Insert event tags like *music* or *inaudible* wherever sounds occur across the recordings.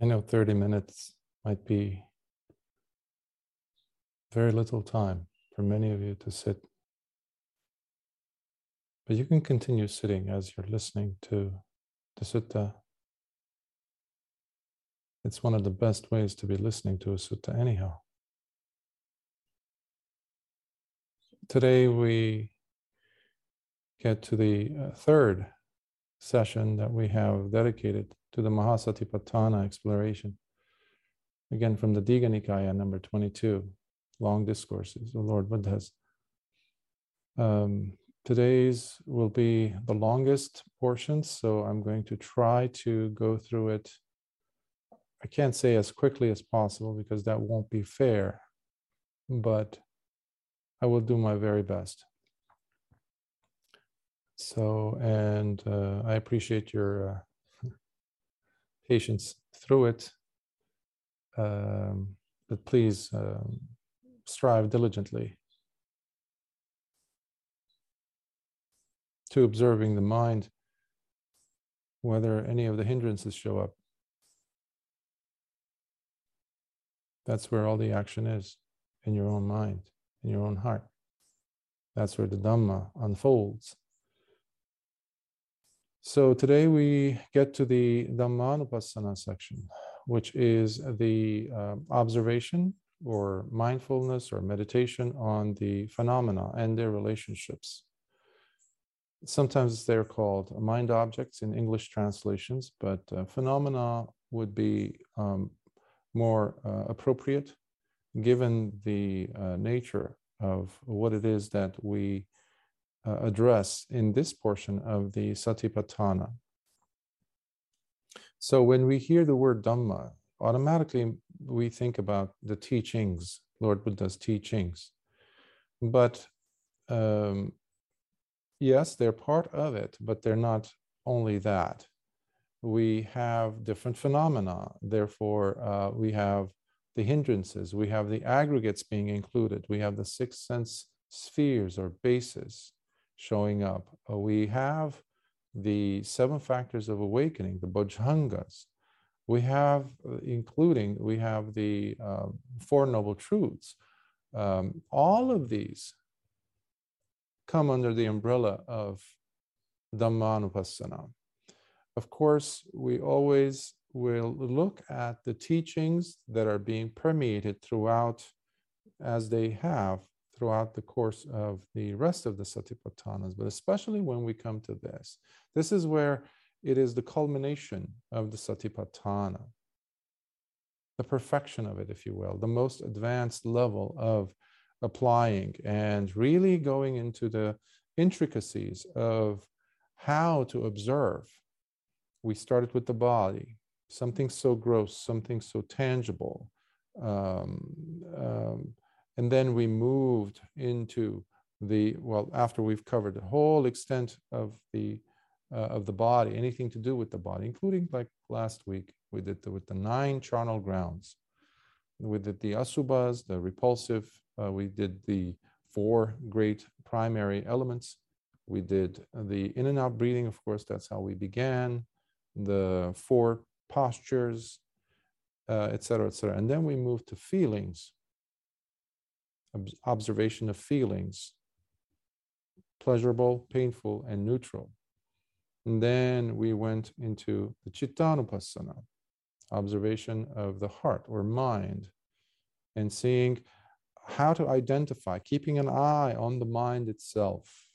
I know 30 minutes might be very little time for many of you to sit. But you can continue sitting as you're listening to the sutta. It's one of the best ways to be listening to a sutta, anyhow. Today we get to the uh, third session that we have dedicated to the Mahasatipatthana exploration. Again, from the Digha Nikaya, number 22, long discourses, the Lord Buddha's. Um, today's will be the longest portion, so I'm going to try to go through it. I can't say as quickly as possible because that won't be fair, but I will do my very best. So, and uh, I appreciate your uh, *laughs* patience through it. Um, but please um, strive diligently to observing the mind, whether any of the hindrances show up. That's where all the action is in your own mind, in your own heart. That's where the Dhamma unfolds. So today we get to the Dhammanupassana section, which is the uh, observation or mindfulness or meditation on the phenomena and their relationships. Sometimes they're called mind objects in English translations, but uh, phenomena would be um, more uh, appropriate given the uh, nature of what it is that we uh, address in this portion of the Satipatthana. So when we hear the word Dhamma, automatically we think about the teachings, Lord Buddha's teachings. But um, yes, they're part of it, but they're not only that. We have different phenomena. Therefore, uh, we have the hindrances, we have the aggregates being included, we have the six sense spheres or bases showing up. Uh, we have the seven factors of awakening, the bojjhangas. We have, uh, including, we have the uh, Four Noble Truths. Um, all of these come under the umbrella of Dhammanupassana. Of course, we always will look at the teachings that are being permeated throughout as they have throughout the course of the rest of the satipatthanas, but especially when we come to this. This is where it is the culmination of the satipatthana, the perfection of it, if you will, the most advanced level of applying and really going into the intricacies of how to observe. We started with the body, something so gross, something so tangible. Um, um, and then we moved into the, well, after we've covered the whole extent of the uh, of the body, anything to do with the body, including like last week, we did the, with the nine charnel grounds. We did the asubhas, the repulsive, uh, we did the four great primary elements. We did the in and out breathing, of course, that's how we began, the four postures, uh, etc. et. And then we moved to feelings, observation of feelings, pleasurable, painful, and neutral. And then we went into the Chittanupassana, observation of the heart or mind, and seeing how to identify, keeping an eye on the mind itself.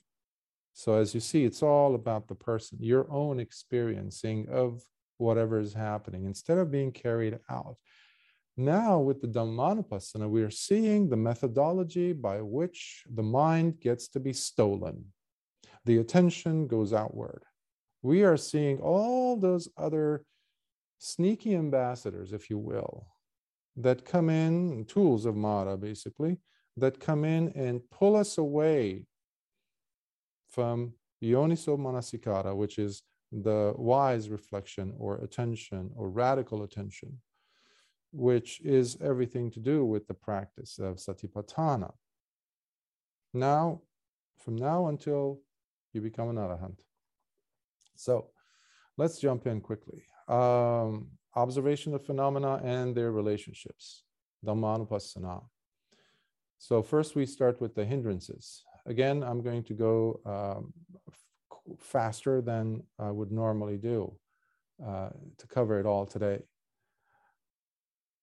So, as you see, it's all about the person, your own experiencing of whatever is happening instead of being carried out. Now, with the Dhammanupassana, we are seeing the methodology by which the mind gets to be stolen. The attention goes outward. We are seeing all those other sneaky ambassadors, if you will, that come in, tools of Mara basically, that come in and pull us away from Yoniso Manasikara, which is the wise reflection or attention or radical attention which is everything to do with the practice of satipatthana. Now, from now until you become an arahant. So let's jump in quickly. Um, observation of phenomena and their relationships. Dhammanupassana. So first we start with the hindrances. Again, I'm going to go um, faster than I would normally do uh, to cover it all today.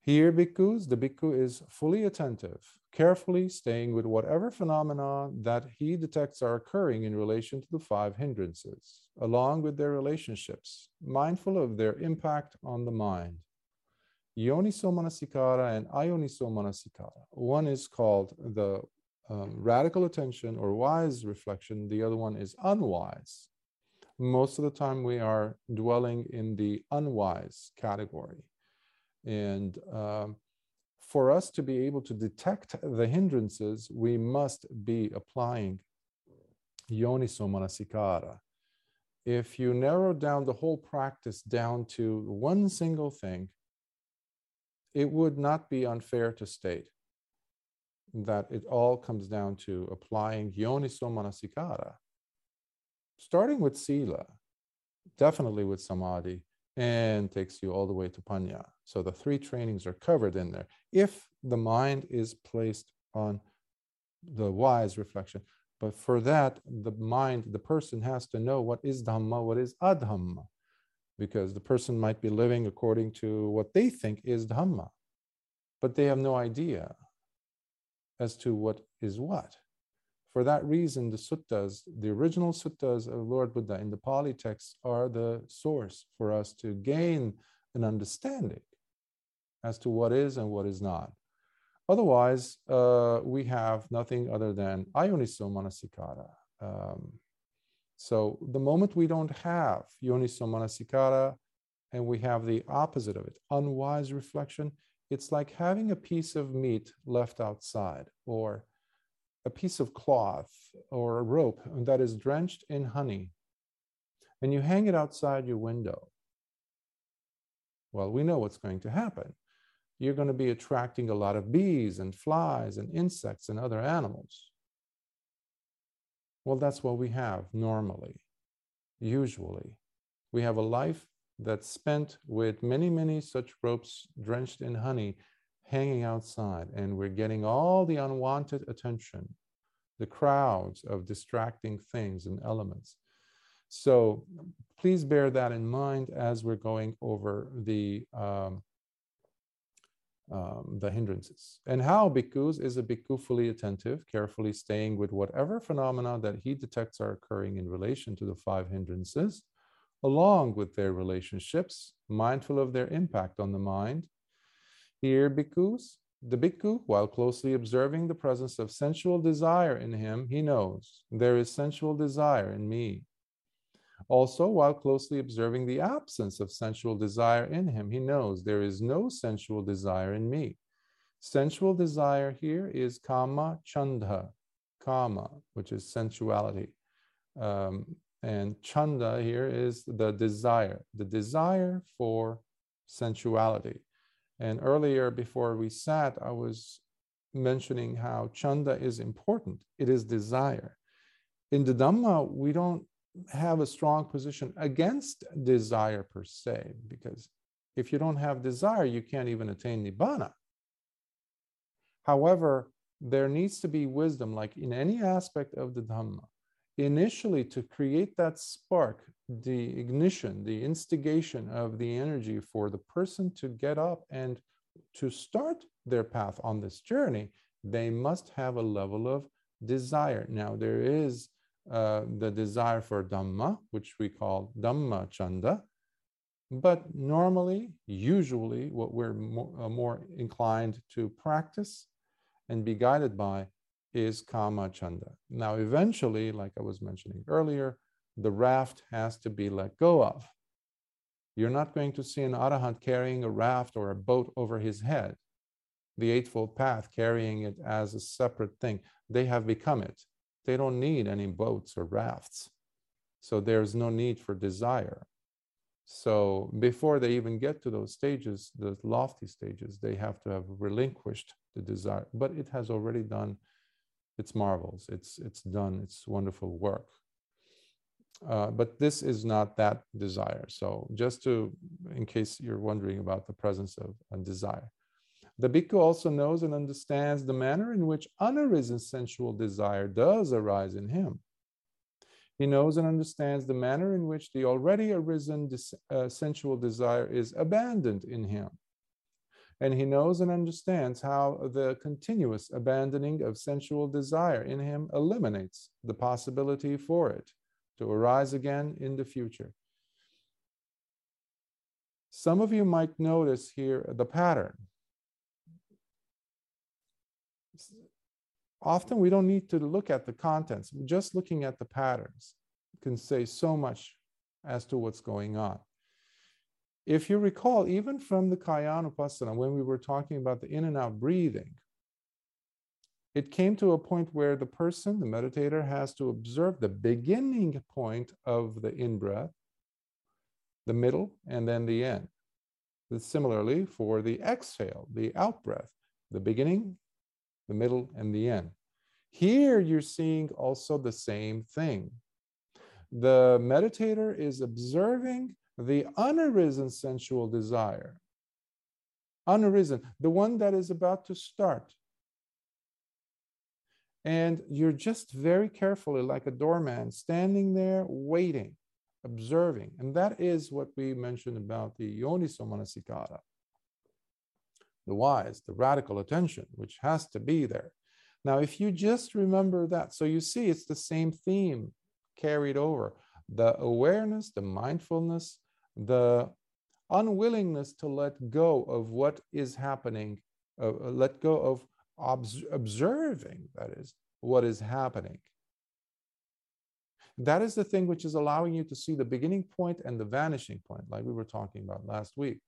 Here, bhikkhus, the bhikkhu is fully attentive, carefully staying with whatever phenomena that he detects are occurring in relation to the five hindrances, along with their relationships, mindful of their impact on the mind. Yoniso manasikara and ayoniso manasikara. One is called the um, radical attention or wise reflection, the other one is unwise. Most of the time, we are dwelling in the unwise category. And um, for us to be able to detect the hindrances, we must be applying yoniso manasikara. If you narrow down the whole practice down to one single thing, it would not be unfair to state that it all comes down to applying yoniso manasikara, starting with sila, definitely with samadhi, and takes you all the way to panya. So the three trainings are covered in there. If the mind is placed on the wise reflection, but for that, the mind, the person has to know what is Dhamma, what is Adhamma, because the person might be living according to what they think is Dhamma, but they have no idea as to what is what. For that reason, the suttas, the original suttas of Lord Buddha in the Pali text, are the source for us to gain an understanding as to what is and what is not. Otherwise, uh, we have nothing other than ayoniso manasikara. Um, so the moment we don't have yoniso manasikara and we have the opposite of it, unwise reflection, it's like having a piece of meat left outside or a piece of cloth or a rope that is drenched in honey and you hang it outside your window. Well, we know what's going to happen. You're going to be attracting a lot of bees and flies and insects and other animals. Well, that's what we have normally, usually. We have a life that's spent with many, many such ropes drenched in honey hanging outside, and we're getting all the unwanted attention, the crowds of distracting things and elements. So please bear that in mind as we're going over the um, um, the hindrances. And how bhikkhus is a bhikkhu fully attentive, carefully staying with whatever phenomena that he detects are occurring in relation to the five hindrances, along with their relationships, mindful of their impact on the mind, here, bhikkhus, the bhikkhu, while closely observing the presence of sensual desire in him, he knows there is sensual desire in me. Also, while closely observing the absence of sensual desire in him, he knows there is no sensual desire in me. Sensual desire here is kama chanda, kama, which is sensuality. Um, and chanda here is the desire, the desire for sensuality. And earlier, before we sat, I was mentioning how chanda is important. It is desire. In the Dhamma, we don't have a strong position against desire per se, because if you don't have desire, you can't even attain nibbana. However, there needs to be wisdom, like in any aspect of the Dhamma, initially to create that spark, the ignition, the instigation of the energy for the person to get up and to start their path on this journey, they must have a level of desire. Now, there is uh, the desire for Dhamma, which we call Dhamma Chanda. But normally, usually, what we're more, uh, more inclined to practice and be guided by is Kama Chanda. Now, eventually, like I was mentioning earlier, the raft has to be let go of. You're not going to see an arahant carrying a raft or a boat over his head, the Eightfold Path carrying it as a separate thing. They have become it. They don't need any boats or rafts. So there's no need for desire. So before they even get to those stages, the lofty stages, they have to have relinquished the desire. But it has already done its marvels. It's it's done its wonderful work. Uh, but this is not that desire. So just to, in case you're wondering about the presence of a desire. The bhikkhu also knows and understands the manner in which unarisen sensual desire does arise in him. He knows and understands the manner in which the already arisen uh, sensual desire is abandoned in him. And he knows and understands how the continuous abandoning of sensual desire in him eliminates the possibility for it to arise again in the future. Some of you might notice here the pattern. Often we don't need to look at the contents, just looking at the patterns can say so much as to what's going on. If you recall, even from the Kayanupassana, when we were talking about the in and out breathing, it came to a point where the person, the meditator, has to observe the beginning point of the in breath, the middle, and then the end. Similarly, for the exhale, the out breath, the beginning, the middle, and the end. Here you're seeing also the same thing. The meditator is observing the unarisen sensual desire. Unarisen, the one that is about to start. And you're just very carefully, like a doorman, standing there waiting, observing. And that is what we mentioned about the yoniso manasikara, the wise, the radical attention, which has to be there. Now, if you just remember that, so you see it's the same theme carried over the awareness, the mindfulness, the unwillingness to let go of what is happening, uh, let go of obs- observing, that is, what is happening. That is the thing which is allowing you to see the beginning point and the vanishing point, like we were talking about last week.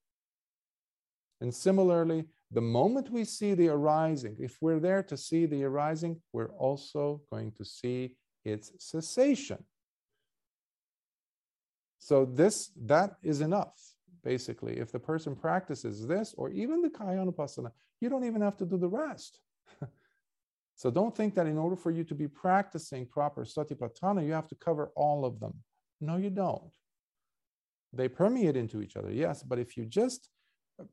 And similarly, the moment we see the arising, if we're there to see the arising, we're also going to see its cessation. So this that is enough, basically. If the person practices this, or even the Kayanupassana, you don't even have to do the rest. *laughs* so don't think that in order for you to be practicing proper satipatthana, you have to cover all of them. No, you don't. They permeate into each other, yes, but if you just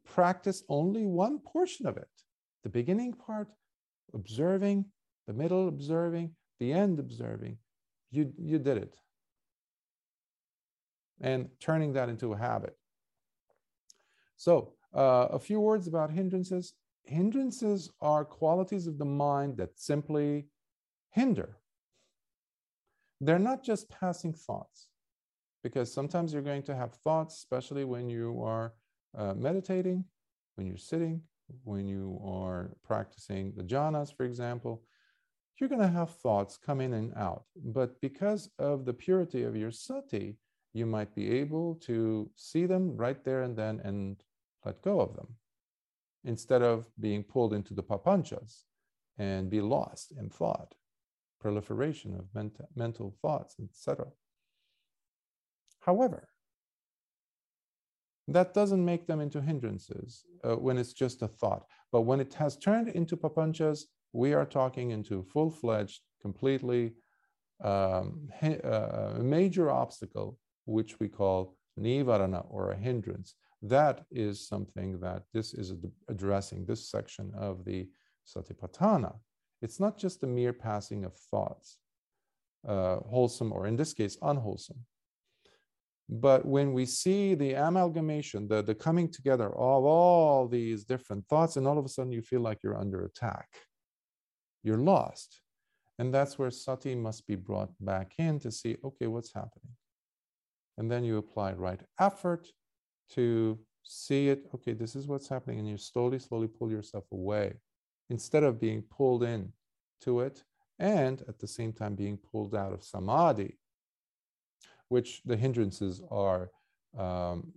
practice only one portion of it, the beginning part, observing, the middle observing, the end observing, you, you did it and turning that into a habit. So, uh, a few words about hindrances. Hindrances are qualities of the mind that simply hinder. They're not just passing thoughts, because sometimes you're going to have thoughts, especially when you are uh, meditating, when you're sitting, when you are practicing the jhanas, for example. You're going to have thoughts come in and out. But because of the purity of your sati, you might be able to see them right there and then and let go of them instead of being pulled into the papanchas and be lost in thought, proliferation of ment- mental thoughts, etc. However, that doesn't make them into hindrances uh, when it's just a thought. But when it has turned into papanchas, we are talking into full fledged, completely um, uh, major obstacle which we call nivarana or a hindrance. That is something that this is addressing, this section of the Satipatthana. It's not just a mere passing of thoughts, uh, wholesome or in this case, unwholesome. But when we see the amalgamation, the, the coming together of all these different thoughts, and all of a sudden you feel like you're under attack, you're lost. And that's where sati must be brought back in to see, okay, what's happening? and then you apply right effort to see it okay this is what's happening and you slowly slowly pull yourself away instead of being pulled in to it and at the same time being pulled out of samadhi which the hindrances are um,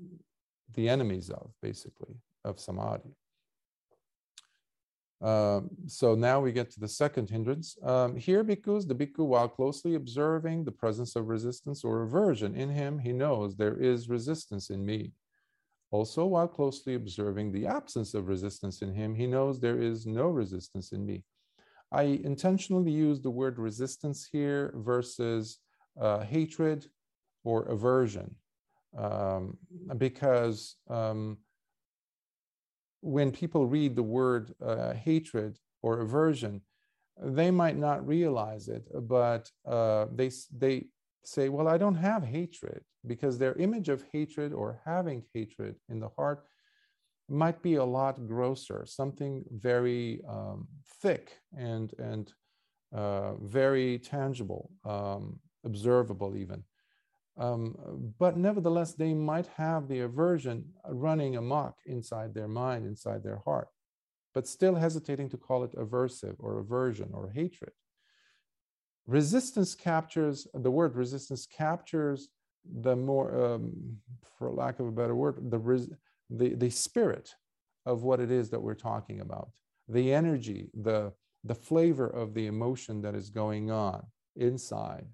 the enemies of basically of samadhi um, so now we get to the second hindrance. Um, here, bhikkhus, the bhikkhu, while closely observing the presence of resistance or aversion in him, he knows there is resistance in me. Also, while closely observing the absence of resistance in him, he knows there is no resistance in me. I intentionally use the word resistance here versus uh, hatred or aversion. Um, because um, when people read the word uh, hatred or aversion, they might not realize it, but uh, they, they say, Well, I don't have hatred, because their image of hatred or having hatred in the heart might be a lot grosser, something very um, thick and, and uh, very tangible, um, observable even. Um, but nevertheless, they might have the aversion running amok inside their mind, inside their heart, but still hesitating to call it aversive or aversion or hatred. Resistance captures, the word resistance captures the more, um, for lack of a better word, the, res, the, the spirit of what it is that we're talking about, the energy, the, the flavor of the emotion that is going on inside.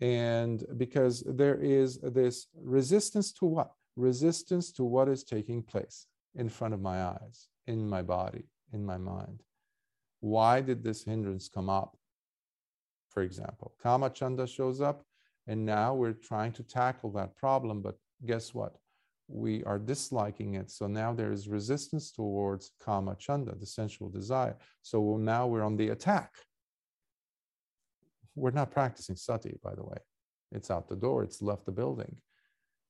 And because there is this resistance to what? Resistance to what is taking place in front of my eyes, in my body, in my mind. Why did this hindrance come up? For example, Kama Chanda shows up, and now we're trying to tackle that problem. But guess what? we are disliking it. So now there is resistance towards kama chanda, the sensual desire. So now we're on the attack. We're not practicing sati, by the way. It's out the door, it's left the building.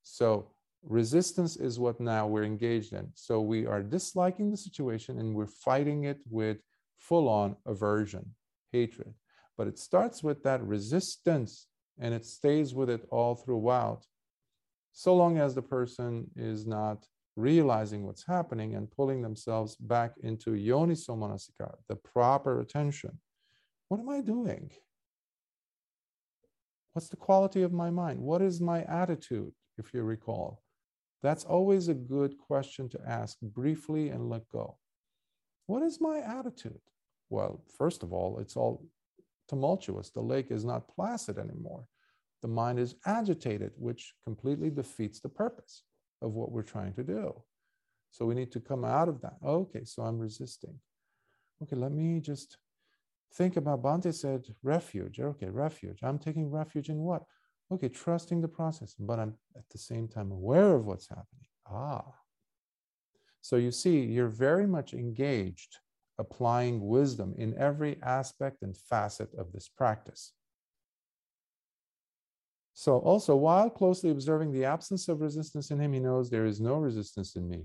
So resistance is what now we're engaged in. So we are disliking the situation and we're fighting it with full on aversion, hatred. But it starts with that resistance and it stays with it all throughout so long as the person is not realizing what's happening and pulling themselves back into yoniso manasikara, the proper attention. What am I doing? What's the quality of my mind? What is my attitude, if you recall? That's always a good question to ask briefly and let go. What is my attitude? Well, first of all, it's all tumultuous. The lake is not placid anymore the mind is agitated, which completely defeats the purpose of what we're trying to do. So we need to come out of that. Okay, so I'm resisting. Okay, let me just think about Bhante said refuge. Okay, refuge. I'm taking refuge in what? Okay, trusting the process, but I'm at the same time aware of what's happening. Ah. So you see, you're very much engaged applying wisdom in every aspect and facet of this practice. So also, while closely observing the absence of resistance in him, he knows there is no resistance in me.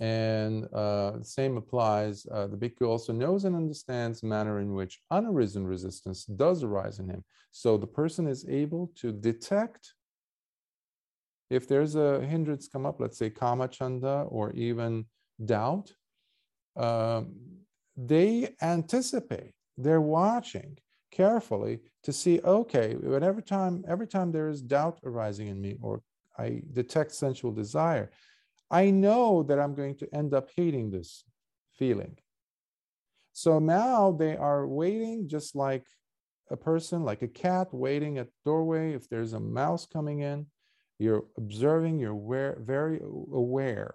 And uh, same applies. Uh, the bhikkhu also knows and understands the manner in which unarisen resistance does arise in him. So the person is able to detect if there's a hindrance come up, let's say kama chanda or even doubt. Um, they anticipate. They're watching carefully to see okay whenever time every time there is doubt arising in me or i detect sensual desire i know that i'm going to end up hating this feeling so now they are waiting just like a person like a cat waiting at doorway if there's a mouse coming in you're observing you're aware, very aware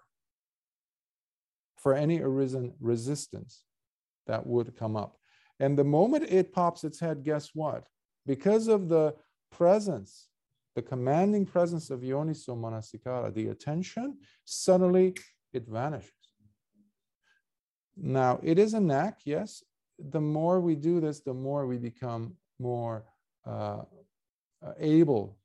for any arisen resistance that would come up and the moment it pops its head, guess what? Because of the presence, the commanding presence of Yoniso Manasikara, the attention, suddenly it vanishes. Now, it is a knack, yes. The more we do this, the more we become more uh, uh able,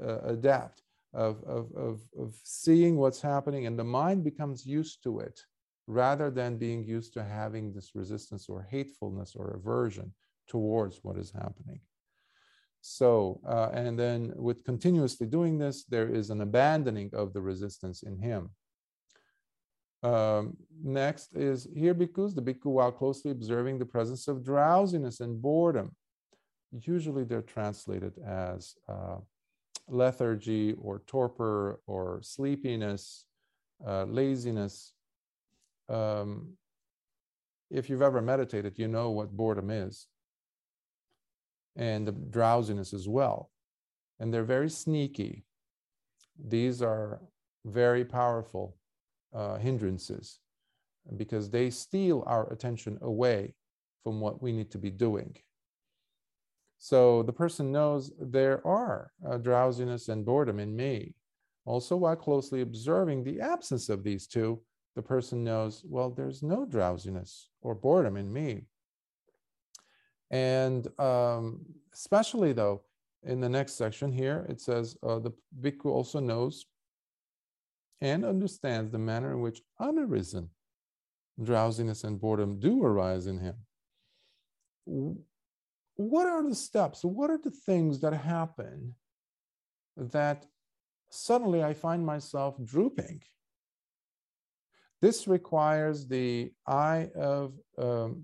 uh, adapt of, of, of, of seeing what's happening, and the mind becomes used to it rather than being used to having this resistance or hatefulness or aversion towards what is happening. So, uh, and then with continuously doing this, there is an abandoning of the resistance in him. Um, next is here bhikkhus, the bhikkhu while closely observing the presence of drowsiness and boredom. Usually they're translated as uh, lethargy or torpor or sleepiness, uh, laziness, um, if you've ever meditated, you know what boredom is and the drowsiness as well. And they're very sneaky. These are very powerful uh, hindrances because they steal our attention away from what we need to be doing. So the person knows there are uh, drowsiness and boredom in me. Also, while closely observing the absence of these two, the person knows, well, there's no drowsiness or boredom in me. And um, especially though, in the next section here, it says uh, the bhikkhu also knows and understands the manner in which unarisen drowsiness and boredom do arise in him what are the steps? What are the things that happen that suddenly I find myself drooping? This requires the eye of um,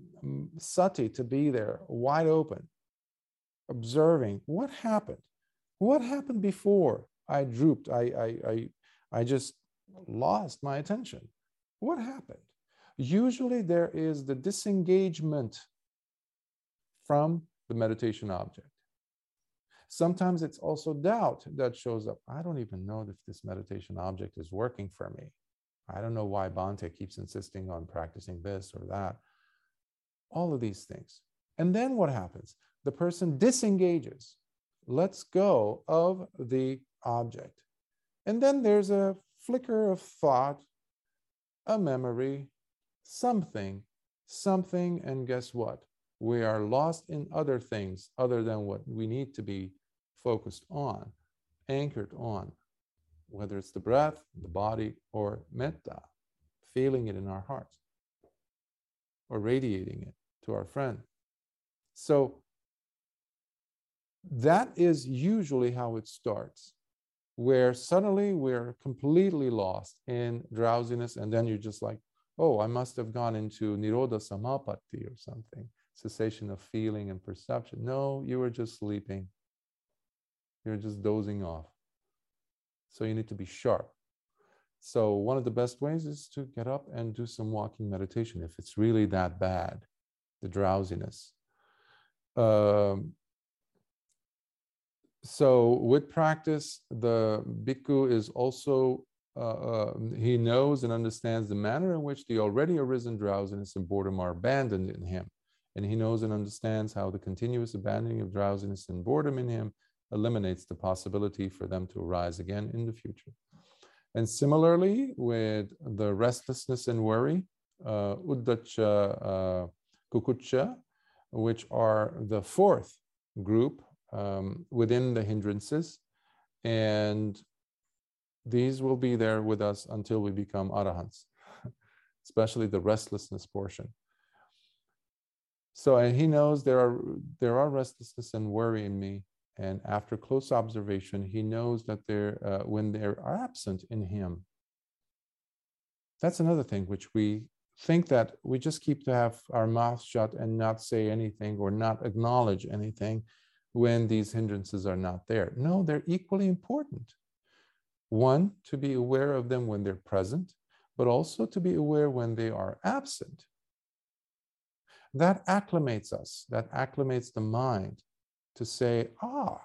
sati to be there, wide open, observing what happened. What happened before I drooped? I, I, I, I just lost my attention. What happened? Usually there is the disengagement from the meditation object. Sometimes it's also doubt that shows up. I don't even know if this meditation object is working for me. I don't know why Bhante keeps insisting on practicing this or that. All of these things. And then what happens? The person disengages, lets go of the object. And then there's a flicker of thought, a memory, something, something, and guess what? we are lost in other things other than what we need to be focused on, anchored on, whether it's the breath, the body, or metta, feeling it in our hearts, or radiating it to our friend. So that is usually how it starts, where suddenly we're completely lost in drowsiness, and then you're just like, oh, I must have gone into Nirodha Samapatti or something cessation of feeling and perception. No, you were just sleeping. You're just dozing off. So you need to be sharp. So one of the best ways is to get up and do some walking meditation if it's really that bad, the drowsiness. Um, so with practice, the bhikkhu is also uh, uh, he knows and understands the manner in which the already arisen drowsiness and boredom are abandoned in him and he knows and understands how the continuous abandoning of drowsiness and boredom in him eliminates the possibility for them to arise again in the future. And similarly, with the restlessness and worry, uh, Uddhacca, uh, Kukkucca, which are the fourth group um, within the hindrances, and these will be there with us until we become arahants, *laughs* especially the restlessness portion. So, and he knows there are there are restlessness and worry in me. And after close observation, he knows that they're uh, when they are absent in him. That's another thing which we think that we just keep to have our mouth shut and not say anything or not acknowledge anything when these hindrances are not there. No, they're equally important. One, to be aware of them when they're present, but also to be aware when they are absent that acclimates us, that acclimates the mind to say, ah,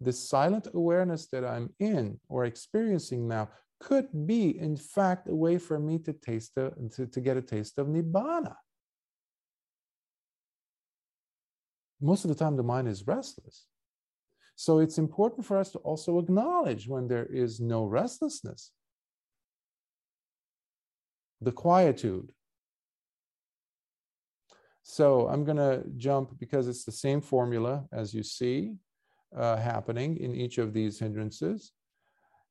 this silent awareness that I'm in or experiencing now could be, in fact, a way for me to taste the, to, to get a taste of nibbana. Most of the time, the mind is restless. So it's important for us to also acknowledge when there is no restlessness, the quietude, so I'm going to jump because it's the same formula as you see uh, happening in each of these hindrances.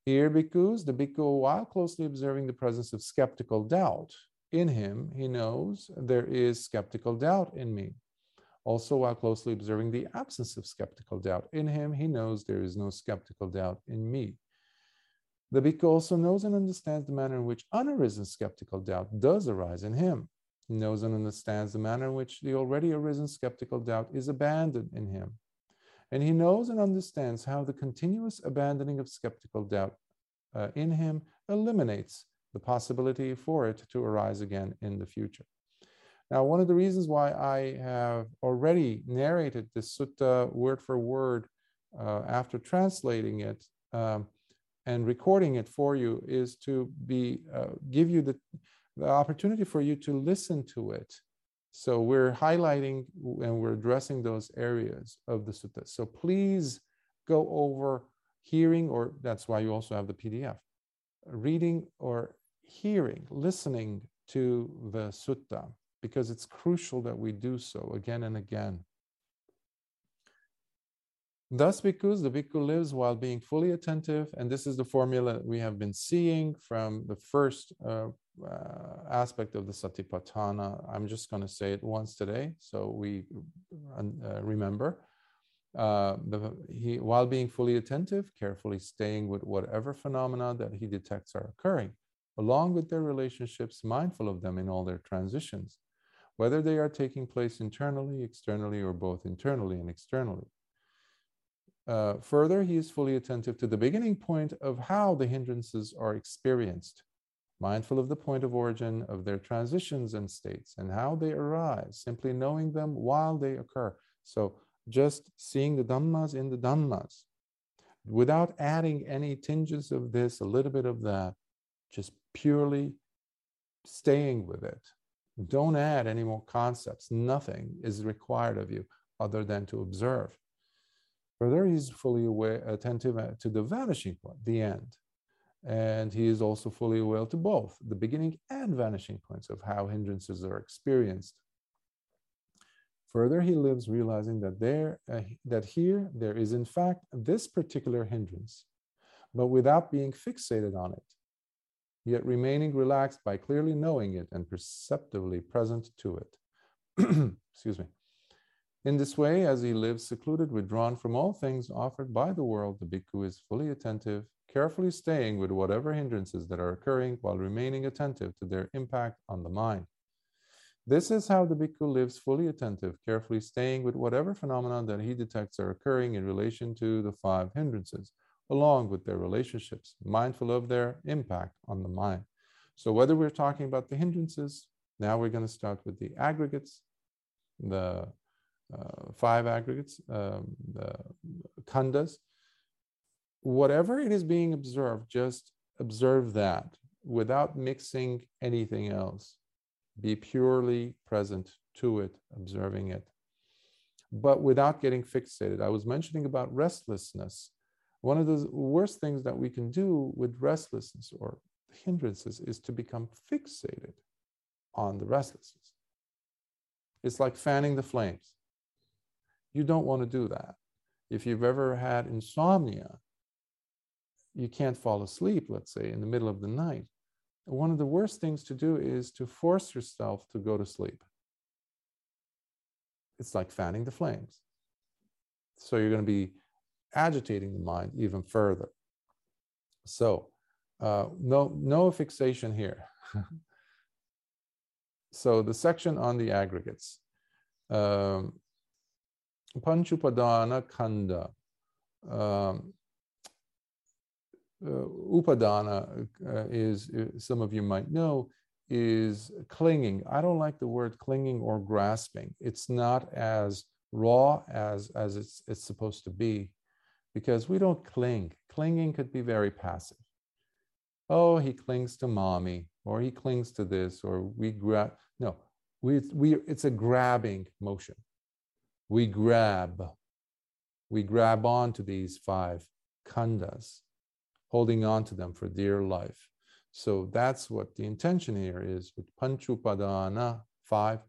Here, because the bhikkhu, while closely observing the presence of skeptical doubt in him, he knows there is skeptical doubt in me. Also, while closely observing the absence of skeptical doubt in him, he knows there is no skeptical doubt in me. The bhikkhu also knows and understands the manner in which unarisen skeptical doubt does arise in him. Knows and understands the manner in which the already arisen skeptical doubt is abandoned in him. And he knows and understands how the continuous abandoning of skeptical doubt uh, in him eliminates the possibility for it to arise again in the future. Now, one of the reasons why I have already narrated this sutta word for word uh, after translating it um, and recording it for you is to be uh, give you the the opportunity for you to listen to it So we're highlighting and we're addressing those areas of the sutta. So please go over hearing, or that's why you also have the PDF, reading or hearing, listening to the sutta, because it's crucial that we do so again and again. Thus, because the bhikkhu lives while being fully attentive, and this is the formula we have been seeing from the first uh, aspect of the Satipatthana. I'm just going to say it once today, so we uh, remember. Uh, the, he, while being fully attentive, carefully staying with whatever phenomena that he detects are occurring, along with their relationships, mindful of them in all their transitions, whether they are taking place internally, externally, or both internally and externally. Uh, further, he is fully attentive to the beginning point of how the hindrances are experienced, mindful of the point of origin of their transitions and states and how they arise, simply knowing them while they occur. So, just seeing the Dhammas in the Dhammas without adding any tinges of this, a little bit of that, just purely staying with it. Don't add any more concepts. Nothing is required of you other than to observe. Further, he's fully aware, attentive uh, to the vanishing point, the end. And he is also fully aware to both the beginning and vanishing points of how hindrances are experienced. Further, he lives realizing that there, uh, that here there is in fact this particular hindrance, but without being fixated on it, yet remaining relaxed by clearly knowing it and perceptively present to it. *clears throat* Excuse me. In this way, as he lives secluded, withdrawn from all things offered by the world, the bhikkhu is fully attentive, carefully staying with whatever hindrances that are occurring while remaining attentive to their impact on the mind. This is how the bhikkhu lives fully attentive, carefully staying with whatever phenomena that he detects are occurring in relation to the five hindrances, along with their relationships, mindful of their impact on the mind. So, whether we're talking about the hindrances, now we're going to start with the aggregates, the uh, five aggregates, um, the khandhas. Whatever it is being observed, just observe that without mixing anything else. Be purely present to it, observing it, but without getting fixated. I was mentioning about restlessness. One of the worst things that we can do with restlessness or hindrances is to become fixated on the restlessness. It's like fanning the flames. You don't want to do that. If you've ever had insomnia, you can't fall asleep, let's say, in the middle of the night. One of the worst things to do is to force yourself to go to sleep. It's like fanning the flames. So you're going to be agitating the mind even further. So, uh, no, no fixation here. *laughs* so the section on the aggregates. Um, Panchupadana Khandha. Um, upadana uh, is, uh, some of you might know, is clinging. I don't like the word clinging or grasping. It's not as raw as, as it's, it's supposed to be because we don't cling. Clinging could be very passive. Oh, he clings to mommy, or he clings to this, or we grab. No, we, we, it's a grabbing motion we grab, we grab onto these five khandhas, holding on to them for dear life. So that's what the intention here is with Panchupadana, five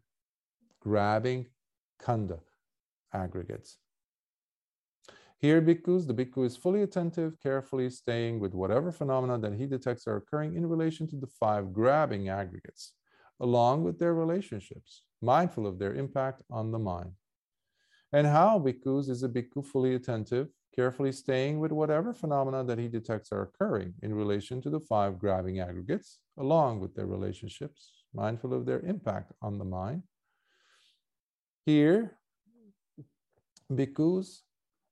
grabbing khandha aggregates. Here, bhikkhus, the bhikkhu is fully attentive, carefully staying with whatever phenomena that he detects are occurring in relation to the five grabbing aggregates, along with their relationships, mindful of their impact on the mind. And how bhikkhus is a bhikkhu fully attentive, carefully staying with whatever phenomena that he detects are occurring in relation to the five grabbing aggregates, along with their relationships, mindful of their impact on the mind. Here, bhikkhus,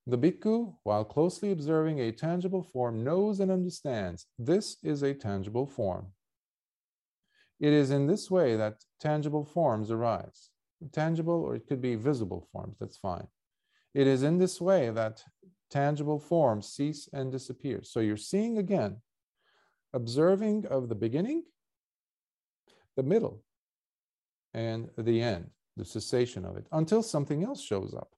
the bhikkhu, while closely observing a tangible form, knows and understands this is a tangible form. It is in this way that tangible forms arise tangible or it could be visible forms, that's fine. It is in this way that tangible forms cease and disappear. So you're seeing again, observing of the beginning, the middle, and the end. the cessation of it, until something else shows up.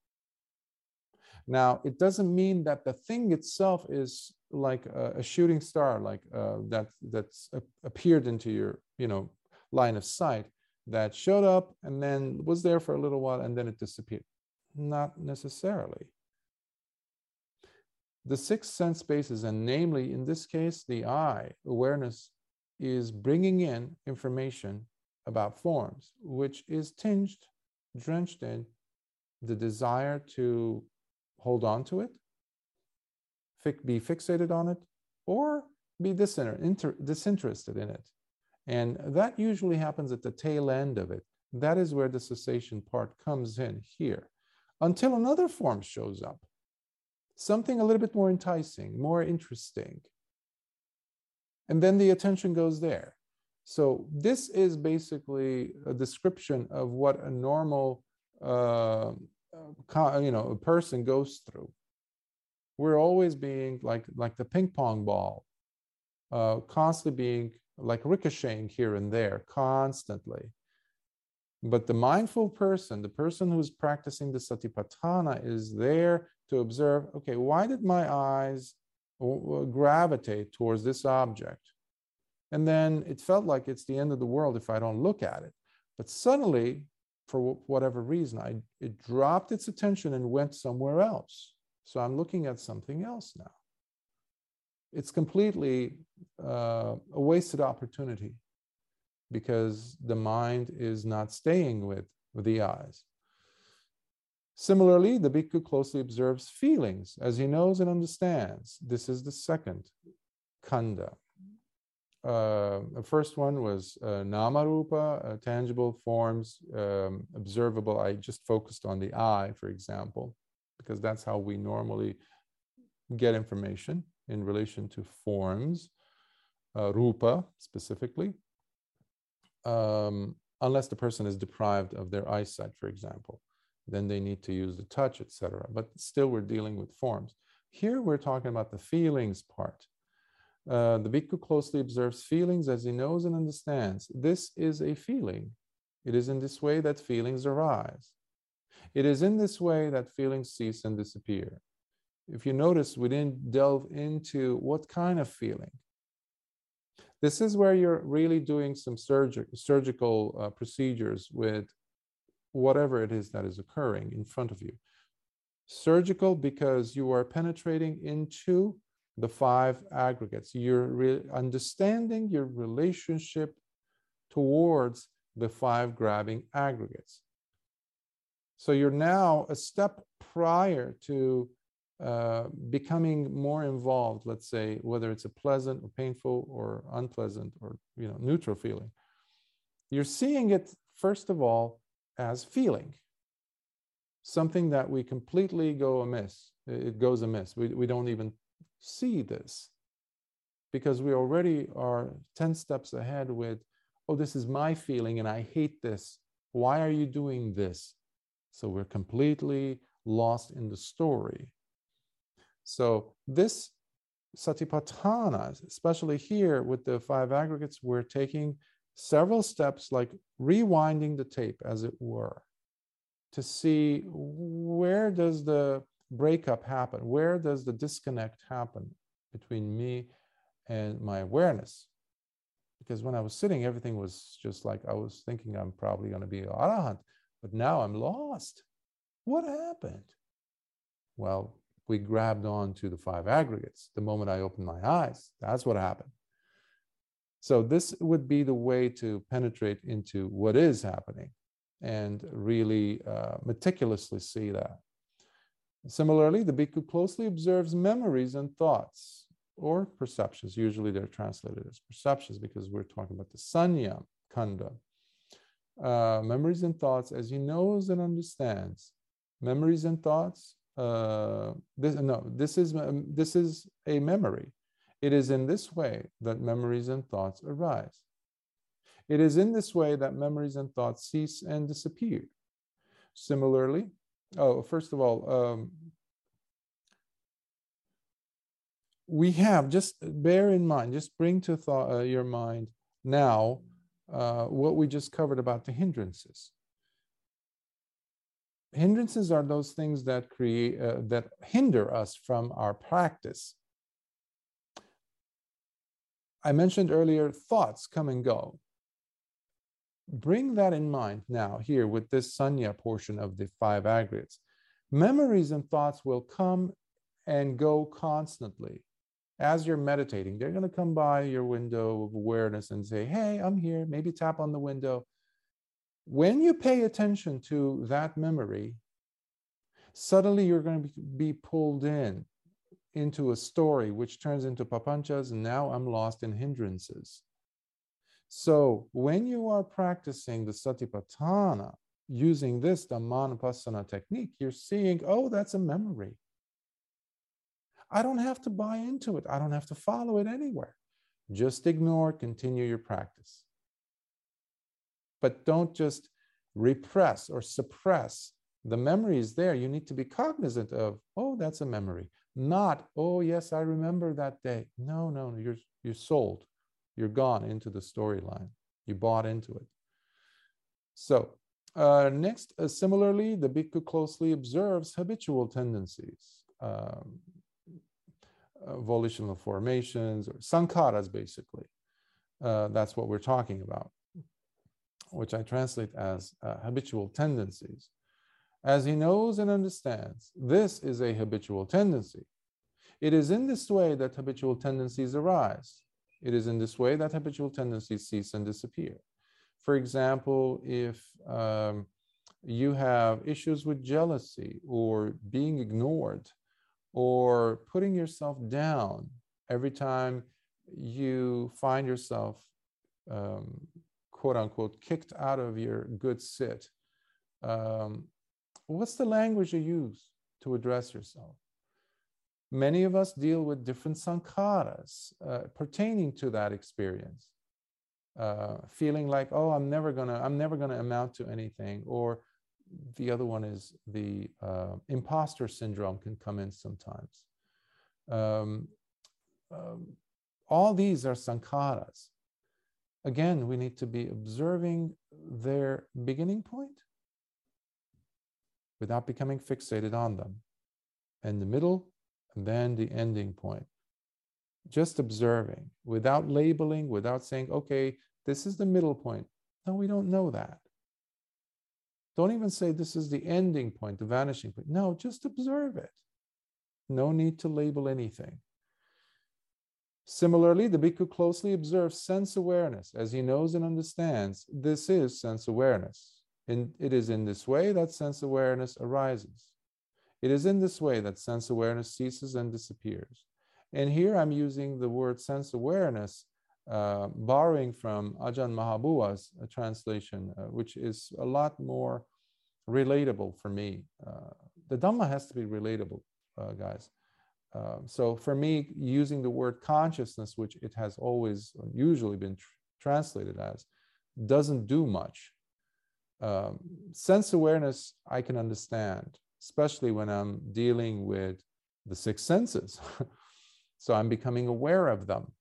Now, it doesn't mean that the thing itself is like a, a shooting star, like uh, that that's appeared into your, you know, line of sight that showed up and then was there for a little while and then it disappeared. Not necessarily. The sixth sense spaces, and namely in this case, the eye, awareness, is bringing in information about forms, which is tinged, drenched in the desire to hold on to it, be fixated on it, or be disinterested in it. And that usually happens at the tail end of it. That is where the cessation part comes in here until another form shows up. Something a little bit more enticing, more interesting. And then the attention goes there. So this is basically a description of what a normal, uh, you know, a person goes through. We're always being like like the ping pong ball, uh, constantly being like ricocheting here and there, constantly. But the mindful person, the person who's practicing the satipatthana, is there to observe okay, why did my eyes gravitate towards this object? And then it felt like it's the end of the world if I don't look at it. But suddenly, for whatever reason, I, it dropped its attention and went somewhere else. So I'm looking at something else now. It's completely uh, a wasted opportunity because the mind is not staying with, with the eyes. Similarly, the bhikkhu closely observes feelings as he knows and understands. This is the second khandha. Uh, the first one was uh, namarupa, uh, tangible forms, um, observable. I just focused on the eye, for example, because that's how we normally get information in relation to forms, uh, rupa specifically um, unless the person is deprived of their eyesight, for example. Then they need to use the touch, etc. But still, we're dealing with forms. Here, we're talking about the feelings part. Uh, the bhikkhu closely observes feelings as he knows and understands. This is a feeling. It is in this way that feelings arise. It is in this way that feelings cease and disappear. If you notice, we didn't delve into what kind of feeling. This is where you're really doing some surg- surgical uh, procedures with whatever it is that is occurring in front of you. Surgical because you are penetrating into the five aggregates. You're re- understanding your relationship towards the five grabbing aggregates. So you're now a step prior to uh, becoming more involved let's say whether it's a pleasant or painful or unpleasant or you know neutral feeling you're seeing it first of all as feeling. Something that we completely go amiss it goes amiss. We, we don't even see this. Because we already are 10 steps ahead with oh this is my feeling and i hate this. Why are you doing this? So we're completely lost in the story. So this satipatthana, especially here with the five aggregates, we're taking several steps like rewinding the tape, as it were, to see where does the breakup happen? Where does the disconnect happen between me and my awareness? Because when I was sitting, everything was just like I was thinking I'm probably going to be an arahant, but now I'm lost. What happened? Well, we grabbed on to the five aggregates. The moment I opened my eyes, that's what happened. So, this would be the way to penetrate into what is happening and really uh, meticulously see that. Similarly, the bhikkhu closely observes memories and thoughts or perceptions. Usually they're translated as perceptions because we're talking about the sanya khandha. Uh, memories and thoughts as he knows and understands. Memories and thoughts uh, this no this is um, this is a memory it is in this way that memories and thoughts arise. It is in this way that memories and thoughts cease and disappear. Similarly oh first of all um, we have just bear in mind just bring to thought uh, your mind now uh, what we just covered about the hindrances. Hindrances are those things that create uh, that hinder us from our practice i mentioned earlier thoughts come and go. Bring that in mind now here with this sanya portion of the five aggregates. Memories and thoughts will come and go constantly. As you're meditating they're going to come by your window of awareness and say hey i'm here. Maybe tap on the window. When you pay attention to that memory, suddenly you're going to be pulled in into a story which turns into papanchas, and now I'm lost in hindrances. So when you are practicing the satipatthana using this Dhammanupassana technique, you're seeing, oh, that's a memory. I don't have to buy into it. I don't have to follow it anywhere. Just ignore, continue your practice but don't just repress or suppress the memory is there you need to be cognizant of oh that's a memory not oh yes i remember that day. No no you're you're sold. You're gone into the storyline. You bought into it. So uh, next uh, similarly the bhikkhu closely observes habitual tendencies um, uh, volitional formations or sankharas basically. Uh, that's what we're talking about which I translate as uh, habitual tendencies. As he knows and understands, this is a habitual tendency. It is in this way that habitual tendencies arise. It is in this way that habitual tendencies cease and disappear. For example, if um, you have issues with jealousy or being ignored or putting yourself down every time you find yourself um, quote unquote kicked out of your good sit um, what's the language you use to address yourself? Many of us deal with different sankharas uh, pertaining to that experience. Uh, feeling like oh i'm never gonna i'm never gonna amount to anything or the other one is the uh, imposter syndrome can come in sometimes. Um, um, all these are sankharas. Again, we need to be observing their beginning point without becoming fixated on them, and the middle, and then the ending point. Just observing without labeling, without saying, okay, this is the middle point. No, we don't know that. Don't even say this is the ending point, the vanishing point. No, just observe it. No need to label anything. Similarly, the bhikkhu closely observes sense awareness as he knows and understands this is sense awareness. It is in this way that sense awareness arises. It is in this way that sense awareness ceases and disappears. And here I'm using the word sense awareness, uh, borrowing from Ajahn Mahabua's uh, translation, uh, which is a lot more relatable for me. Uh, the Dhamma has to be relatable, uh, guys. Um, so for me, using the word consciousness, which it has always usually been tr- translated as, doesn't do much. Um, sense awareness, I can understand, especially when I'm dealing with the six senses. *laughs* so I'm becoming aware of them.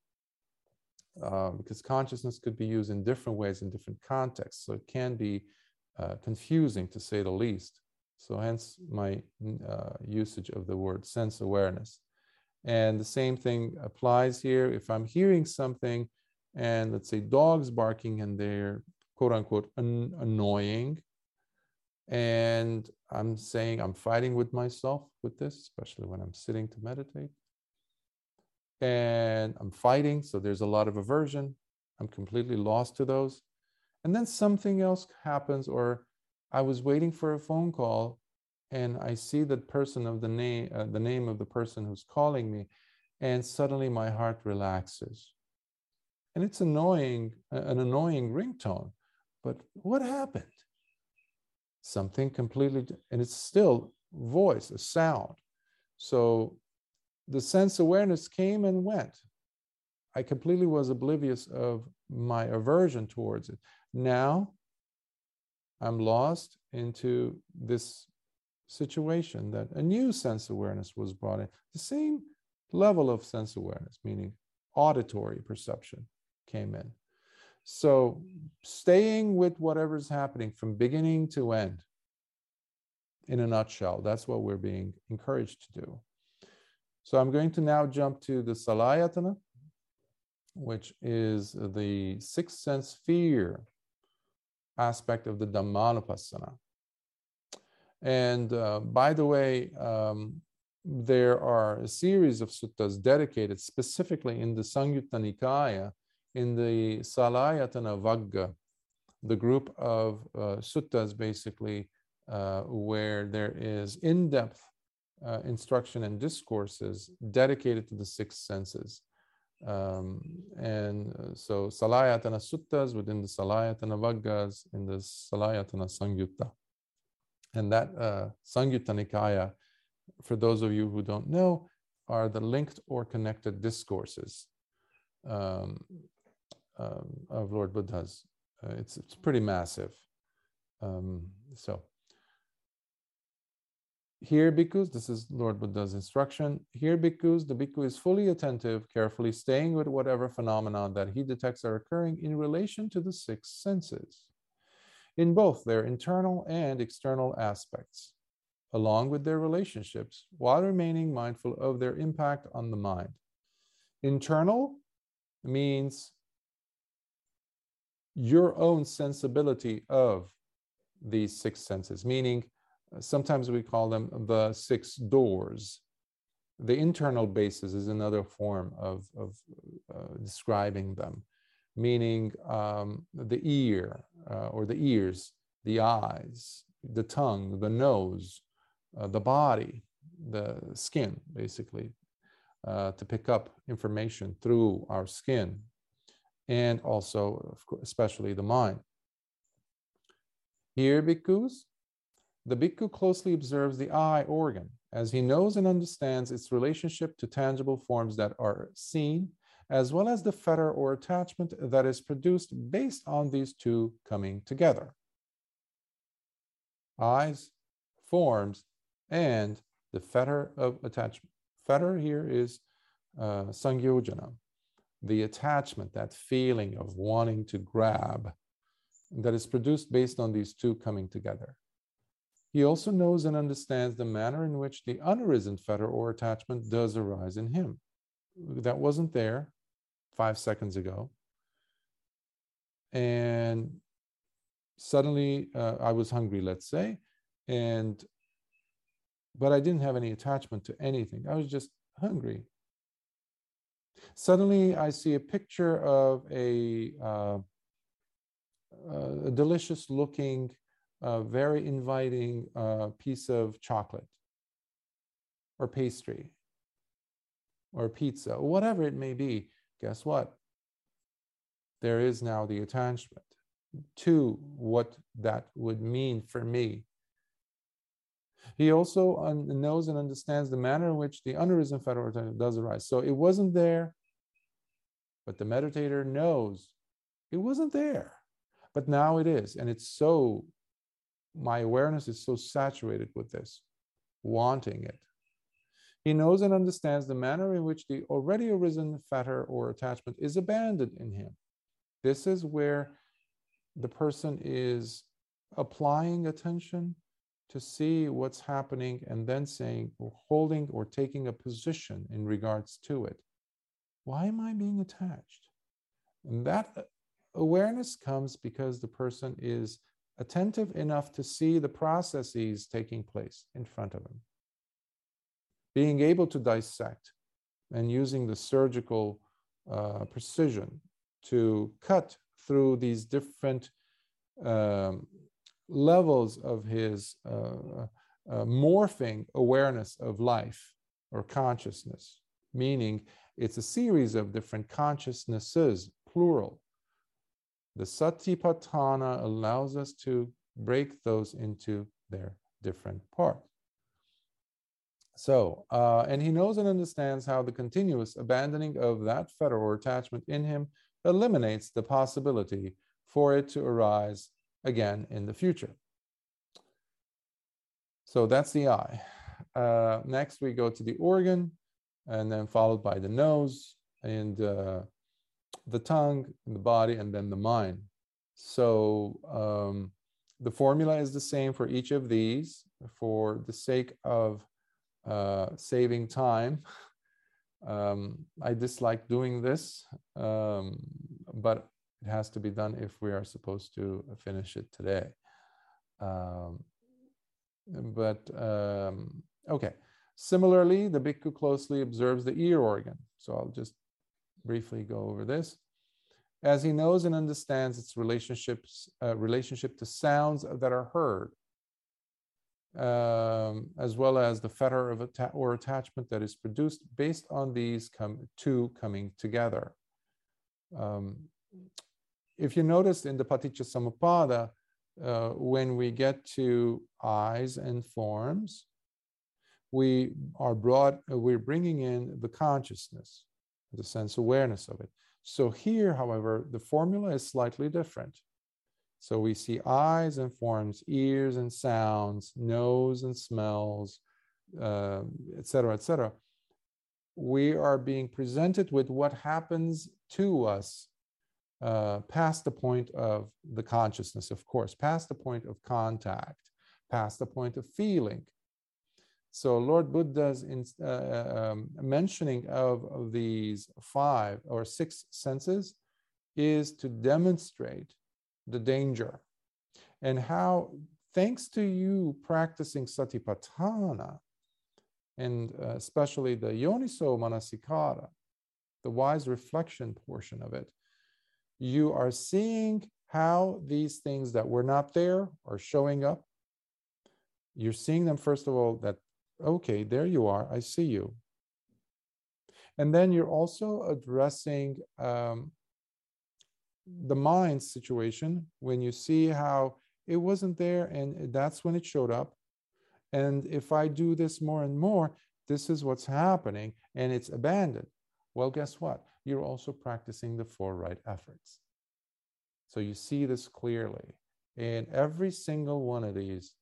Uh, because consciousness could be used in different ways in different contexts. So it can be uh, confusing to say the least. So hence my uh, usage of the word sense awareness. And the same thing applies here. If I'm hearing something and let's say dogs barking and they're quote unquote an- annoying, and I'm saying I'm fighting with myself with this, especially when I'm sitting to meditate. And I'm fighting, so there's a lot of aversion. I'm completely lost to those. And then something else happens, or I was waiting for a phone call and I see the person of the name, uh, the name of the person who's calling me, and suddenly my heart relaxes. And it's annoying, an annoying ringtone. But what happened? Something completely, and it's still voice, a sound. So the sense awareness came and went. I completely was oblivious of my aversion towards it. Now I'm lost into this situation that a new sense awareness was brought in. The same level of sense awareness, meaning auditory perception, came in. So staying with whatever's happening from beginning to end, in a nutshell. That's what we're being encouraged to do. So I'm going to now jump to the Salayatana, which is the sixth sense sphere aspect of the Dhammanupassana. And uh, by the way, um, there are a series of suttas dedicated specifically in the Samyutta Nikaya, in the Salayatana Vagga, the group of uh, suttas basically uh, where there is in depth uh, instruction and discourses dedicated to the six senses. Um, and uh, so Salayatana Suttas within the Salayatana Vaggas in the Salayatana Samyutta. And that uh, Samyutta Nikaya, for those of you who don't know, are the linked or connected discourses um, um, of Lord Buddha's. Uh, it's, it's pretty massive. Um, so here bhikkhus, this is Lord Buddha's instruction. Here bhikkhus, the bhikkhu is fully attentive, carefully staying with whatever phenomena that he detects are occurring in relation to the six senses, in both their internal and external aspects, along with their relationships, while remaining mindful of their impact on the mind. Internal means your own sensibility of these six senses, meaning sometimes we call them the six doors. The internal basis is another form of, of uh, describing them, meaning um, the ear uh, or the ears, the eyes, the tongue, the nose, uh, the body, the skin, basically, uh, to pick up information through our skin, and also, especially the mind. Here, bhikkhus, the bhikkhu closely observes the eye organ as he knows and understands its relationship to tangible forms that are seen, as well as the fetter or attachment that is produced based on these two coming together. Eyes, forms, and the fetter of attachment. Fetter here is uh, sangyojana, the attachment, that feeling of wanting to grab that is produced based on these two coming together. He also knows and understands the manner in which the unarisen fetter or attachment does arise in him. That wasn't there five seconds ago. And suddenly uh, I was hungry, let's say, and but I didn't have any attachment to anything. I was just hungry. Suddenly, I see a picture of a, uh, a delicious looking a very inviting uh, piece of chocolate or pastry or pizza, whatever it may be, guess what? There is now the attachment to what that would mean for me. He also knows and understands the manner in which the unarisen fetter does arise. So it wasn't there, but the meditator knows it wasn't there, but now it is. And it's so my awareness is so saturated with this, wanting it. He knows and understands the manner in which the already arisen fetter or attachment is abandoned in him. This is where the person is applying attention to see what's happening and then saying or holding or taking a position in regards to it. Why am I being attached? And that awareness comes because the person is attentive enough to see the processes taking place in front of him. Being able to dissect and using the surgical uh, precision to cut through these different um, levels of his uh, uh, morphing awareness of life or consciousness, meaning it's a series of different consciousnesses, plural, the Satipatthana allows us to break those into their different parts. So, uh, and he knows and understands how the continuous abandoning of that fetter or attachment in him eliminates the possibility for it to arise again in the future. So that's the eye. Uh, next, we go to the organ, and then followed by the nose, and uh, the tongue, and the body, and then the mind. So um, the formula is the same for each of these. for the sake of uh, saving time. *laughs* Um, I dislike doing this, um, but it has to be done if we are supposed to finish it today. Um, but um, okay. Similarly, the bhikkhu closely observes the ear organ. So I'll just briefly go over this. As he knows and understands its relationships, uh, relationship to sounds that are heard, um, as well as the fetter of atta- or attachment that is produced based on these com- two coming together. Um, if you noticed in the Paticca uh, when we get to eyes and forms, we are brought, we're bringing in the consciousness, the sense awareness of it. So here, however, the formula is slightly different. So we see eyes and forms, ears and sounds, nose and smells, uh, etc. Et we are being presented with what happens to us uh, past the point of the consciousness, of course, past the point of contact, past the point of feeling. So Lord Buddha's in, uh, um, mentioning of, of these five or six senses is to demonstrate the danger and how, thanks to you practicing satipatthana, and uh, especially the yoniso manasikara, the wise reflection portion of it, you are seeing how these things that were not there are showing up. You're seeing them, first of all, that, okay, there you are, I see you. And then you're also addressing um, the mind situation when you see how it wasn't there and that's when it showed up. And if I do this more and more, this is what's happening and it's abandoned. Well, guess what? You're also practicing the four right efforts. So you see this clearly. And every single one of these,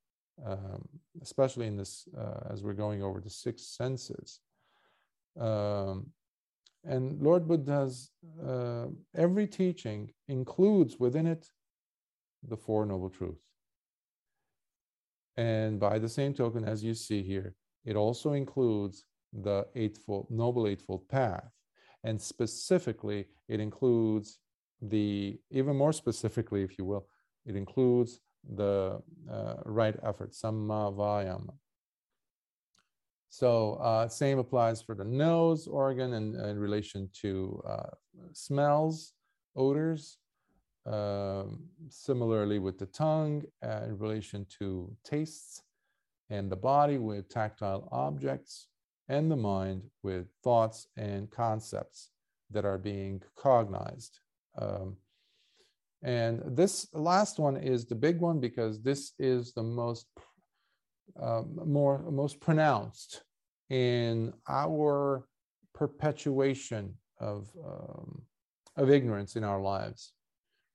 um, especially in this, uh, as we're going over the six senses, um, and Lord Buddha's uh, every teaching includes within it the Four Noble Truths. And by the same token, as you see here, it also includes the Eightfold, Noble Eightfold Path. And specifically, it includes the, even more specifically, if you will, it includes the uh, right effort, samma vayama. So uh, same applies for the nose organ in, in relation to uh, smells, odors. Um, similarly with the tongue uh, in relation to tastes and the body with tactile objects and the mind with thoughts and concepts that are being cognized. Um, and this last one is the big one because this is the most um, more most pronounced in our perpetuation of um, of ignorance in our lives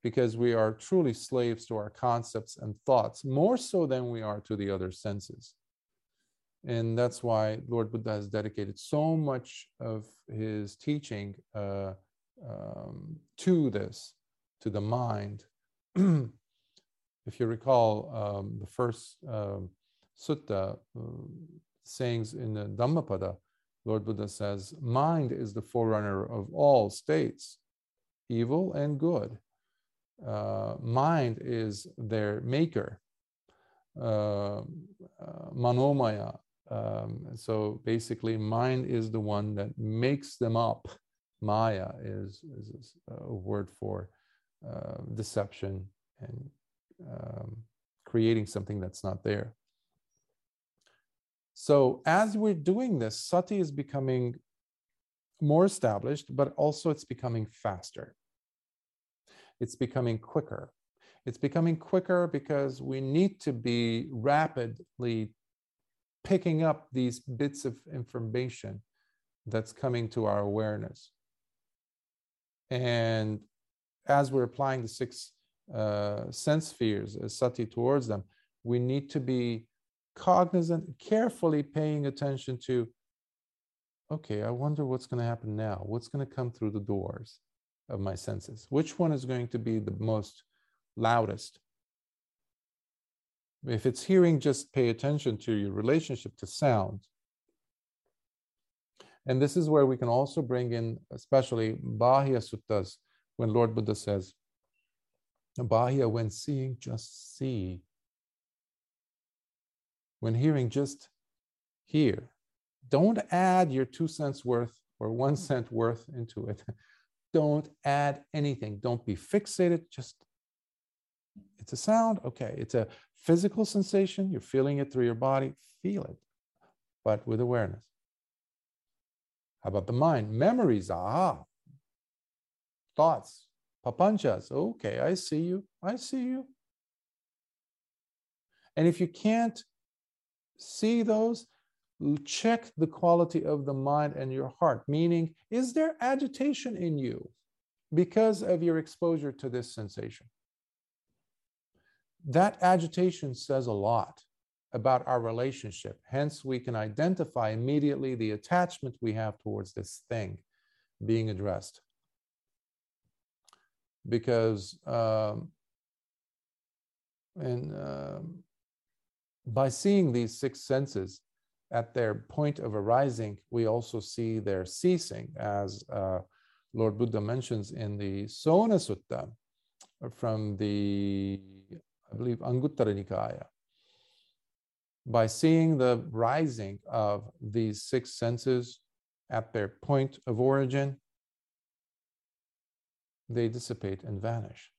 because we are truly slaves to our concepts and thoughts more so than we are to the other senses and that's why lord buddha has dedicated so much of his teaching uh, um, to this to the mind. *clears throat* If you recall um, the first um, sutta uh, sayings in the dhammapada lord buddha says mind is the forerunner of all states evil and good. Uh, mind is their maker. Uh, uh, manomaya um, so basically, mind is the one that makes them up. Maya is, is a word for uh, deception and um, creating something that's not there. So as we're doing this, sati is becoming more established, but also it's becoming faster. It's becoming quicker. It's becoming quicker because we need to be rapidly picking up these bits of information that's coming to our awareness. And as we're applying the six uh, sense spheres as sati towards them, we need to be cognizant, carefully paying attention to okay, I wonder what's going to happen now. What's going to come through the doors of my senses? Which one is going to be the most loudest? If it's hearing, just pay attention to your relationship to sound. And this is where we can also bring in, especially Bahiya Suttas, when Lord Buddha says, Bahiya, when seeing, just see. When hearing, just hear. Don't add your two cents worth or one cent worth into it. *laughs* Don't add anything. Don't be fixated. Just, it's a sound. Okay. It's a physical sensation. You're feeling it through your body. Feel it, but with awareness. How about the mind? Memories, aha. Thoughts, papanchas. Okay, I see you. I see you. And if you can't see those, check the quality of the mind and your heart, meaning, is there agitation in you because of your exposure to this sensation? That agitation says a lot about our relationship. Hence, we can identify immediately the attachment we have towards this thing being addressed. Because um, and um, by seeing these six senses at their point of arising, we also see their ceasing, as uh, Lord Buddha mentions in the Sona Sutta from the, I believe, Anguttara Nikaya by seeing the rising of these six senses at their point of origin, they dissipate and vanish,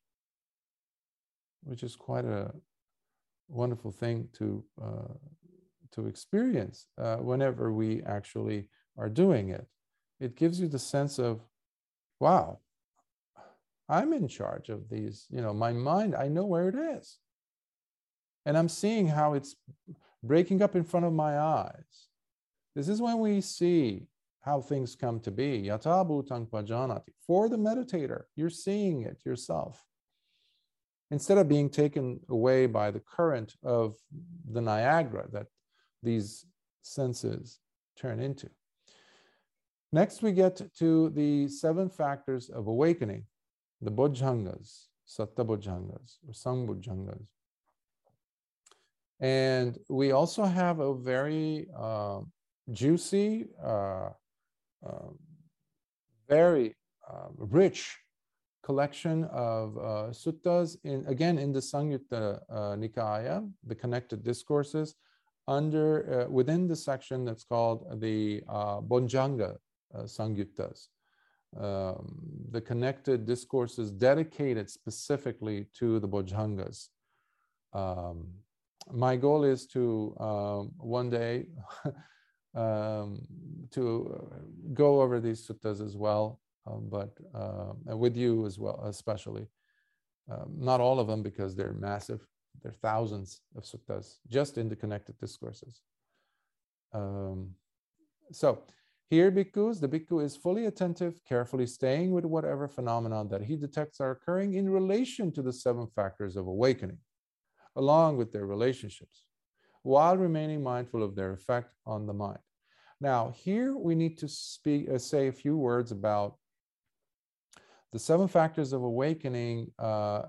which is quite a wonderful thing to uh, to experience uh, whenever we actually are doing it. It gives you the sense of, wow, I'm in charge of these. You know, my mind, I know where it is, and I'm seeing how it's breaking up in front of my eyes. This is when we see how things come to be. For the meditator, you're seeing it yourself. Instead of being taken away by the current of the Niagara that these senses turn into. Next, we get to the seven factors of awakening, the bojjhangas, satta bojjhangas, or sambojjhangas. And we also have a very uh, juicy, uh, uh, very um, rich collection of uh, suttas, in, again, in the Samyutta uh, Nikaya, the connected discourses, under uh, within the section that's called the Bojjhanga Samyuttas. Um, the connected discourses dedicated specifically to the Bojjhangas. Um, my goal is to um, one day *laughs* um, to uh, go over these suttas as well, um, but uh, with you as well, especially. Not all of them because they're massive. There are thousands of suttas just in the connected discourses. So here, bhikkhus, the bhikkhu is fully attentive, carefully staying with whatever phenomenon that he detects are occurring in relation to the seven factors of awakening along with their relationships, while remaining mindful of their effect on the mind. Now, here we need to speak, uh, say a few words about the seven factors of awakening uh,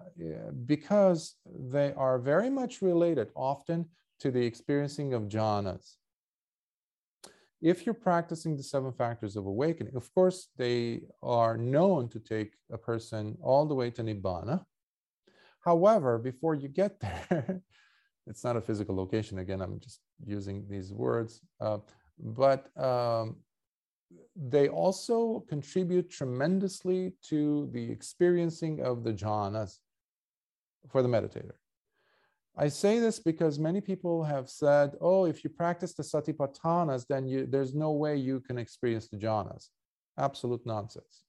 because they are very much related often to the experiencing of jhanas. If you're practicing the seven factors of awakening, of course, they are known to take a person all the way to Nibbana. However, before you get *laughs* there, it's not a physical location. Again, I'm just using these words, uh, but um, they also contribute tremendously to the experiencing of the jhanas for the meditator. I say this because many people have said, oh, if you practice the satipatthanas, then you, there's no way you can experience the jhanas. Absolute nonsense.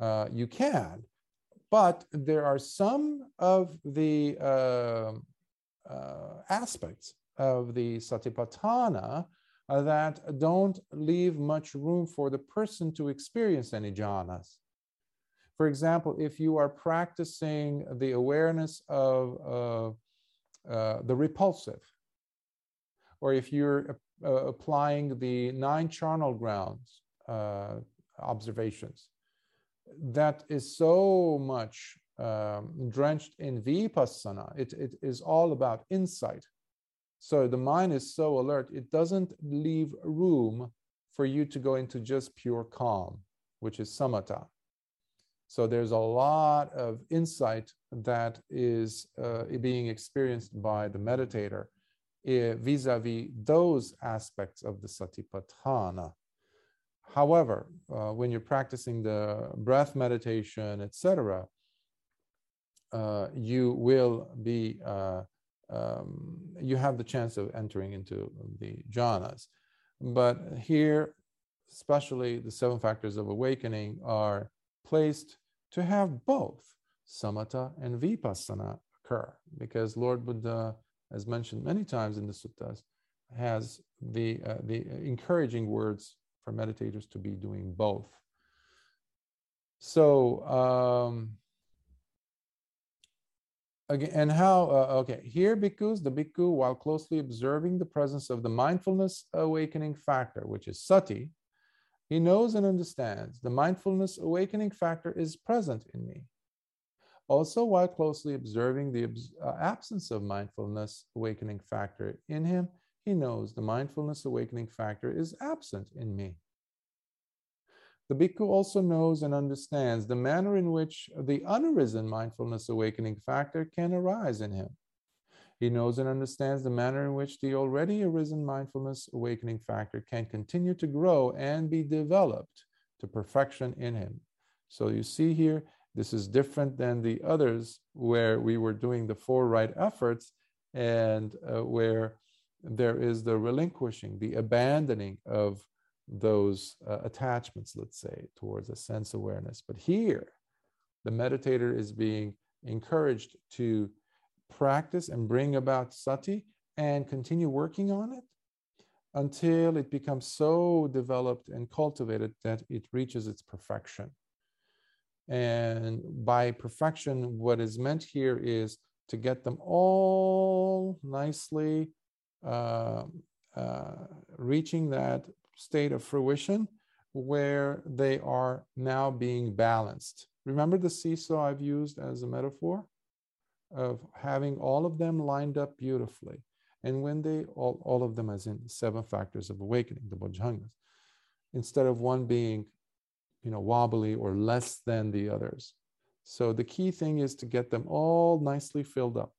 Uh, you can, but there are some of the uh, uh, aspects of the satipatthana uh, that don't leave much room for the person to experience any jhanas. For example, if you are practicing the awareness of uh, the repulsive, or if you're uh, applying the nine charnel grounds uh, observations, that is so much um, drenched in vipassana. It, it is all about insight. So the mind is so alert, it doesn't leave room for you to go into just pure calm, which is samatha. So there's a lot of insight that is uh, being experienced by the meditator eh, vis-a-vis those aspects of the satipatthana. However, uh, when you're practicing the breath meditation, etc., uh, you will be uh, um, you have the chance of entering into the jhanas. But here, especially the seven factors of awakening are placed to have both samatha and vipassana occur because Lord Buddha, as mentioned many times in the suttas, has the, uh, the encouraging words for meditators to be doing both. So, um, again, and how, uh, okay, here bhikkhus, the bhikkhu, while closely observing the presence of the mindfulness awakening factor, which is sati, he knows and understands the mindfulness awakening factor is present in me. Also, while closely observing the uh, absence of mindfulness awakening factor in him, he knows the mindfulness awakening factor is absent in me. The bhikkhu also knows and understands the manner in which the unarisen mindfulness awakening factor can arise in him. He knows and understands the manner in which the already arisen mindfulness awakening factor can continue to grow and be developed to perfection in him. So you see here, this is different than the others where we were doing the four right efforts and uh, where there is the relinquishing, the abandoning of those uh, attachments, let's say, towards a sense awareness. But here, the meditator is being encouraged to practice and bring about sati and continue working on it until it becomes so developed and cultivated that it reaches its perfection. And by perfection, what is meant here is to get them all nicely uh, uh, reaching that state of fruition where they are now being balanced. Remember the seesaw I've used as a metaphor of having all of them lined up beautifully. And when they, all, all of them as in seven factors of awakening, the bojjhangas, instead of one being, you know, wobbly or less than the others. So the key thing is to get them all nicely filled up.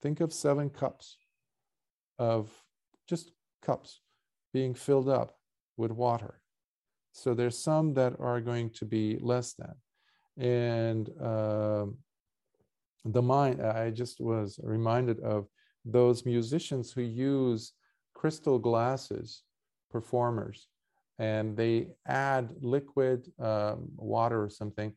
Think of seven cups of just cups being filled up with water. So there's some that are going to be less than. And uh, the mind, I just was reminded of those musicians who use crystal glasses, performers, and they add liquid um, water or something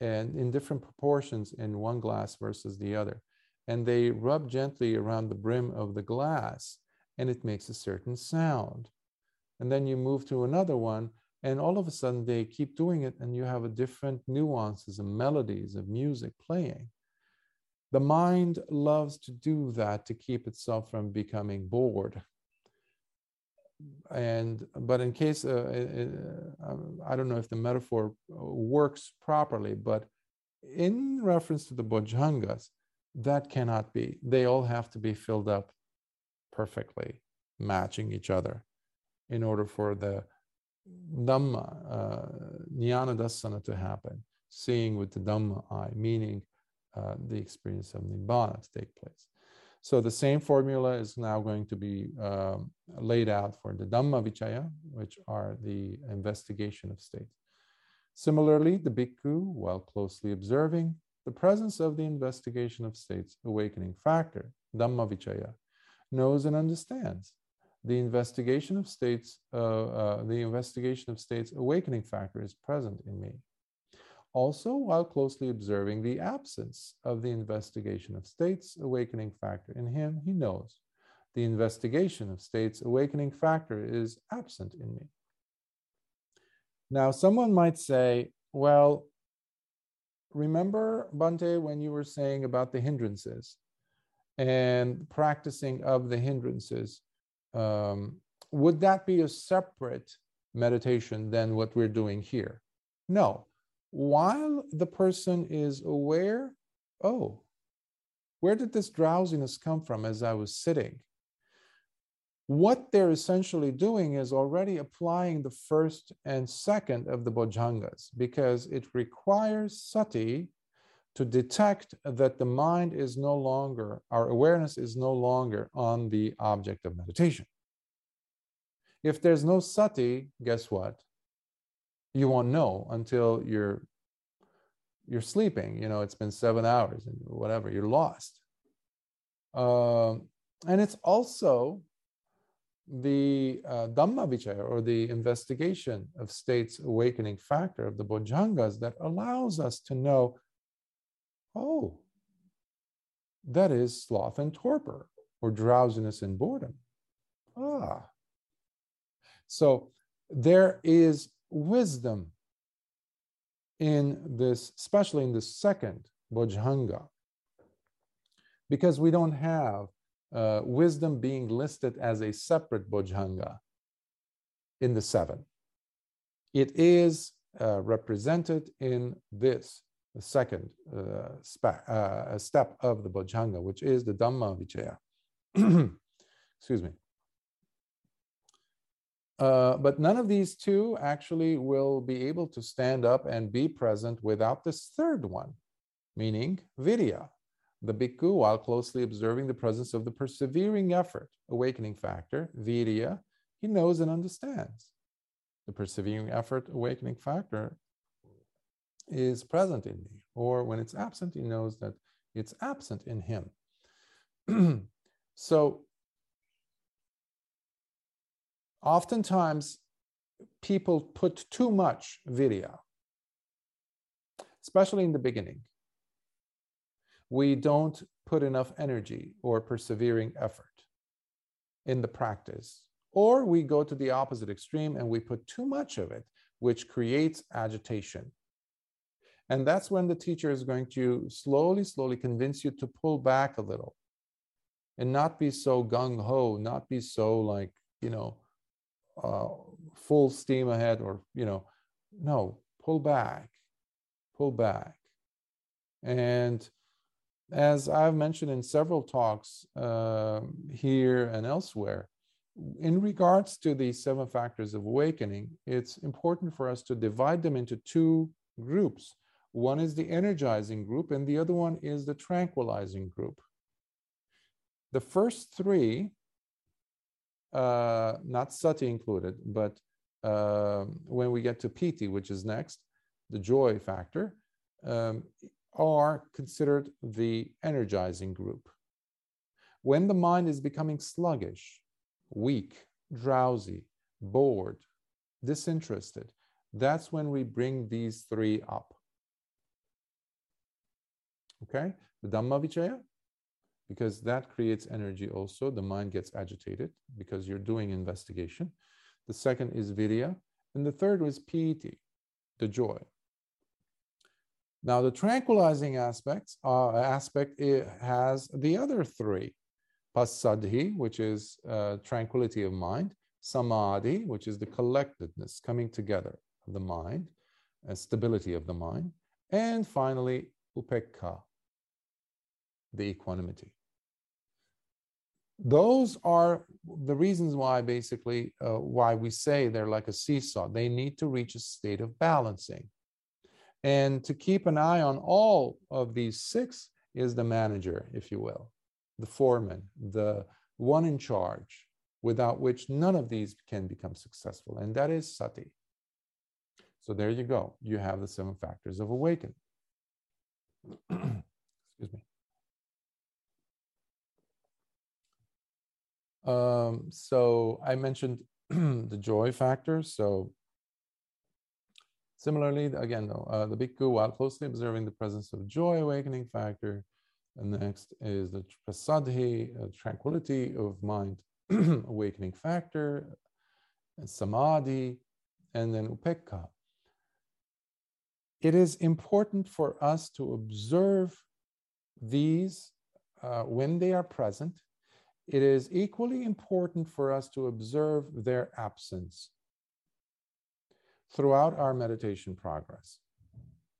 and in different proportions in one glass versus the other. And they rub gently around the brim of the glass and it makes a certain sound and then you move to another one and all of a sudden they keep doing it and you have a different nuances and melodies of music playing the mind loves to do that to keep itself from becoming bored. And but in case uh, uh, i don't know if the metaphor works properly but in reference to the bojjhangas that cannot be. They all have to be filled up perfectly matching each other in order for the Dhamma, uh, Jnana Dassana to happen, seeing with the Dhamma eye, meaning uh, the experience of Nibbana to take place. So the same formula is now going to be um, laid out for the Dhamma Vichaya, which are the investigation of states. Similarly, the bhikkhu, while closely observing the presence of the investigation of states awakening factor, Dhamma Vichaya, knows and understands the investigation of states, uh, uh, the investigation of states awakening factor is present in me. Also, while closely observing the absence of the investigation of states awakening factor in him, he knows the investigation of states awakening factor is absent in me. Now, someone might say, well, remember, Bhante, when you were saying about the hindrances and practicing of the hindrances, um, would that be a separate meditation than what we're doing here? No. While the person is aware oh, where did this drowsiness come from as I was sitting? What they're essentially doing is already applying the first and second of the bojjhangas because it requires sati to detect that the mind is no longer, our awareness is no longer on the object of meditation. If there's no sati, guess what? You won't know until you're you're sleeping. You know, it's been seven hours and whatever, you're lost. Um, and it's also the uh, Dhamma Vichaya or the investigation of state's awakening factor of the Bojjhangas that allows us to know oh, that is sloth and torpor or drowsiness and boredom. Ah, so there is wisdom in this, especially in the second Bojjhanga, because we don't have uh, wisdom being listed as a separate Bojjhanga in the seven. It is uh, represented in this, the second uh, spe- uh, step of the Bojjhanga, which is the Dhamma Vichaya. *clears throat* Excuse me. Uh, but none of these two actually will be able to stand up and be present without this third one, meaning virya, The bhikkhu, while closely observing the presence of the persevering effort, awakening factor, virya, he knows and understands. The persevering effort, awakening factor is present in me, or when it's absent, he knows that it's absent in him. *clears throat* so oftentimes people put too much virya, especially in the beginning. We don't put enough energy or persevering effort in the practice. Or we go to the opposite extreme and we put too much of it, which creates agitation. And that's when the teacher is going to slowly, slowly convince you to pull back a little and not be so gung ho, not be so like, you know, uh, full steam ahead or you know no pull back pull back. And as i've mentioned in several talks uh, here and elsewhere in regards to the seven factors of awakening it's important for us to divide them into two groups. One is the energizing group and the other one is the tranquilizing group. The first three uh, not sati included, but uh, when we get to piti, which is next, the joy factor, um, are considered the energizing group. When the mind is becoming sluggish, weak, drowsy, bored, disinterested, that's when we bring these three up. Okay, the Dhamma Vichaya, because that creates energy also. The mind gets agitated because you're doing investigation. The second is virya. And the third was piti, the joy. Now, the tranquilizing aspects uh, aspect has the other three passaddhi, which is uh, tranquility of mind, samadhi, which is the collectedness, coming together of the mind, and stability of the mind, and finally, upekkha, the equanimity those are the reasons why basically uh, why we say they're like a seesaw. They need to reach a state of balancing. And to keep an eye on all of these six is the manager if you will the foreman the one in charge without which none of these can become successful and that is sati. So there you go. You have the seven factors of awakening. *clears throat* Excuse me Um, so I mentioned *clears throat* the joy factor. So similarly, again, though, uh, the bhikkhu, while closely observing the presence of joy awakening factor, and next is the prasadhi, uh, tranquility of mind *clears throat* awakening factor, and samadhi, and then upekkha. It is important for us to observe these uh, when they are present it is equally important for us to observe their absence throughout our meditation progress,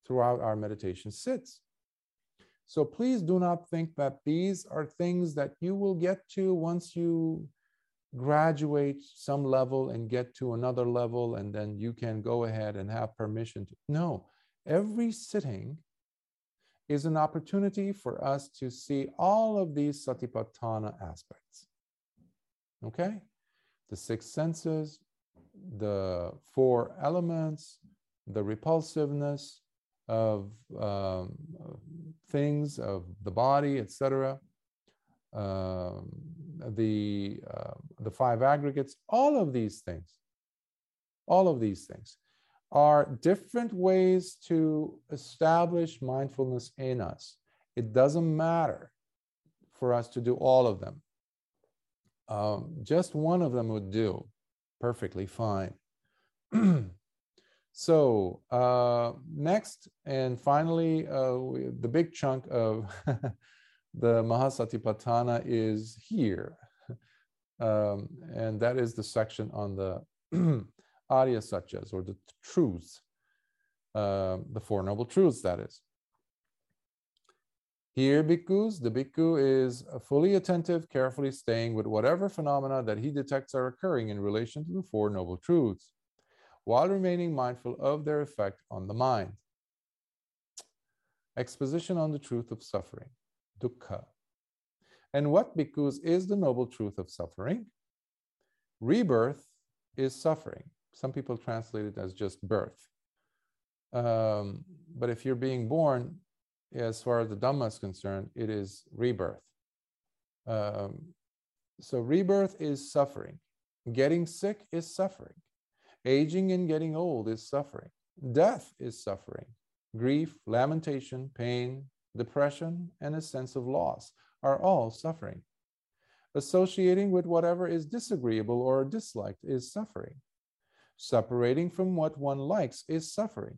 throughout our meditation sits. So please do not think that these are things that you will get to once you graduate some level and get to another level, and then you can go ahead and have permission to. No, every sitting is an opportunity for us to see all of these satipatthana aspects. Okay? The six senses, the four elements, the repulsiveness of um, things, of the body, etc., um, the, uh, the five aggregates, all of these things, all of these things are different ways to establish mindfulness in us. It doesn't matter for us to do all of them. Um, just one of them would do perfectly fine. *clears throat* so uh, next and finally, uh, we, the big chunk of *laughs* the Mahasatipatthana is here. *laughs* Um, and that is the section on the *clears throat* Arya Satyas or the truths, uh, the Four Noble Truths, that is. Here, bhikkhus, the bhikkhu is fully attentive, carefully staying with whatever phenomena that he detects are occurring in relation to the Four Noble Truths, while remaining mindful of their effect on the mind. Exposition on the truth of suffering, dukkha. And what, bhikkhus, is the noble truth of suffering? Rebirth is suffering. Some people translate it as just birth. Um, but if you're being born, as far as the Dhamma is concerned, it is rebirth. Um, so rebirth is suffering. Getting sick is suffering. Aging and getting old is suffering. Death is suffering. Grief, lamentation, pain, depression, and a sense of loss are all suffering. Associating with whatever is disagreeable or disliked is suffering. Separating from what one likes is suffering.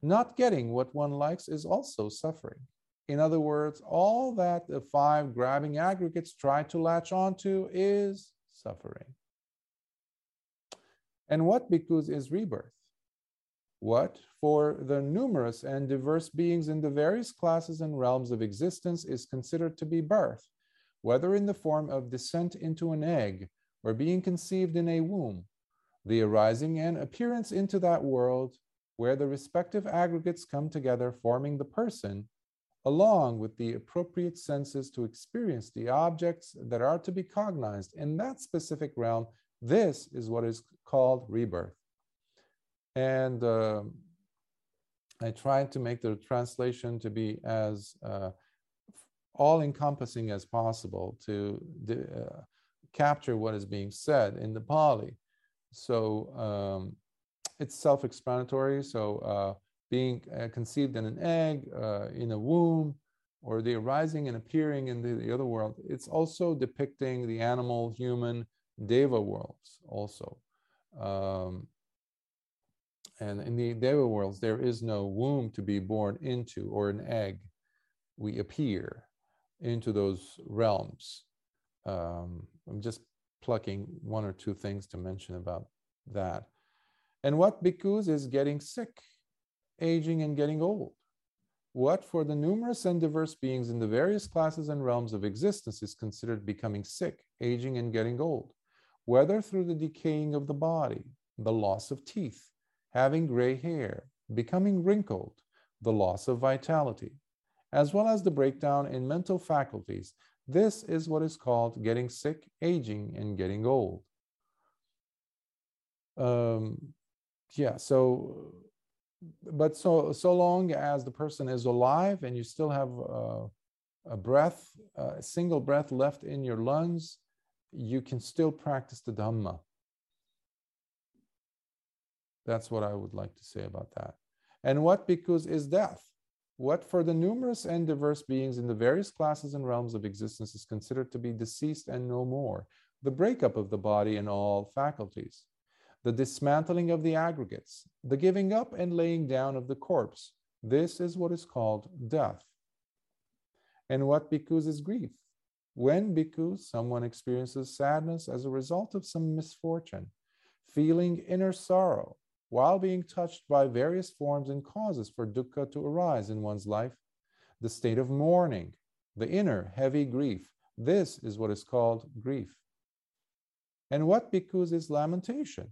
Not getting what one likes is also suffering. In other words, all that the five grabbing aggregates try to latch onto is suffering. And what bhikkhus is rebirth? What, for the numerous and diverse beings in the various classes and realms of existence, is considered to be birth, whether in the form of descent into an egg or being conceived in a womb, the arising and appearance into that world where the respective aggregates come together, forming the person, along with the appropriate senses to experience the objects that are to be cognized in that specific realm. This is what is called rebirth. And uh, I tried to make the translation to be as uh, all encompassing as possible to uh, capture what is being said in the Pali. So, um, it's self-explanatory. So uh, being uh, conceived in an egg, uh, in a womb, or the arising and appearing in the, the, other world, it's also depicting the animal, human, deva worlds also. Um, and in the deva worlds, there is no womb to be born into or an egg. We appear into those realms. Um, I'm just plucking one or two things to mention about that. And what bhikkhus is getting sick, aging, and getting old? What for the numerous and diverse beings in the various classes and realms of existence is considered becoming sick, aging, and getting old? Whether through the decaying of the body, the loss of teeth, having gray hair, becoming wrinkled, the loss of vitality, as well as the breakdown in mental faculties, this is what is called getting sick, aging, and getting old. Um, yeah so but so so long as the person is alive and you still have uh, a breath a single breath left in your lungs you can still practice the dhamma. That's what i would like to say about that. And what bhikkhus is death? What for the numerous and diverse beings in the various classes and realms of existence is considered to be deceased and no more. The breakup of the body and all faculties the dismantling of the aggregates, the giving up and laying down of the corpse. This is what is called death. And what bhikkhus is grief? When bhikkhus, someone experiences sadness as a result of some misfortune, feeling inner sorrow, while being touched by various forms and causes for dukkha to arise in one's life, the state of mourning, the inner heavy grief. This is what is called grief. And what bhikkhus is lamentation?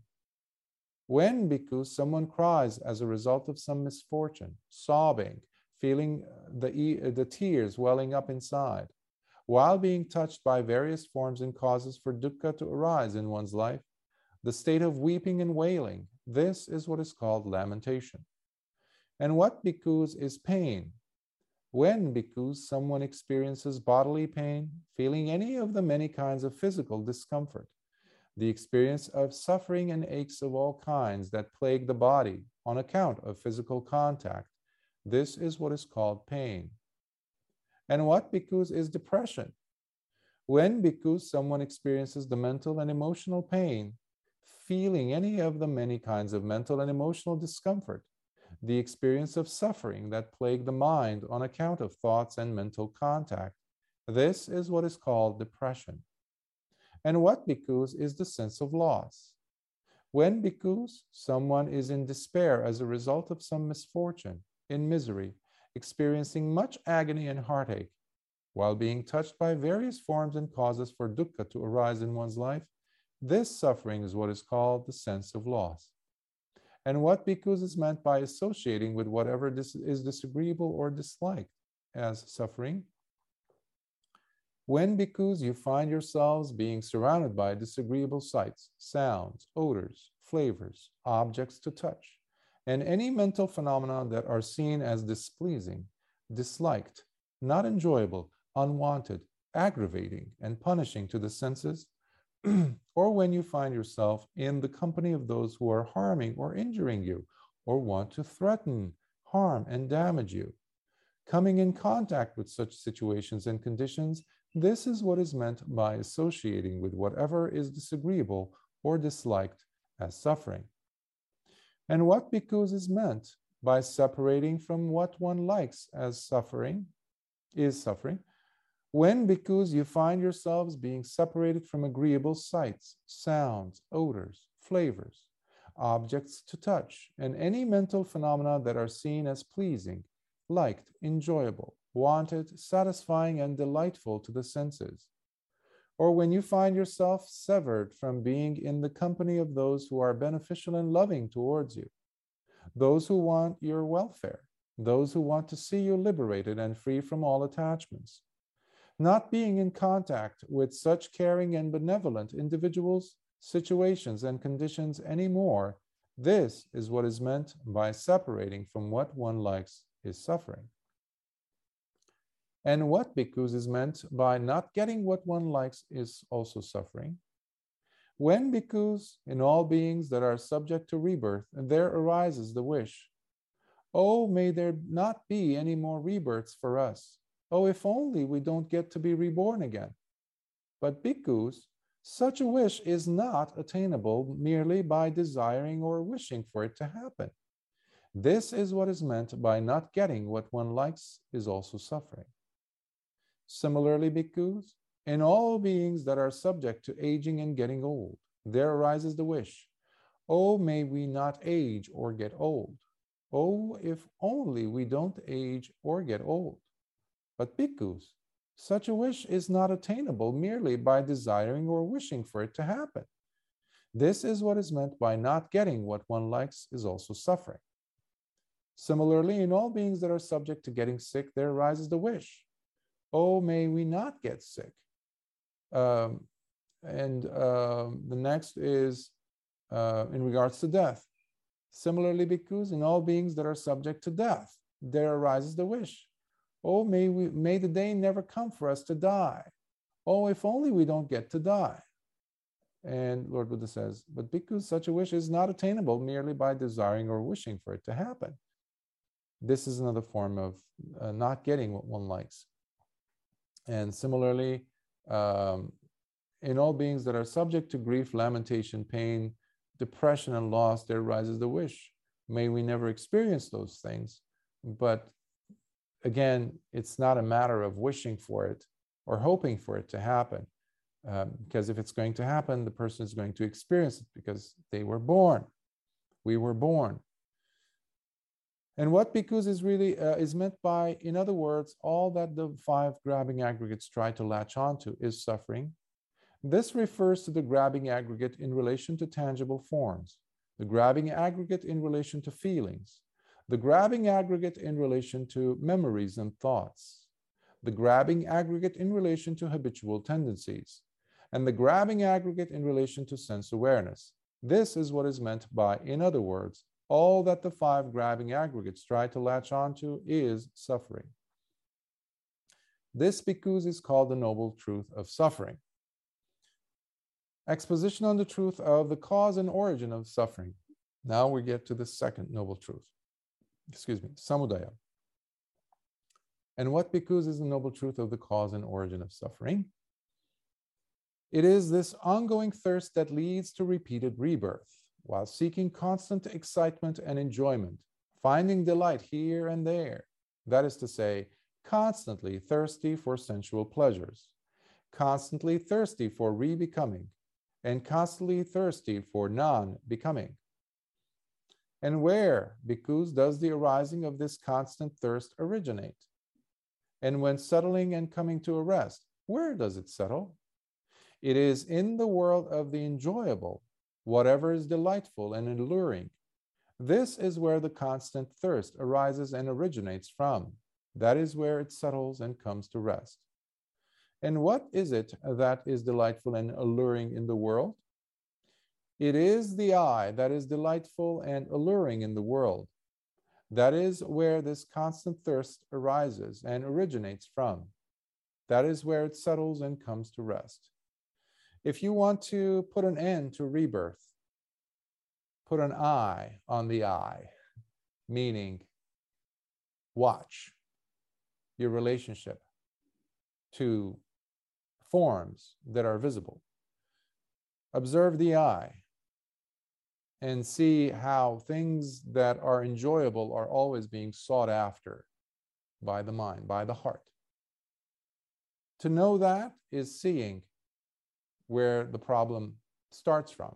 When bhikkhus someone cries as a result of some misfortune, sobbing, feeling uh, the, uh, the tears welling up inside, while being touched by various forms and causes for dukkha to arise in one's life, the state of weeping and wailing, this is what is called lamentation. And what bhikkhus is pain? When bhikkhus someone experiences bodily pain, feeling any of the many kinds of physical discomfort, the experience of suffering and aches of all kinds that plague the body on account of physical contact, this is what is called pain. And what bhikkhus is depression? When bhikkhus someone experiences the mental and emotional pain, feeling any of the many kinds of mental and emotional discomfort, the experience of suffering that plague the mind on account of thoughts and mental contact. This is what is called depression. And what bhikkhus is the sense of loss? When bhikkhus, someone is in despair as a result of some misfortune, in misery, experiencing much agony and heartache, while being touched by various forms and causes for dukkha to arise in one's life, this suffering is what is called the sense of loss. And what bhikkhus is meant by associating with whatever dis- is disagreeable or disliked as suffering. When bhikkhus you find yourselves being surrounded by disagreeable sights, sounds, odors, flavors, objects to touch, and any mental phenomena that are seen as displeasing, disliked, not enjoyable, unwanted, aggravating, and punishing to the senses, *clears throat* or when you find yourself in the company of those who are harming or injuring you, or want to threaten, harm, and damage you. Coming in contact with such situations and conditions, this is what is meant by associating with whatever is disagreeable or disliked as suffering. And what bhikkhus is meant by separating from what one likes as suffering is suffering when, bhikkhus, you find yourselves being separated from agreeable sights, sounds, odors, flavors, objects to touch, and any mental phenomena that are seen as pleasing, liked, enjoyable, wanted, satisfying, and delightful to the senses. Or when you find yourself severed from being in the company of those who are beneficial and loving towards you, those who want your welfare, those who want to see you liberated and free from all attachments not being in contact with such caring and benevolent individuals, situations, and conditions anymore, this is what is meant by separating from what one likes is suffering. And what bhikkhus is meant by not getting what one likes is also suffering. When bhikkhus, in all beings that are subject to rebirth, there arises the wish, oh, may there not be any more rebirths for us. Oh, if only we don't get to be reborn again. But bhikkhus, such a wish is not attainable merely by desiring or wishing for it to happen. This is what is meant by not getting what one likes is also suffering. Similarly, bhikkhus, in all beings that are subject to aging and getting old, there arises the wish, oh, may we not age or get old. Oh, if only we don't age or get old. But bhikkhus, such a wish is not attainable merely by desiring or wishing for it to happen. This is what is meant by not getting what one likes is also suffering. Similarly, in all beings that are subject to getting sick, there arises the wish, oh, may we not get sick. Um, and um, the next is uh, in regards to death. Similarly, bhikkhus, in all beings that are subject to death, there arises the wish, Oh, may, we, may the day never come for us to die. Oh, if only we don't get to die. And Lord Buddha says, but bhikkhus such a wish is not attainable merely by desiring or wishing for it to happen. This is another form of uh, not getting what one likes. And similarly, um, in all beings that are subject to grief, lamentation, pain, depression, and loss, there arises the wish. May we never experience those things, but again, it's not a matter of wishing for it or hoping for it to happen. Um, because if it's going to happen, the person is going to experience it because they were born. We were born. And what bhikkhus is really uh, is meant by, in other words, all that the five grabbing aggregates try to latch onto is suffering. This refers to the grabbing aggregate in relation to tangible forms, the grabbing aggregate in relation to feelings, the grabbing aggregate in relation to memories and thoughts, the grabbing aggregate in relation to habitual tendencies, and the grabbing aggregate in relation to sense awareness. This is what is meant by, in other words, all that the five grabbing aggregates try to latch onto is suffering. This bhikkhus is called the noble truth of suffering. Exposition on the truth of the cause and origin of suffering. Now we get to the second noble truth. Excuse me, samudaya. And what bhikkhus is the noble truth of the cause and origin of suffering? It is this ongoing thirst that leads to repeated rebirth while seeking constant excitement and enjoyment, finding delight here and there. That is to say, constantly thirsty for sensual pleasures, constantly thirsty for re becoming, and constantly thirsty for non becoming. And where, bhikkhus, does the arising of this constant thirst originate? And when settling and coming to a rest, where does it settle? It is in the world of the enjoyable, whatever is delightful and alluring. This is where the constant thirst arises and originates from. That is where it settles and comes to rest. And what is it that is delightful and alluring in the world? It is the eye that is delightful and alluring in the world. That is where this constant thirst arises and originates from. That is where it settles and comes to rest. If you want to put an end to rebirth, put an eye on the eye, meaning watch your relationship to forms that are visible. Observe the eye and see how things that are enjoyable are always being sought after by the mind, by the heart. To know that is seeing where the problem starts from.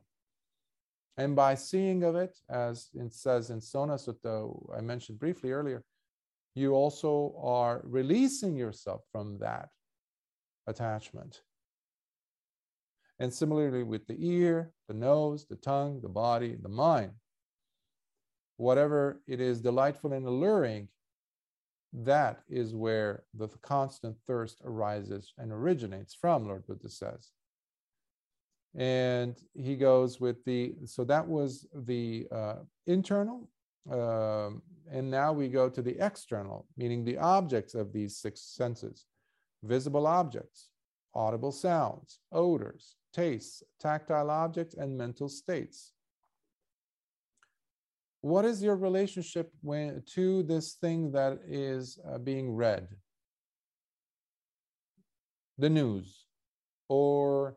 And by seeing of it, as it says in Sona Sutta, I mentioned briefly earlier, you also are releasing yourself from that attachment. And similarly with the ear, the nose, the tongue, the body, the mind, whatever it is delightful and alluring, that is where the constant thirst arises and originates from, Lord Buddha says and he goes with the so that was the uh, internal um, and now we go to the external meaning the objects of these six senses. Visible objects audible sounds odors tastes tactile objects and mental states. What is your relationship when, to this thing that is uh, being read? The news or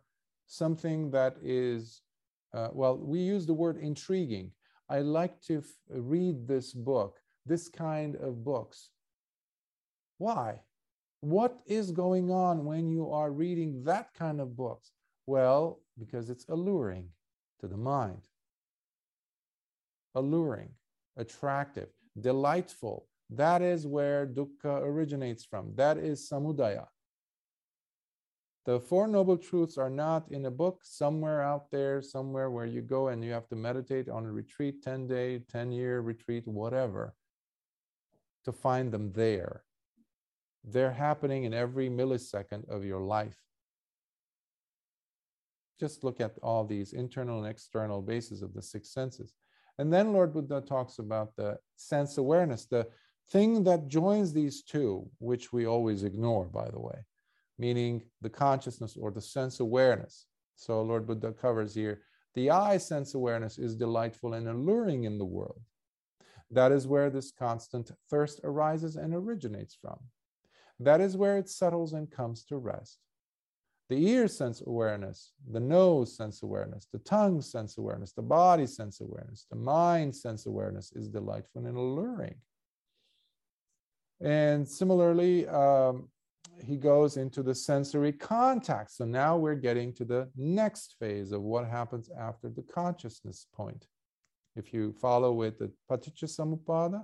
something that is, uh, well, we use the word intriguing. I like to read this book, this kind of books. Why? What is going on when you are reading that kind of books? Well, because it's alluring to the mind. Alluring, attractive, delightful. That is where dukkha originates from. That is samudaya. The Four Noble Truths are not in a book somewhere out there, somewhere where you go and you have to meditate on a retreat, 10 day, 10 year retreat, whatever, to find them there. They're happening in every millisecond of your life. Just look at all these internal and external bases of the six senses. And then Lord Buddha talks about the sense awareness, the thing that joins these two, which we always ignore, by the way meaning the consciousness or the sense awareness. So Lord Buddha covers here the eye sense awareness is delightful and alluring in the world. That is where this constant thirst arises and originates from. That is where it settles and comes to rest. The ear sense awareness, the nose sense awareness, the tongue sense awareness, the body sense awareness, the mind sense awareness is delightful and alluring. And similarly, um, he goes into the sensory contact. So now we're getting to the next phase of what happens after the consciousness point. If you follow with the paticca samuppada,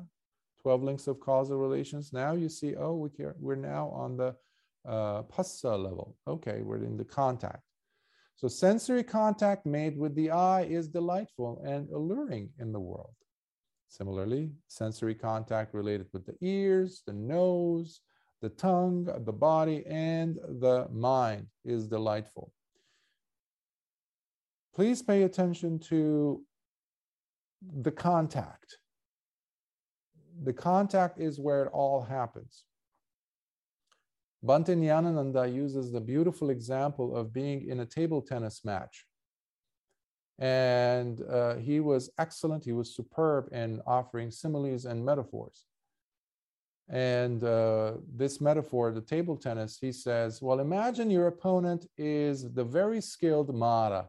12 links of causal relations. Now you see, oh, we care, we're now on the uh, phassa level. Okay, we're in the contact. So sensory contact made with the eye is delightful and alluring in the world. Similarly, sensory contact related with the ears, the nose, the tongue, the body, and the mind is delightful. Please pay attention to the contact. The contact is where it all happens. Bhante Nyanananda uses the beautiful example of being in a table tennis match. And uh, he was excellent, he was superb in offering similes and metaphors. And uh, this metaphor, the table tennis, he says, Well, imagine your opponent is the very skilled Mara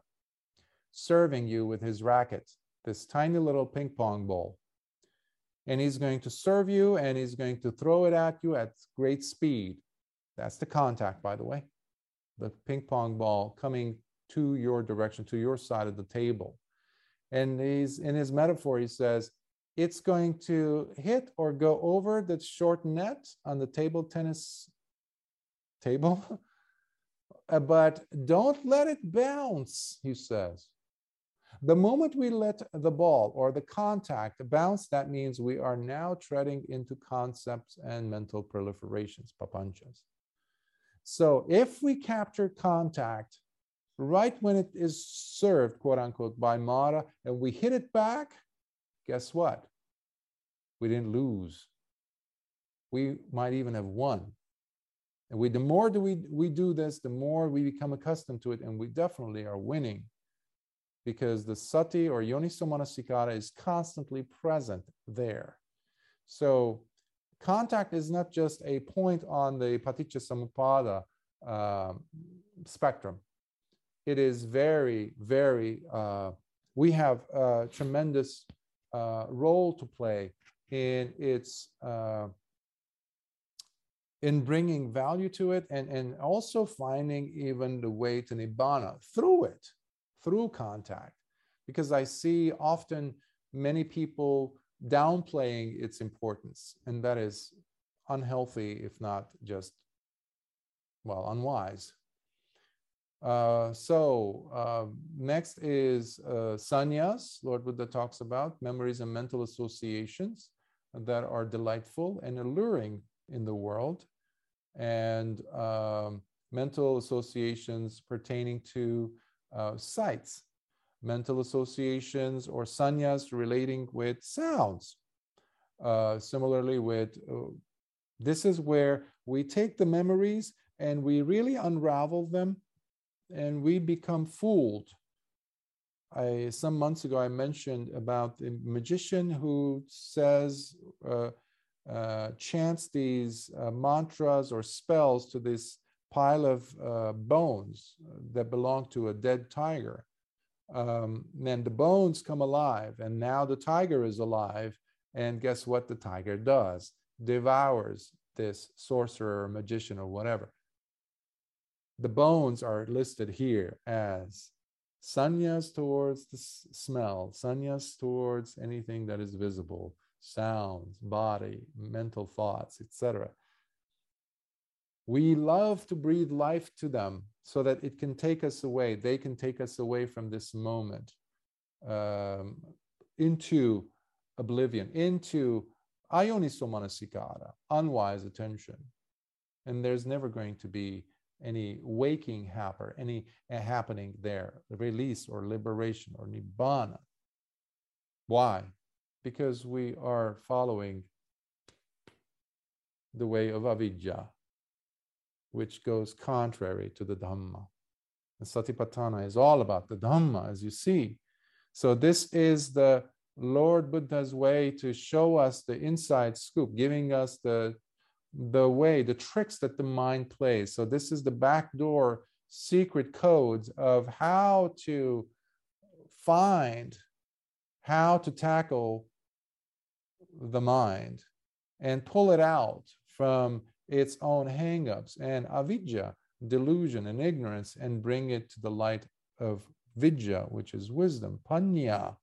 serving you with his racket, this tiny little ping pong ball. And he's going to serve you and he's going to throw it at you at great speed. That's the contact, by the way. The ping pong ball coming to your direction, to your side of the table. And he's in his metaphor, he says, it's going to hit or go over the short net on the table tennis table. *laughs* But don't let it bounce, he says. The moment we let the ball or the contact bounce, that means we are now treading into concepts and mental proliferations, papanchas. So if we capture contact right when it is served, quote unquote, by Mara, and we hit it back, guess what? We didn't lose. We might even have won. And we, the more do we, we do this, the more we become accustomed to it, and we definitely are winning because the sati or yoniso manasikara is constantly present there. So contact is not just a point on the paticca samuppada uh, spectrum. It is very, very, uh, we have a tremendous uh, role to play in its, uh, in bringing value to it and, and also finding even the way to nibbana through it, through contact. Because I see often many people downplaying its importance, and that is unhealthy, if not just, well, unwise. Uh, so uh, next is uh, sannyas, Lord Buddha talks about memories and mental associations that are delightful and alluring in the world, and um, mental associations pertaining to uh, sights mental associations or sannyas relating with sounds. Uh, similarly, with this is where we take the memories and we really unravel them and we become fooled. I, some months ago, I mentioned about the magician who says, uh, uh, chants these uh, mantras or spells to this pile of uh, bones that belong to a dead tiger um, then the bones come alive, and now the tiger is alive. And guess what the tiger does? Devours this sorcerer or magician or whatever. The bones are listed here as sannyas towards the smell, sannyas towards anything that is visible, sounds, body, mental thoughts, etc. We love to breathe life to them so that it can take us away. They can take us away from this moment um, into oblivion, into ayoniso manasikara, unwise attention. And there's never going to be any waking happen, any uh, happening there, release or liberation or nibbana. Why? Because we are following the way of avidya, which goes contrary to the Dhamma. The Satipatthana is all about the Dhamma, as you see. So, this is the Lord Buddha's way to show us the inside scoop, giving us the, the way, the tricks that the mind plays. So, this is the backdoor secret codes of how to find, how to tackle the mind and pull it out from its own hangups and avidya, delusion and ignorance, and bring it to the light of vidya, which is wisdom, panya.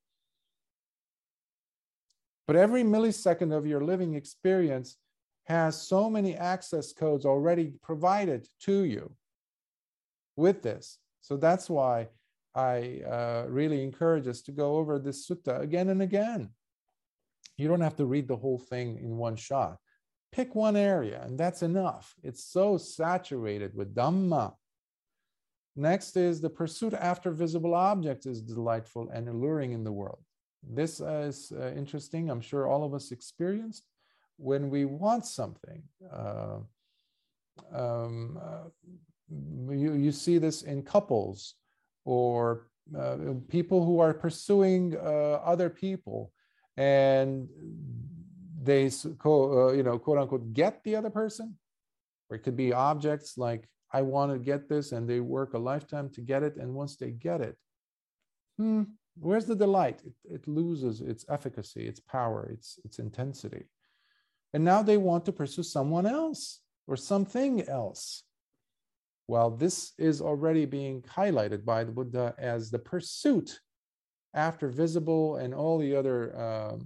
But every millisecond of your living experience has so many access codes already provided to you with this. So that's why I uh, really encourage us to go over this sutta again and again. You don't have to read the whole thing in one shot. Pick one area, and that's enough. It's so saturated with Dhamma. Next is the pursuit after visible objects is delightful and alluring in the world. This is uh, interesting. I'm sure all of us experienced when we want something. Uh, um, uh, you, you see this in couples or uh, people who are pursuing uh, other people and they uh, you know quote unquote get the other person or it could be objects like i want to get this and they work a lifetime to get it and once they get it hmm, where's the delight it, it loses its efficacy its power its its intensity and now they want to pursue someone else or something else well, this is already being highlighted by the Buddha as the pursuit after visible and all the other uh,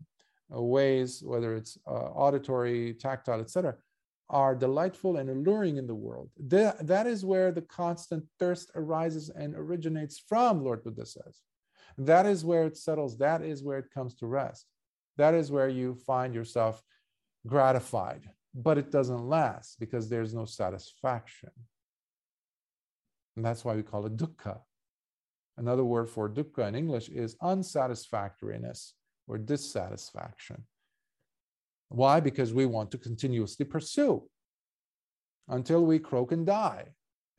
ways, whether it's uh, auditory, tactile, etc., are delightful and alluring in the world. That is where the constant thirst arises and originates from, Lord Buddha says. That is where it settles. That is where it comes to rest. That is where you find yourself gratified, but it doesn't last because there's no satisfaction. And that's why we call it dukkha. Another word for dukkha in English is unsatisfactoriness or dissatisfaction. Why? Because we want to continuously pursue until we croak and die.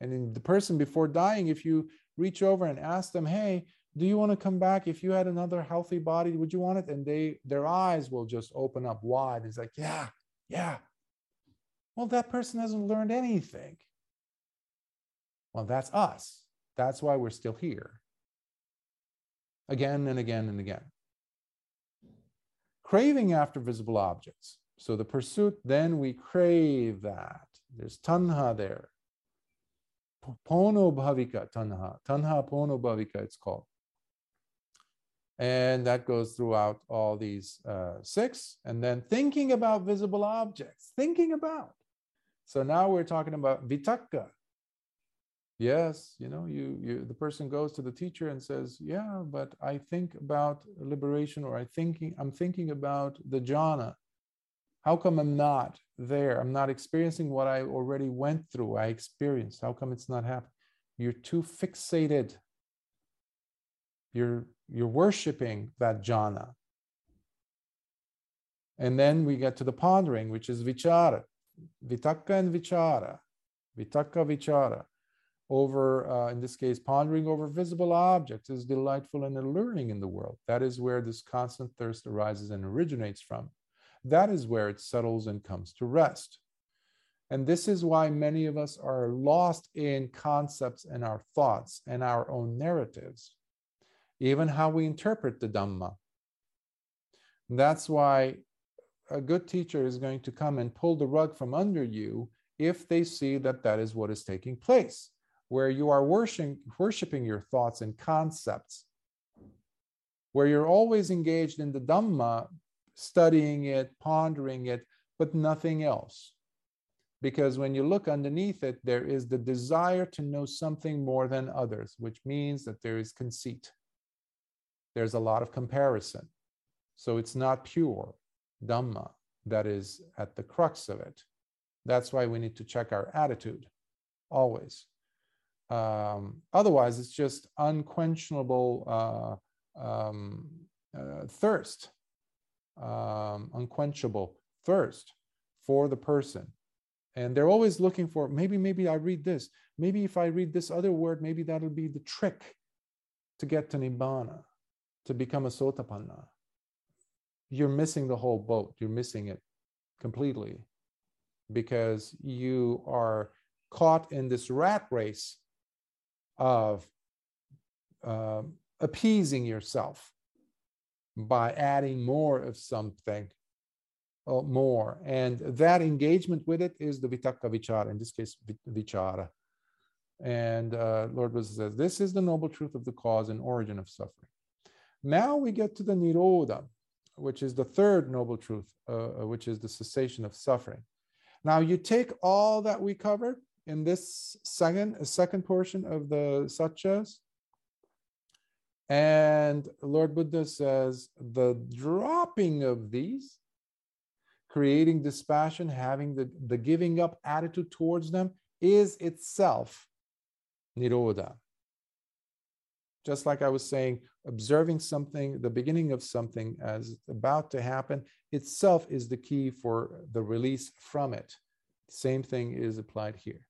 And in the person before dying, if you reach over and ask them, hey, do you want to come back? If you had another healthy body, would you want it? And they their eyes will just open up wide. It's like, yeah, yeah. Well, that person hasn't learned anything. Well, that's us. That's why we're still here. Again and again and again. Craving after visible objects. So the pursuit, then we crave that. There's tanha there. Pono bhavika tanha. Tanha pono bhavika, it's called. And that goes throughout all these uh, six. And then thinking about visible objects, thinking about. So now we're talking about vitakka, yes you know you you the person goes to the teacher and says yeah but i think about liberation or i thinking i'm thinking about the jhana. How come i'm not there? I'm not experiencing what i already went through i experienced. How come it's not happening? You're too fixated. You're you're worshiping that jhana and then we get to the pondering which is vichara vitakka and vichara vitakka vichara over, uh, in this case, pondering over visible objects is delightful and alluring in the world. That is where this constant thirst arises and originates from. That is where it settles and comes to rest. And this is why many of us are lost in concepts and our thoughts and our own narratives, even how we interpret the Dhamma. that's why a good teacher is going to come and pull the rug from under you if they see that that is what is taking place where you are worshiping, worshiping your thoughts and concepts, where you're always engaged in the Dhamma, studying it, pondering it, but nothing else. Because when you look underneath it, there is the desire to know something more than others, which means that there is conceit. There's a lot of comparison. So it's not pure Dhamma that is at the crux of it. That's why we need to check our attitude always. Um, otherwise, it's just unquenchable uh, um, uh, thirst, um, unquenchable thirst for the person. And they're always looking for maybe, maybe I read this. Maybe if I read this other word, maybe that'll be the trick to get to Nibbana, to become a Sotapanna. You're missing the whole boat. You're missing it completely because you are caught in this rat race of uh, appeasing yourself by adding more of something uh, more. And that engagement with it is the vitakka vichara, in this case, vichara. And uh, Lord Buddha says, this is the noble truth of the cause and origin of suffering. Now we get to the nirodha. which is the third noble truth, uh, uh, which is the cessation of suffering. Now, you take all that we covered in this second, second portion of the Satyas, and Lord Buddha says the dropping of these, creating dispassion, having the, the giving up attitude towards them, is itself Nirodha. Just like I was saying, observing something, the beginning of something as about to happen itself is the key for the release from it. Same thing is applied here.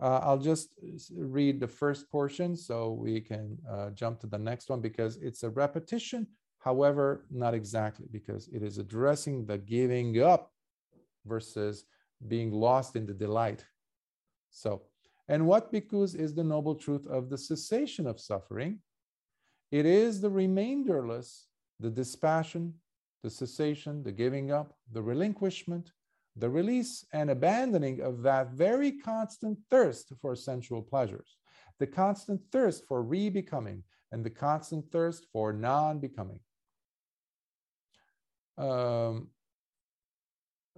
Uh, I'll just read the first portion so we can uh, jump to the next one because it's a repetition. However, not exactly because it is addressing the giving up versus being lost in the delight. So and what bhikkhus is the noble truth of the cessation of suffering? It is the remainderless, the dispassion, the cessation, the giving up, the relinquishment, the release and abandoning of that very constant thirst for sensual pleasures, the constant thirst for re-becoming, and the constant thirst for non-becoming. Um,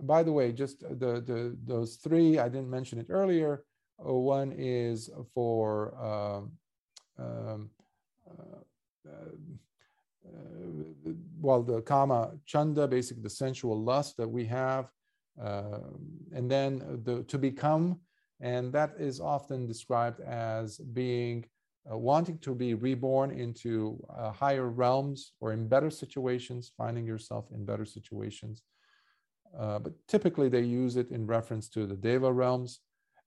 by the way, just the, the those three, I didn't mention it earlier, one is for um, um, uh, uh, well, the kama chanda, basically the sensual lust that we have, uh, and then the to become, and that is often described as being uh, wanting to be reborn into uh, higher realms or in better situations, finding yourself in better situations. but typically, they use it in reference to the deva realms,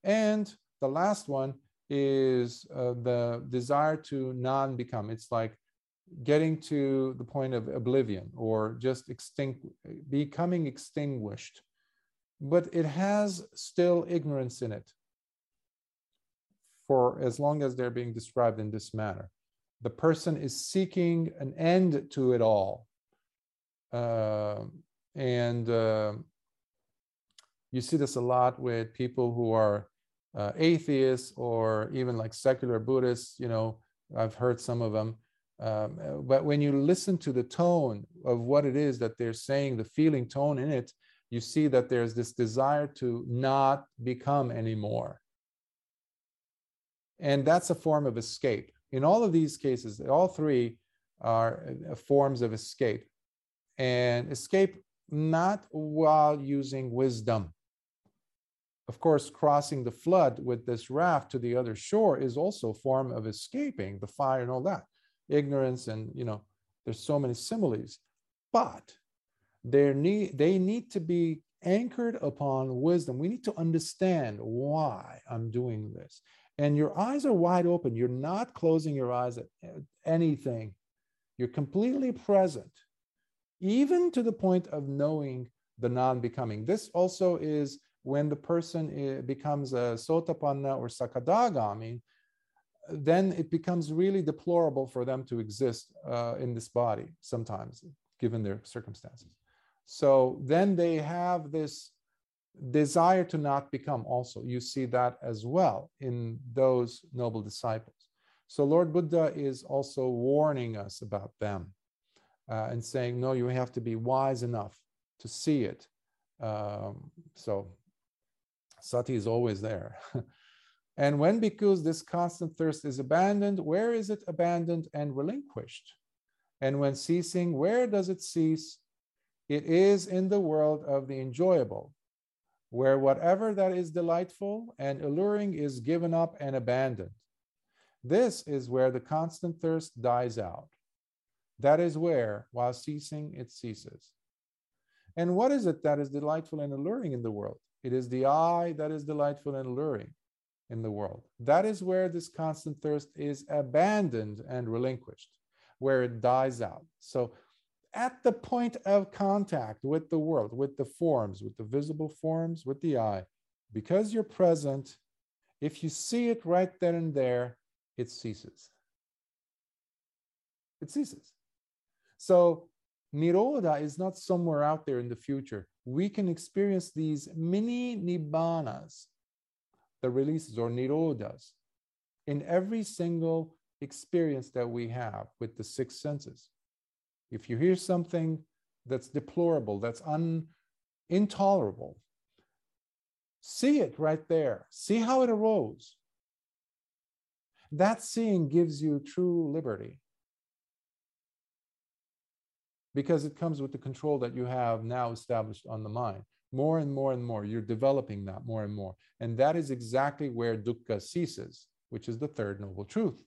and the last one is uh, the desire to non become. It's like getting to the point of oblivion or just extinct, becoming extinguished. But it has still ignorance in it for as long as they're being described in this manner. The person is seeking an end to it all. Uh, and uh, you see this a lot with people who are uh, atheists or even like secular Buddhists, you know, I've heard some of them. Um, but when you listen to the tone of what it is that they're saying, the feeling tone in it, you see that there's this desire to not become anymore. And that's a form of escape. In all of these cases, all three are uh, forms of escape. And escape not while using wisdom of course, crossing the flood with this raft to the other shore is also a form of escaping the fire and all that. Ignorance and, you know, there's so many similes. But they need, they need to be anchored upon wisdom. We need to understand why I'm doing this. And your eyes are wide open. You're not closing your eyes at anything. You're completely present, even to the point of knowing the non becoming. This also is when the person eh, becomes a sotapanna or sakadagami, then it becomes really deplorable for them to exist uh, in this body sometimes, given their circumstances. So then they have this desire to not become also. You see that as well in those noble disciples. So Lord Buddha is also warning us about them uh, and saying, no, you have to be wise enough to see it. Um, so Sati is always there. *laughs* and when because this constant thirst is abandoned, where is it abandoned and relinquished? And when ceasing, where does it cease? It is in the world of the enjoyable, where whatever that is delightful and alluring is given up and abandoned. This is where the constant thirst dies out. That is where, while ceasing, it ceases. And what is it that is delightful and alluring in the world? It is the eye that is delightful and alluring in the world. That is where this constant thirst is abandoned and relinquished, where it dies out. So, at the point of contact with the world, with the forms, with the visible forms, with the eye, because you're present, if you see it right then and there, it ceases. It ceases. So, Nirodha is not somewhere out there in the future we can experience these mini nibbanas, the releases or nirodhas, in every single experience that we have with the six senses. If you hear something, that's deplorable, that's un, intolerable. See it right there. See how it arose. That seeing gives you true liberty because it comes with the control that you have now established on the mind. More and more and more, you're developing that more and more. And that is exactly where dukkha ceases, which is the third noble truth.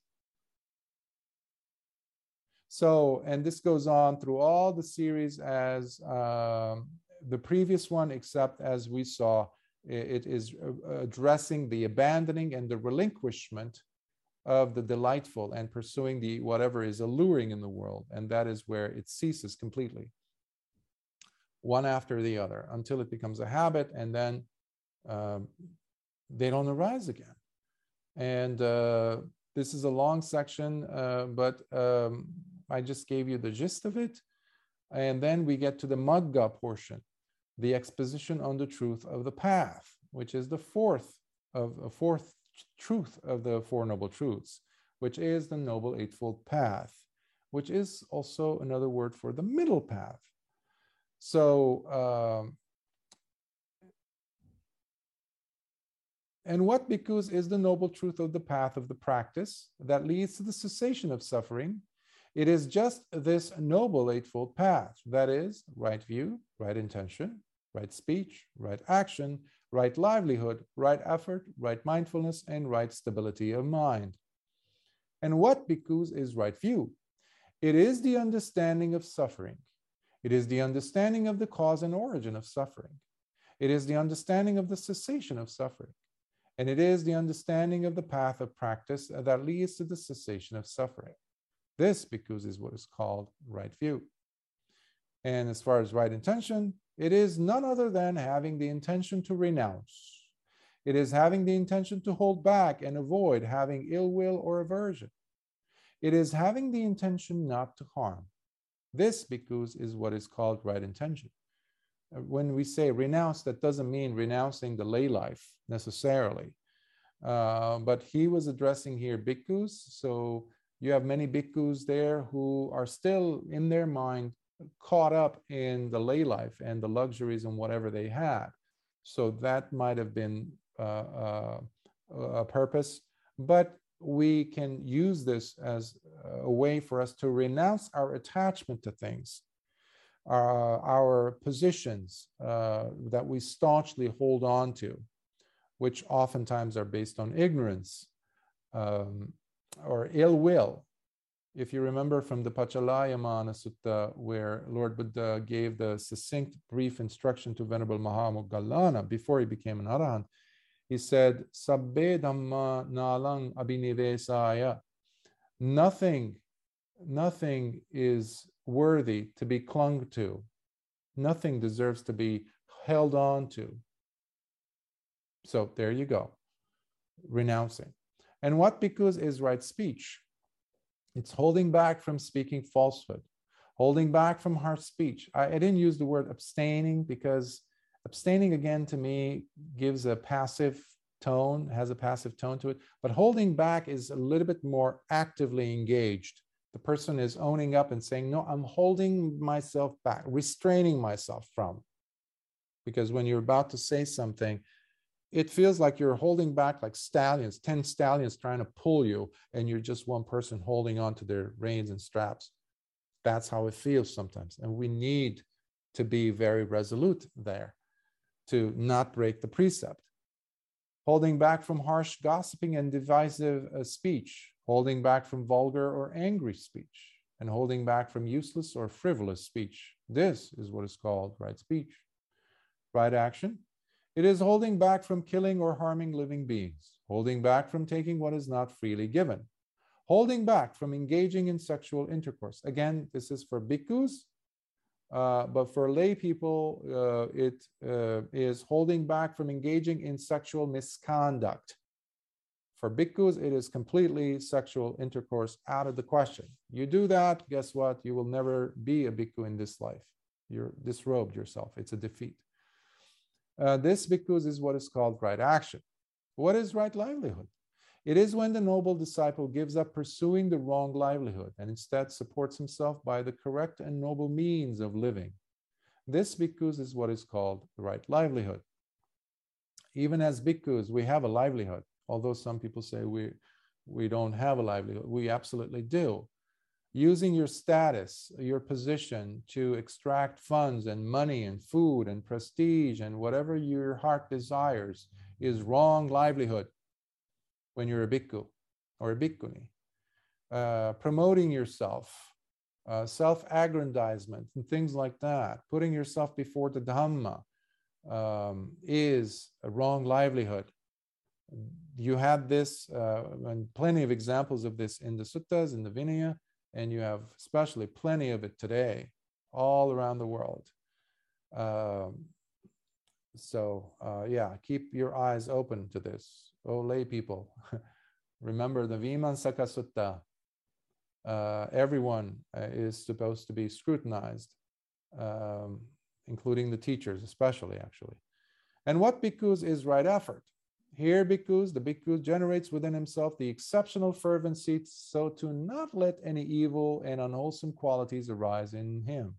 So, and this goes on through all the series as um, the previous one, except as we saw, it is addressing the abandoning and the relinquishment of the delightful and pursuing the whatever is alluring in the world. And that is where it ceases completely, one after the other, until it becomes a habit and then um, they don't arise again. And uh, this is a long section, uh, but um, I just gave you the gist of it. And then we get to the Magga portion, the exposition on the truth of the path, which is the fourth of a fourth truth of the Four Noble Truths, which is the Noble Eightfold Path, which is also another word for the middle path. So, um, and what bhikkhus is the noble truth of the path of the practice that leads to the cessation of suffering it is just this noble eightfold path that is, right view, right intention, right speech, right action, right livelihood, right effort, right mindfulness, and right stability of mind. And what bhikkhus is right view? It is the understanding of suffering. It is the understanding of the cause and origin of suffering. It is the understanding of the cessation of suffering. And it is the understanding of the path of practice that leads to the cessation of suffering. This, bhikkhus, is what is called right view. And as far as right intention, it is none other than having the intention to renounce. It is having the intention to hold back and avoid having ill will or aversion. It is having the intention not to harm. This, bhikkhus, is what is called right intention. Uh, when we say renounce, that doesn't mean renouncing the lay life necessarily. Uh, but he was addressing here bhikkhus, so you have many bhikkhus there who are still in their mind caught up in the lay life and the luxuries and whatever they had. So that might have been uh, uh, a purpose, but we can use this as a way for us to renounce our attachment to things, uh, our positions uh, that we staunchly hold on to, which oftentimes are based on ignorance. Um, or ill will. If you remember from the Pachalayamana Sutta, where Lord Buddha gave the succinct, brief instruction to Venerable Mahamoggallana before he became an Arahant, he said, Sabbe Dhamma Nalang Abhinivesaya. Nothing, nothing is worthy to be clung to. Nothing deserves to be held on to. So there you go, renouncing. And what bhikkhus is right speech? It's holding back from speaking falsehood, holding back from harsh speech. I, I didn't use the word abstaining because abstaining again to me gives a passive tone, has a passive tone to it. But holding back is a little bit more actively engaged. The person is owning up and saying, No, I'm holding myself back, restraining myself from. Because when you're about to say something, it feels like you're holding back like stallions, 10 stallions trying to pull you, and you're just one person holding on to their reins and straps. That's how it feels sometimes. And we need to be very resolute there to not break the precept. Holding back from harsh gossiping and divisive uh, speech, holding back from vulgar or angry speech, and holding back from useless or frivolous speech. This is what is called right speech. Right action it is holding back from killing or harming living beings, holding back from taking what is not freely given, holding back from engaging in sexual intercourse. Again, this is for bhikkhus, uh, but for lay people, uh, it uh, is holding back from engaging in sexual misconduct. For bhikkhus, it is completely sexual intercourse out of the question. You do that, guess what? You will never be a bhikkhu in this life. You're disrobed yourself. It's a defeat. Uh, this bhikkhus is what is called right action. What is right livelihood? It is when the noble disciple gives up pursuing the wrong livelihood and instead supports himself by the correct and noble means of living, This bhikkhus is what is called the right livelihood. Even as bhikkhus, we have a livelihood, although some people say we, we don't have a livelihood. We absolutely do. Using your status, your position to extract funds and money and food and prestige and whatever your heart desires is wrong livelihood when you're a bhikkhu or a bhikkhuni. Uh, promoting yourself, uh, self aggrandizement, and things like that, putting yourself before the Dhamma um, is a wrong livelihood. You had this, uh, and plenty of examples of this in the suttas, in the Vinaya, and you have especially plenty of it today, all around the world. Um, so, uh, yeah, keep your eyes open to this. Oh, lay people, *laughs* remember the Vimansaka Sutta. Uh, everyone uh, is supposed to be scrutinized, um, including the teachers, especially actually. And what bhikkhus is right effort? Here, bhikkhus, the bhikkhu generates within himself the exceptional fervency so to not let any evil and unwholesome qualities arise in him.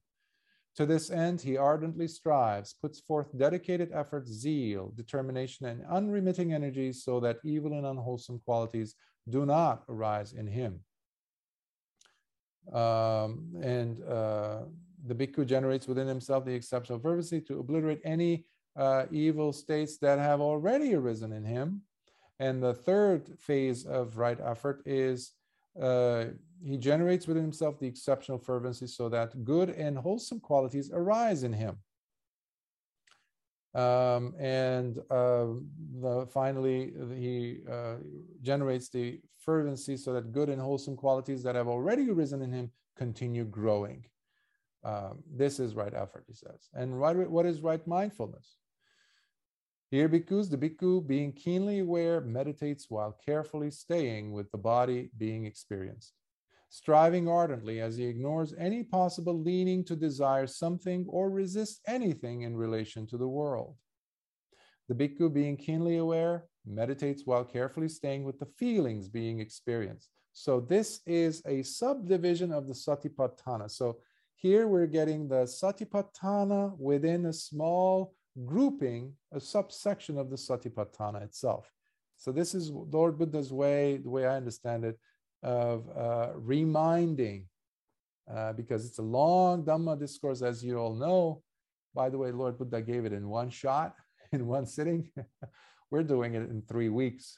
To this end, he ardently strives, puts forth dedicated effort, zeal, determination, and unremitting energy so that evil and unwholesome qualities do not arise in him. Um, and uh, the bhikkhu generates within himself the exceptional fervency to obliterate any uh, evil states that have already arisen in him. And the third phase of right effort is uh, he generates within himself the exceptional fervency so that good and wholesome qualities arise in him. Um, and uh, the, finally, he uh, generates the fervency so that good and wholesome qualities that have already arisen in him continue growing. Um, this is right effort, he says. And right, what is right mindfulness? Here, bhikkhus, the bhikkhu, being keenly aware, meditates while carefully staying with the body being experienced, striving ardently as he ignores any possible leaning to desire something or resist anything in relation to the world. The bhikkhu, being keenly aware, meditates while carefully staying with the feelings being experienced. So, this is a subdivision of the satipatthana. So, here we're getting the satipatthana within a small grouping a subsection of the Satipatthana itself. So this is Lord Buddha's way, the way I understand it, of uh, reminding, uh, because it's a long Dhamma discourse, as you all know. By the way, Lord Buddha gave it in one shot, *laughs* in one sitting. *laughs* We're doing it in three weeks.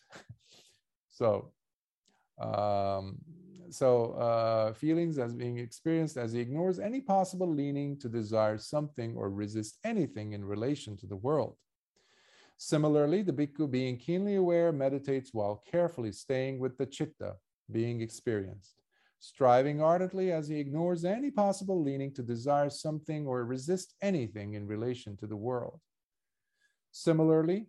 *laughs* so um, so uh, feelings as being experienced as he ignores any possible leaning to desire something or resist anything in relation to the world. Similarly, the bhikkhu, being keenly aware, meditates while carefully staying with the chitta being experienced, striving ardently as he ignores any possible leaning to desire something or resist anything in relation to the world. Similarly,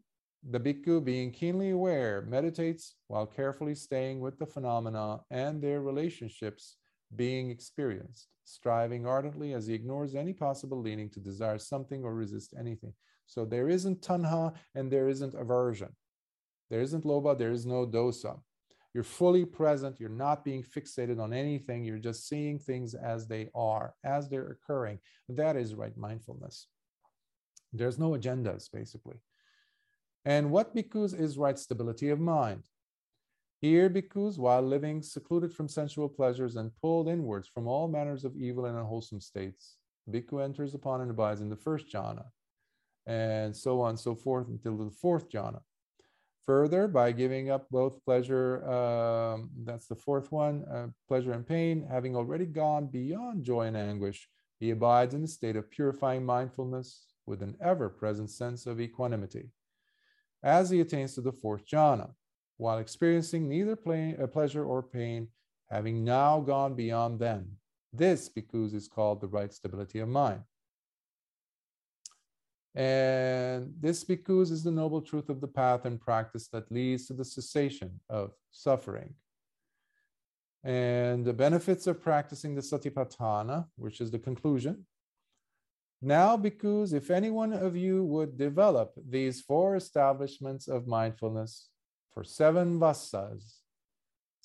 the bhikkhu, being keenly aware, meditates while carefully staying with the phenomena and their relationships being experienced, striving ardently as he ignores any possible leaning to desire something or resist anything. So there isn't tanha and there isn't aversion. There isn't lobha, there is no dosa. You're fully present. You're not being fixated on anything. You're just seeing things as they are, as they're occurring. That is right mindfulness. There's no agendas, basically. And what bhikkhus is right stability of mind? Here, bhikkhus, while living secluded from sensual pleasures and pulled inwards from all manners of evil and unwholesome states, bhikkhu enters upon and abides in the first jhana, and so on and so forth until the fourth jhana. Further, by giving up both pleasure, um, that's the fourth one, uh, pleasure and pain, having already gone beyond joy and anguish, he abides in a state of purifying mindfulness with an ever present sense of equanimity as he attains to the fourth jhana, while experiencing neither uh, pleasure or pain, having now gone beyond them. This, bhikkhus is called the right stability of mind. And this bhikkhus is the noble truth of the path and practice that leads to the cessation of suffering. And the benefits of practicing the satipatthana, which is the conclusion, now, bhikkhus if any one of you would develop these four establishments of mindfulness for seven vassas,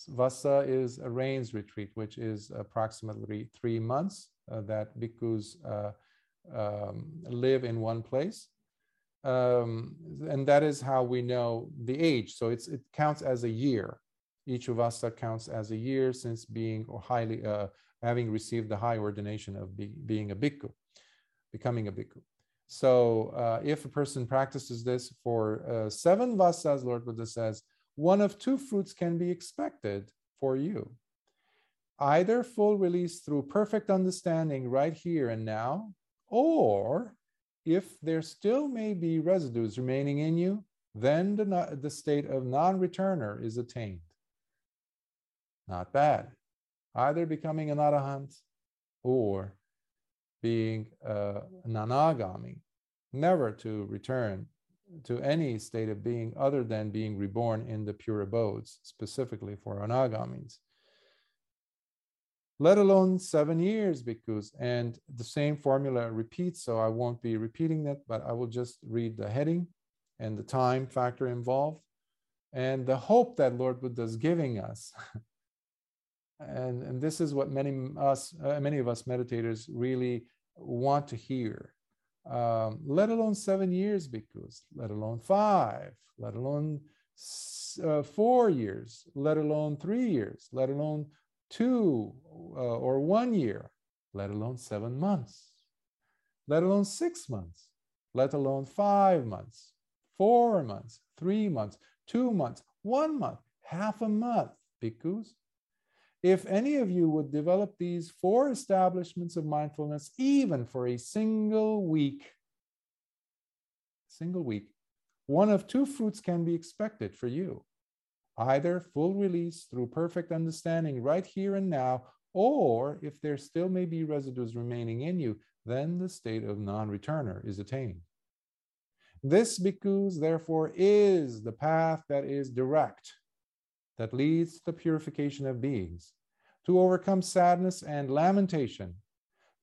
vassa is a rains retreat, which is approximately three months uh, that bhikkhus uh, um, live in one place. Um, and that is how we know the age. So it counts as a year. Each us that counts as a year since being or highly uh, having received the high ordination of be, being a bhikkhu, becoming a bhikkhu. So uh, if a person practices this for uh, seven vassas, Lord Buddha says, one of two fruits can be expected for you. Either full release through perfect understanding right here and now, or if there still may be residues remaining in you, then the, the state of non returner is attained. Not bad. Either becoming an arahant or being uh, an anagami, never to return to any state of being other than being reborn in the pure abodes, specifically for anagamis. Let alone seven years, bhikkhus And the same formula repeats, so I won't be repeating that, but I will just read the heading and the time factor involved and the hope that Lord Buddha is giving us. *laughs* and, and this is what many us, uh, many of us meditators really want to hear um, let alone seven years, bhikkhus let alone five, let alone uh, four years, let alone three years, let alone two uh, or one year, let alone seven months, let alone six months, let alone five months, four months, three months, two months, one month, half a month, bhikkhus. If any of you would develop these four establishments of mindfulness, even for a single week, single week, one of two fruits can be expected for you either full release through perfect understanding right here and now, or if there still may be residues remaining in you, then the state of non returner is attained. This, bhikkhus, therefore, is the path that is direct that leads to the purification of beings, to overcome sadness and lamentation,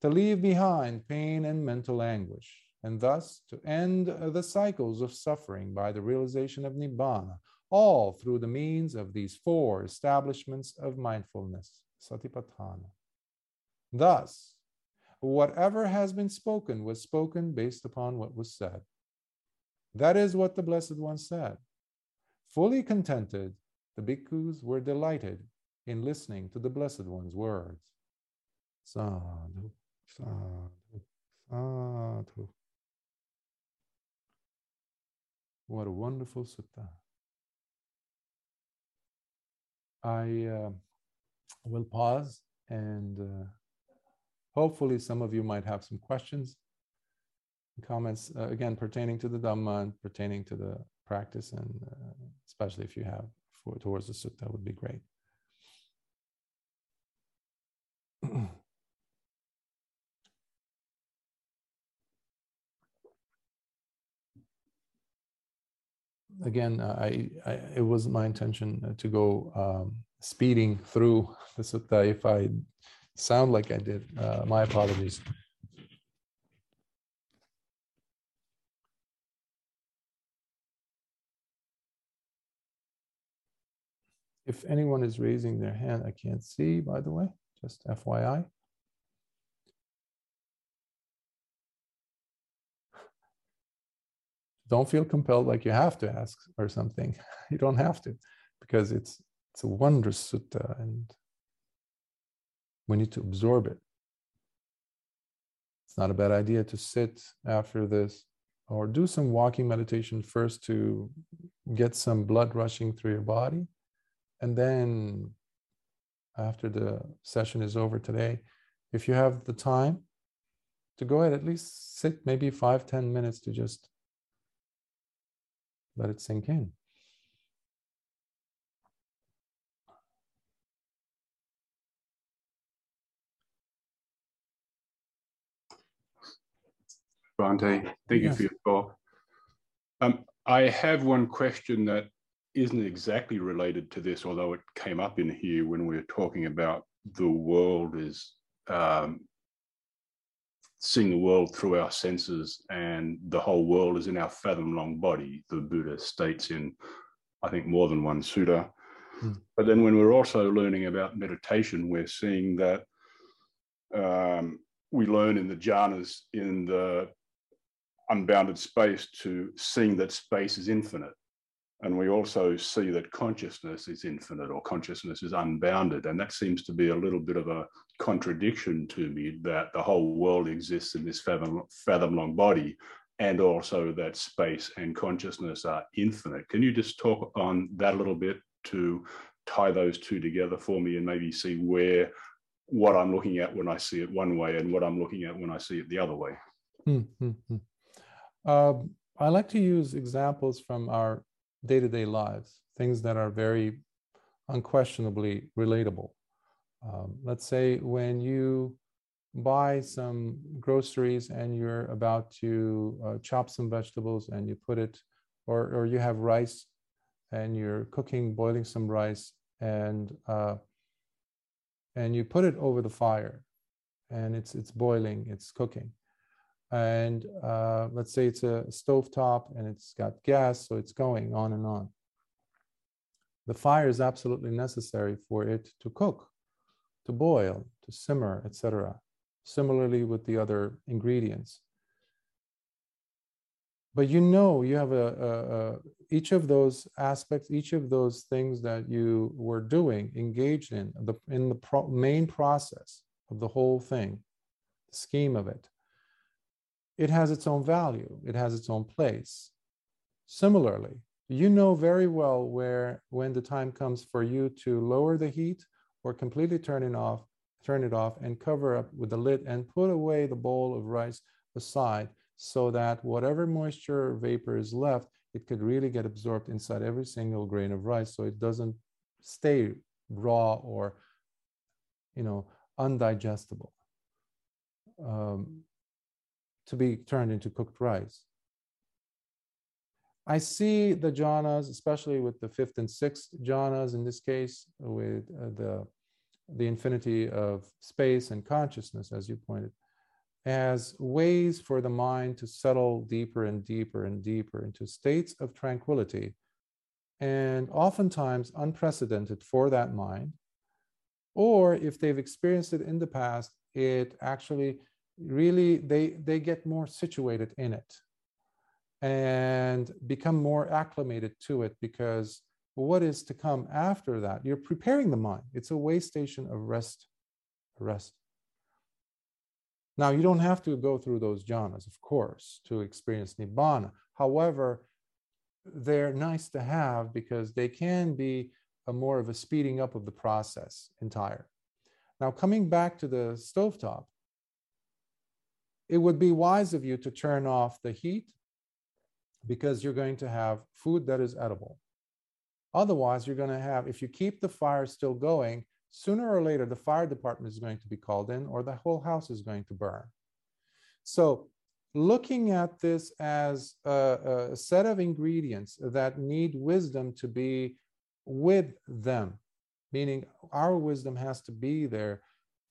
to leave behind pain and mental anguish, and thus to end the cycles of suffering by the realization of Nibbana, all through the means of these four establishments of mindfulness, Satipatthana. Thus, whatever has been spoken was spoken based upon what was said. That is what the Blessed One said. Fully contented the bhikkhus were delighted in listening to the Blessed One's words. Sadhu, sadhu, sadhu. What a wonderful sutta. I uh, will pause and uh, hopefully some of you might have some questions, comments, uh, again, pertaining to the Dhamma and pertaining to the practice, and uh, especially if you have for, towards the sutta would be great. *clears throat* Again, I, I, it wasn't my intention to go um, speeding through *laughs* the sutta. If I sound like I did, uh, my apologies. If anyone is raising their hand, I can't see, by the way, just FYI. Don't feel compelled like you have to ask or something. *laughs* You don't have to, because it's it's a wondrous sutta and we need to absorb it. It's not a bad idea to sit after this or do some walking meditation first to get some blood rushing through your body and then after the session is over today, if you have the time to go ahead, at least sit maybe five ten minutes to just let it sink in. Bhante, thank yes. you for your talk. Um, I have one question that isn't exactly related to this, although it came up in here when we were talking about the world is um, seeing the world through our senses and the whole world is in our fathom long body, the Buddha states in, I think, more than one sutta. Hmm. But then when we're also learning about meditation, we're seeing that um, we learn in the jhanas in the unbounded space to seeing that space is infinite. And we also see that consciousness is infinite or consciousness is unbounded. And that seems to be a little bit of a contradiction to me that the whole world exists in this fathom, fathom long body and also that space and consciousness are infinite. Can you just talk on that a little bit to tie those two together for me and maybe see where what I'm looking at when I see it one way and what I'm looking at when I see it the other way? Mm-hmm. Uh, I like to use examples from our day to day lives, things that are very unquestionably relatable. Um, let's say when you buy some groceries and you're about to uh, chop some vegetables and you put it, or, or you have rice and you're cooking, boiling some rice and uh, and you put it over the fire and it's it's boiling, it's cooking. And uh, let's say it's a stove top and it's got gas, so it's going on and on. The fire is absolutely necessary for it to cook, to boil, to simmer, etc. Similarly with the other ingredients. But you know, you have a, a, a, each of those aspects, each of those things that you were doing, engaged in the in the pro main process of the whole thing, the scheme of it. It has its own value. It has its own place. Similarly, you know very well where when the time comes for you to lower the heat or completely turn it off turn it off and cover up with the lid and put away the bowl of rice aside so that whatever moisture or vapor is left, it could really get absorbed inside every single grain of rice so it doesn't stay raw or, you know, undigestible um, to be turned into cooked rice. I see the jhanas, especially with the fifth and sixth jhanas in this case, with uh, the the infinity of space and consciousness, as you pointed, as ways for the mind to settle deeper and deeper and deeper into states of tranquility, and oftentimes unprecedented for that mind. Or if they've experienced it in the past, it actually really they they get more situated in it and become more acclimated to it because what is to come after that? You're preparing the mind. It's a way station of rest, rest. Now, you don't have to go through those jhanas, of course, to experience nibbana. However, they're nice to have because they can be a more of a speeding up of the process entire. Now, coming back to the stovetop, it would be wise of you to turn off the heat because you're going to have food that is edible. Otherwise, you're going to have, if you keep the fire still going, sooner or later, the fire department is going to be called in or the whole house is going to burn. So, looking at this as a, a set of ingredients that need wisdom to be with them, meaning our wisdom has to be there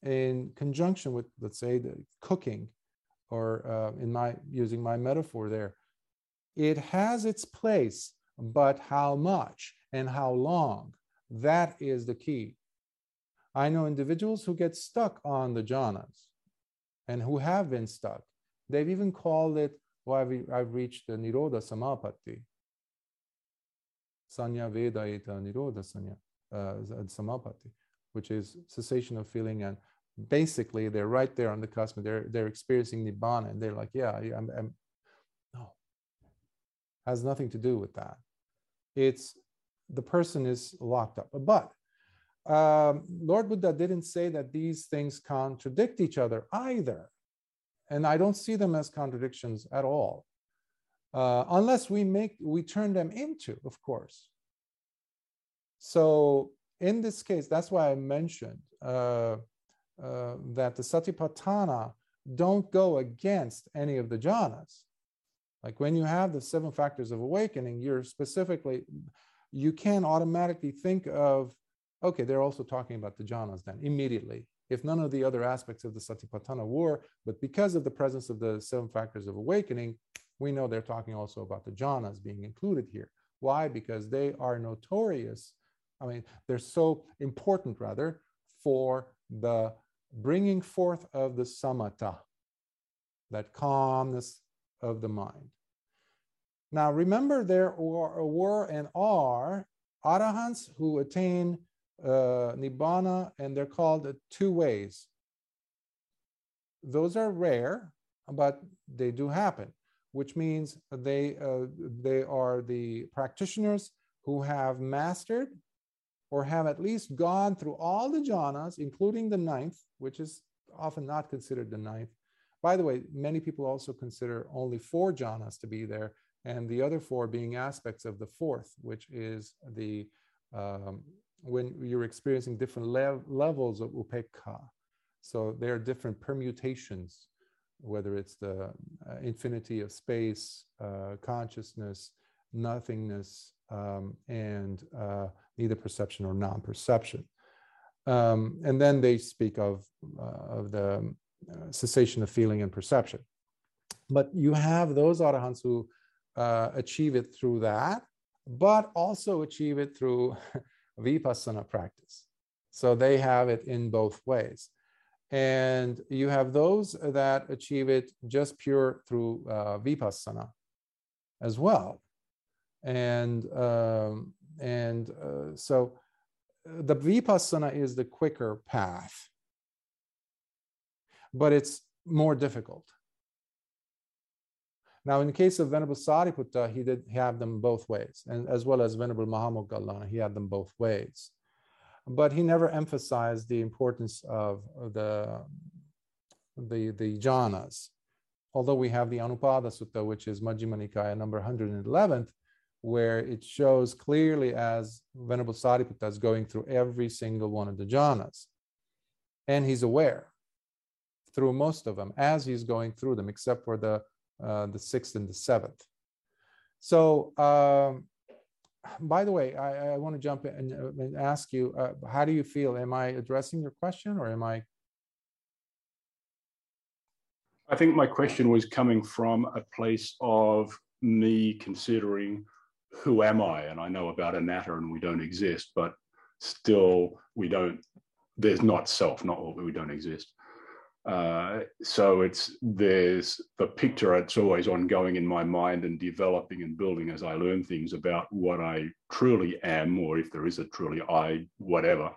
in conjunction with, let's say, the cooking, or uh, in my using my metaphor there, it has its place, but how much? and how long. That is the key. I know individuals who get stuck on the jhanas and who have been stuck. They've even called it, well, I've, reached the Nirodha Samapatti. Sanya Vedayita Nirodha Sanya uh, Samapatti, which is cessation of feeling. And basically, they're right there on the cusp. They're, they're experiencing Nibbana. And they're like, yeah, I'm, I'm no, has nothing to do with that. It's the person is locked up. But um, Lord Buddha didn't say that these things contradict each other either. And I don't see them as contradictions at all, uh, unless we make we turn them into, of course. So in this case, that's why I mentioned uh, uh, that the satipatthana don't go against any of the jhanas. Like when you have the seven factors of awakening, you're specifically you can automatically think of, okay, they're also talking about the jhanas then immediately. If none of the other aspects of the Satipatthana were, but because of the presence of the seven factors of awakening, we know they're talking also about the jhanas being included here. Why? Because they are notorious. I mean, they're so important, rather, for the bringing forth of the samatha, that calmness of the mind. Now, remember, there were and are arahants who attain uh, nibbana, and they're called two ways. Those are rare, but they do happen, which means they uh, they are the practitioners who have mastered or have at least gone through all the jhanas, including the ninth, which is often not considered the ninth. By the way, many people also consider only four jhanas to be there, and the other four being aspects of the fourth, which is the um, when you're experiencing different lev- levels of upekkha. So there are different permutations, whether it's the uh, infinity of space, uh, consciousness, nothingness, um, and uh, neither perception or non-perception. Um, and then they speak of, uh, of the uh, cessation of feeling and perception. But you have those arahants who uh, achieve it through that, but also achieve it through *laughs* vipassana practice. So they have it in both ways. And you have those that achieve it just pure through uh, vipassana as well. And, um, and uh, so uh, the vipassana is the quicker path, but it's more difficult. Now, in the case of Venerable Sariputta, he did have them both ways, and as well as Venerable Mahamoggallana, he had them both ways. But he never emphasized the importance of the, the, the jhanas. Although we have the Anupada Sutta, which is Majjhima Nikaya number 111th, where it shows clearly as Venerable Sariputta is going through every single one of the jhanas. And he's aware through most of them as he's going through them, except for the uh, the sixth and the seventh. So, um, by the way, I, I want to jump in and, uh, and ask you, uh, how do you feel? Am I addressing your question or am I? I think my question was coming from a place of me considering who am I? And I know about anatta and we don't exist, but still we don't, there's not self, not what we don't exist. Uh, so it's there's the picture it's always ongoing in my mind and developing and building as i learn things about what i truly am or if there is a truly i whatever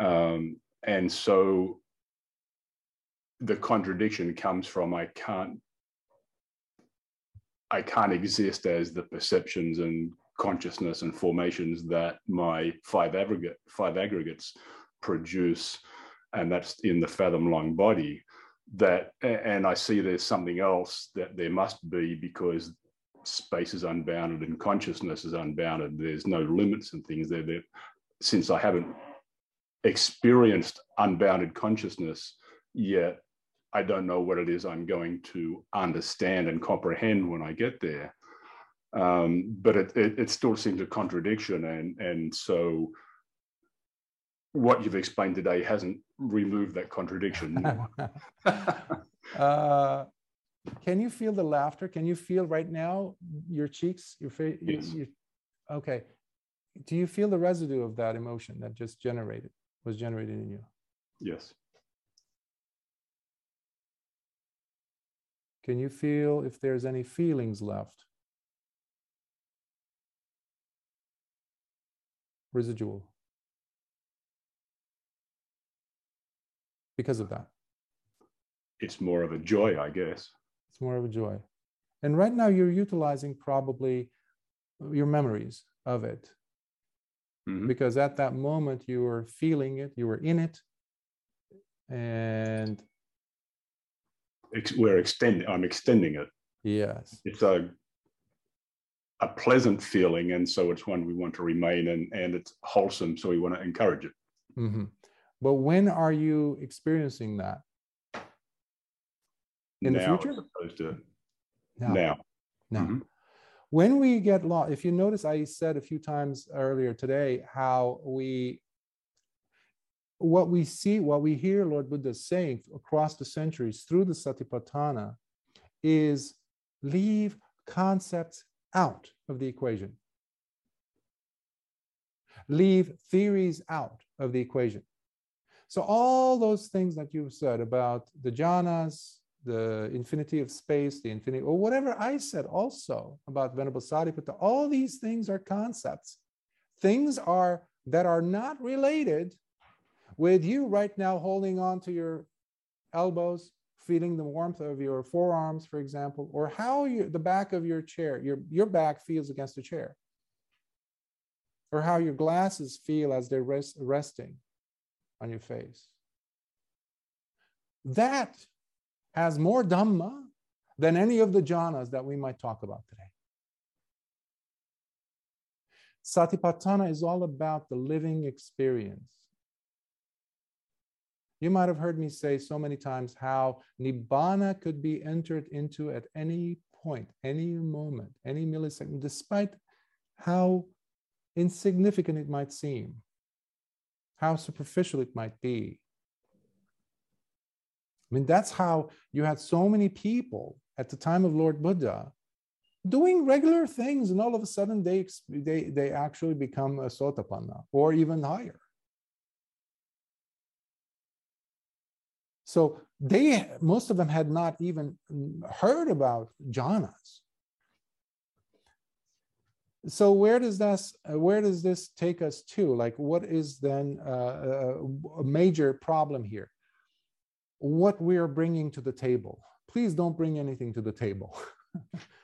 um, and so the contradiction comes from i can't i can't exist as the perceptions and consciousness and formations that my five aggregate five aggregates produce and that's in the fathom long body that and i see there's something else that there must be because space is unbounded and consciousness is unbounded. There's no limits and things there that since i haven't experienced unbounded consciousness yet i don't know what it is i'm going to understand and comprehend when i get there um, but it, it, it still seems a contradiction and and so what you've explained today hasn't removed that contradiction. *laughs* uh, can you feel the laughter? Can you feel right now your cheeks, your face? Yes. Your, okay. Do you feel the residue of that emotion that just generated, was generated in you? Yes. Can you feel if there's any feelings left? Residual. because of that? It's more of a joy, I guess. It's more of a joy. And right now, you're utilizing probably your memories of it. Mm-hmm. Because at that moment, you were feeling it, you were in it. And we're extending, I'm extending it. Yes. It's a a pleasant feeling and so it's one we want to remain in and it's wholesome so we want to encourage it mm-hmm. But when are you experiencing that? In now, the future? opposed to now. Now. now. Mm-hmm. When we get lost, if you notice, I said a few times earlier today how we, what we see, what we hear Lord Buddha saying across the centuries through the Satipatthana is leave concepts out of the equation. Leave theories out of the equation. So all those things that you've said about the jhanas, the infinity of space, the infinity, or whatever I said also about Venerable Sariputta, all these things are concepts. Things are that are not related with you right now holding on to your elbows, feeling the warmth of your forearms, for example, or how you, the back of your chair, your, your back feels against the chair, or how your glasses feel as they're rest, resting on your face. That has more Dhamma than any of the jhanas that we might talk about today. Satipatthana is all about the living experience. You might have heard me say so many times how Nibbana could be entered into at any point, any moment, any millisecond, despite how insignificant it might seem, how superficial it might be. I mean, that's how you had so many people at the time of Lord Buddha doing regular things, and all of a sudden they, they, they actually become a sotapanna or even higher. So they, most of them had not even heard about jhanas. So where does this, where does this take us to? Like, what is then uh, a major problem here? What we are bringing to the table. Please don't bring anything to the table.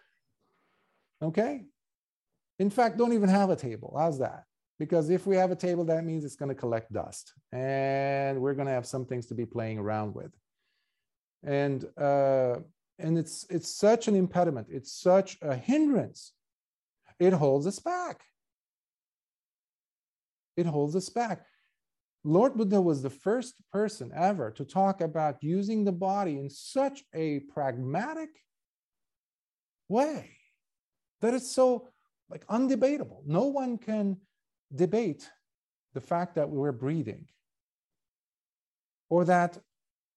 *laughs* okay? In fact, don't even have a table. How's that? Because if we have a table that means it's going to collect dust and we're going to have some things to be playing around with. And uh, and it's it's such an impediment. It's such a hindrance. It holds us back. It holds us back. Lord buddha was the first person ever to talk about using the body in such a pragmatic way that it's so like undebatable. No one can debate the fact that we're breathing or that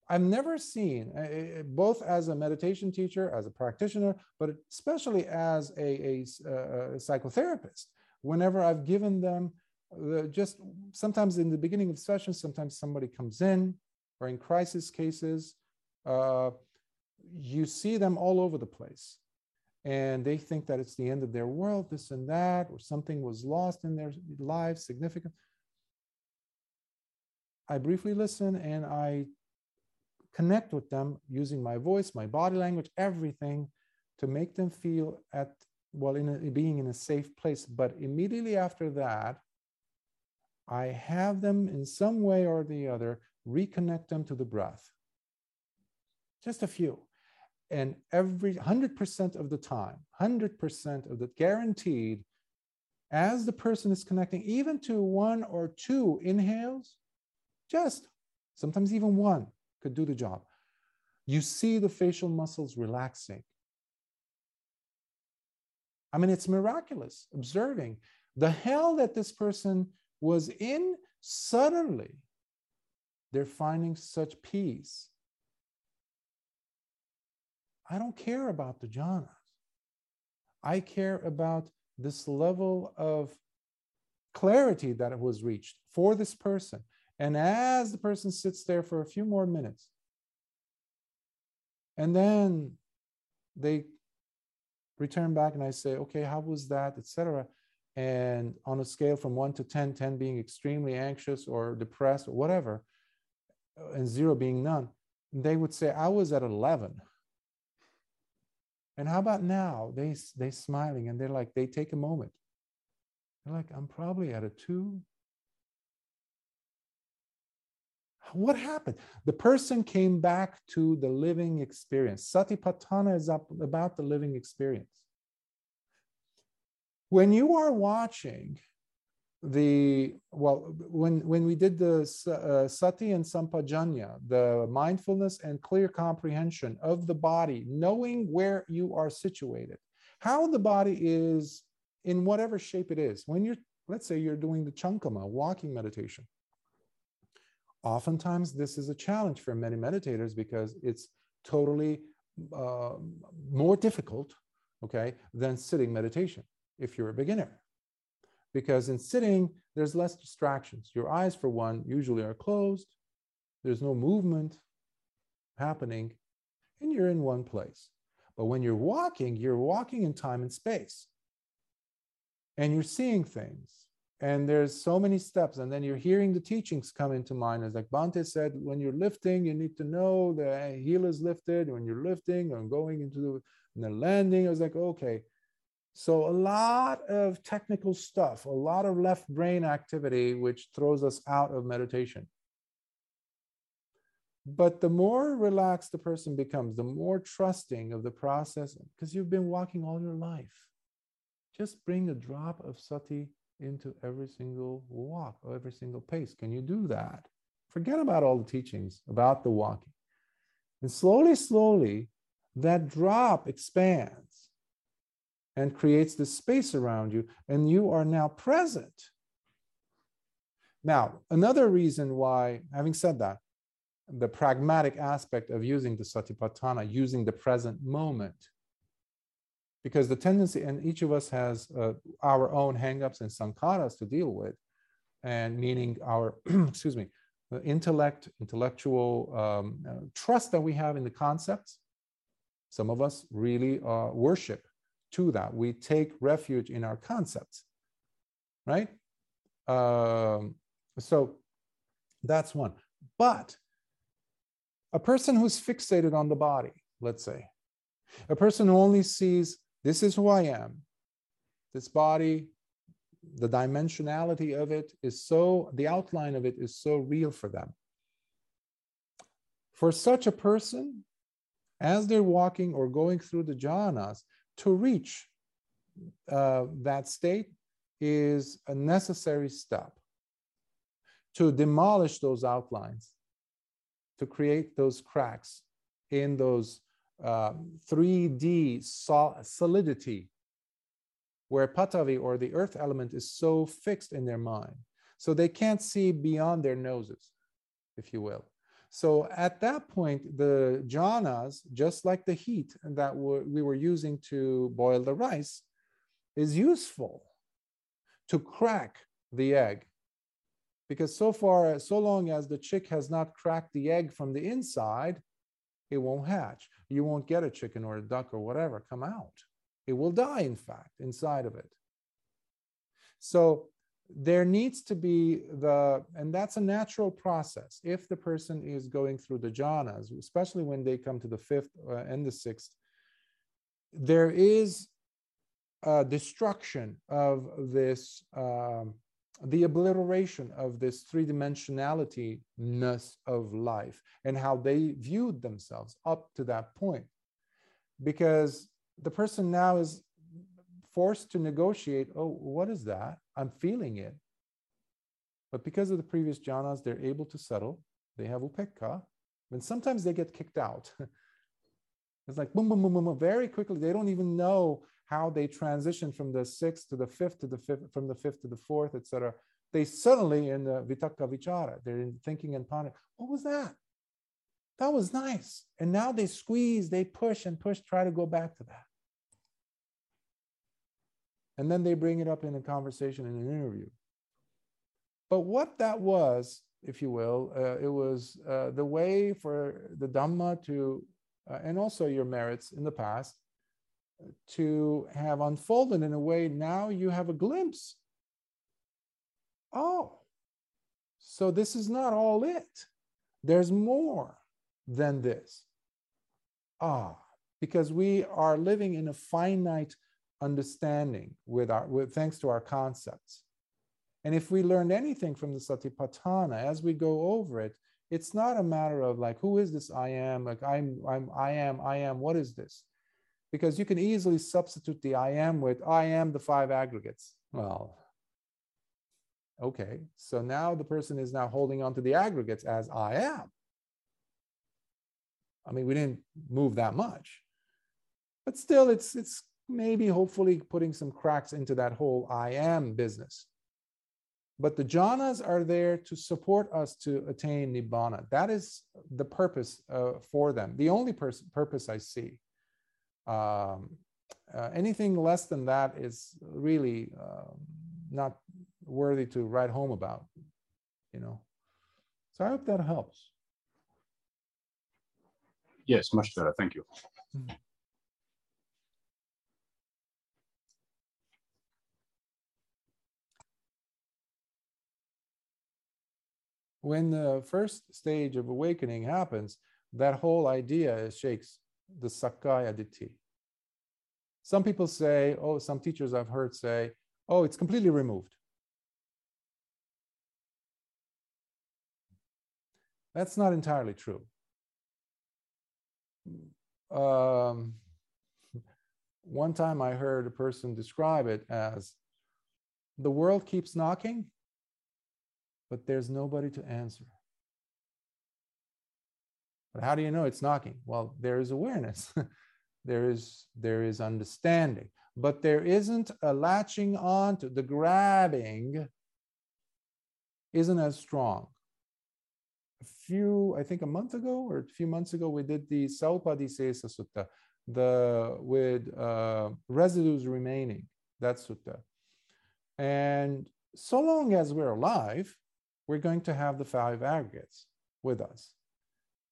I've never seen, uh, both as a meditation teacher, as a practitioner, but especially as a, a, a psychotherapist, whenever I've given them uh, just sometimes in the beginning of sessions, sometimes somebody comes in, or in crisis cases, uh, you see them all over the place and they think that it's the end of their world, this and that, or something was lost in their lives, significant. I briefly listen and I connect with them using my voice, my body language, everything to make them feel at, well, in a, being in a safe place. But immediately after that, I have them in some way or the other reconnect them to the breath. Just a few and every 100% of the time 100% of the guaranteed as the person is connecting even to one or two inhales just sometimes even one could do the job. You see the facial muscles relaxing. I mean it's miraculous observing the hell that this person was in suddenly they're finding such peace I don't care about the jhanas. I care about this level of clarity that was reached for this person. And as the person sits there for a few more minutes, and then they return back and I say, okay, how was that, etc. And on a scale from one to 10, 10 being extremely anxious or depressed or whatever, and zero being none, they would say, I was at 11. And how about now? They they smiling and they're like they take a moment. They're like I'm probably at a two. What happened? The person came back to the living experience. Satipatthana is up about the living experience. When you are watching the well when when we did the uh, sati and sampajanya the mindfulness and clear comprehension of the body knowing where you are situated how the body is in whatever shape it is. When you're let's say you're doing the chankama walking meditation oftentimes this is a challenge for many meditators because it's totally uh, more difficult okay than sitting meditation if you're a beginner because in sitting, there's less distractions. Your eyes, for one, usually are closed. there's no movement happening, and you're in one place. But when you're walking, you're walking in time and space. And you're seeing things. And there's so many steps. And then you're hearing the teachings come into mind. As like Bhante said, when you're lifting, you need to know the heel is lifted. When you're lifting and going into the, the landing, I was like, okay. So a lot of technical stuff, a lot of left brain activity, which throws us out of meditation. But the more relaxed the person becomes, the more trusting of the process, because you've been walking all your life. Just bring a drop of sati into every single walk or every single pace. Can you do that? Forget about all the teachings about the walking. And slowly, slowly, that drop expands and creates this space around you, and you are now present. Now, another reason why, having said that, the pragmatic aspect of using the satipatthana, using the present moment. Because the tendency, and each of us has uh, our own hangups and sankharas to deal with, and meaning our, *clears throat* excuse me, intellect, intellectual um, uh, trust that we have in the concepts. Some of us really uh, worship to that. We take refuge in our concepts, right? Um, so that's one. But a person who's fixated on the body, let's say, a person who only sees this is who I am, this body, the dimensionality of it is so, the outline of it is so real for them. For such a person, as they're walking or going through the jhanas, to reach uh, that state is a necessary step to demolish those outlines to create those cracks in those uh, 3D sol- solidity where Patavi or the earth element is so fixed in their mind. So they can't see beyond their noses, if you will. So at that point, the jhanas, just like the heat that we were using to boil the rice, is useful to crack the egg because so far, so long as the chick has not cracked the egg from the inside, it won't hatch. You won't get a chicken or a duck or whatever come out. It will die, in fact, inside of it. So there needs to be the, and that's a natural process. If the person is going through the jhanas, especially when they come to the fifth uh, and the sixth, there is a destruction of this um, the obliteration of this three-dimensionalityness of life and how they viewed themselves up to that point because the person now is forced to negotiate oh what is that i'm feeling it but because of the previous jhanas they're able to settle they have upekkha and sometimes they get kicked out *laughs* it's like boom boom boom boom very quickly they don't even know how they transition from the sixth to the fifth to the fifth, from the fifth to the fourth, etc. They suddenly in the vitakka vichara, they're in thinking and pondering. What was that? That was nice. And now they squeeze, they push and push, try to go back to that. And then they bring it up in a conversation in an interview. But what that was, if you will, uh, it was uh, the way for the Dhamma to, uh, and also your merits in the past, to have unfolded in a way now you have a glimpse. Oh, so this is not all it. There's more than this. Ah, because we are living in a finite understanding with our with thanks to our concepts. And if we learned anything from the Satipatthana as we go over it, it's not a matter of like, who is this I am? Like I'm, I'm, I am, I am, what is this? because you can easily substitute the I am with I am the five aggregates. Well, okay, so now the person is now holding on to the aggregates as I am. I mean, we didn't move that much, but still, it's it's maybe hopefully putting some cracks into that whole I am business. But the jhanas are there to support us to attain nibbana. That is the purpose uh, for them. The only pers- purpose I see um, uh, anything less than that is really uh, not worthy to write home about, you know. So I hope that helps. yes, much better. Thank you. Mm. When the first stage of awakening happens, that whole idea shakes the Sakkaya Ditthi. Some people say, oh, some teachers I've heard say, oh, it's completely removed. That's not entirely true. Um, one time I heard a person describe it as the world keeps knocking, but there's nobody to answer. But how do you know it's knocking? Well, there is awareness. *laughs* there is there is understanding, but there isn't a latching on to the grabbing isn't as strong. A few, I think a month ago or a few months ago, we did the Saupadisesa Sutta, the with uh, residues remaining, that sutta. And so long as we're alive, we're going to have the five aggregates with us.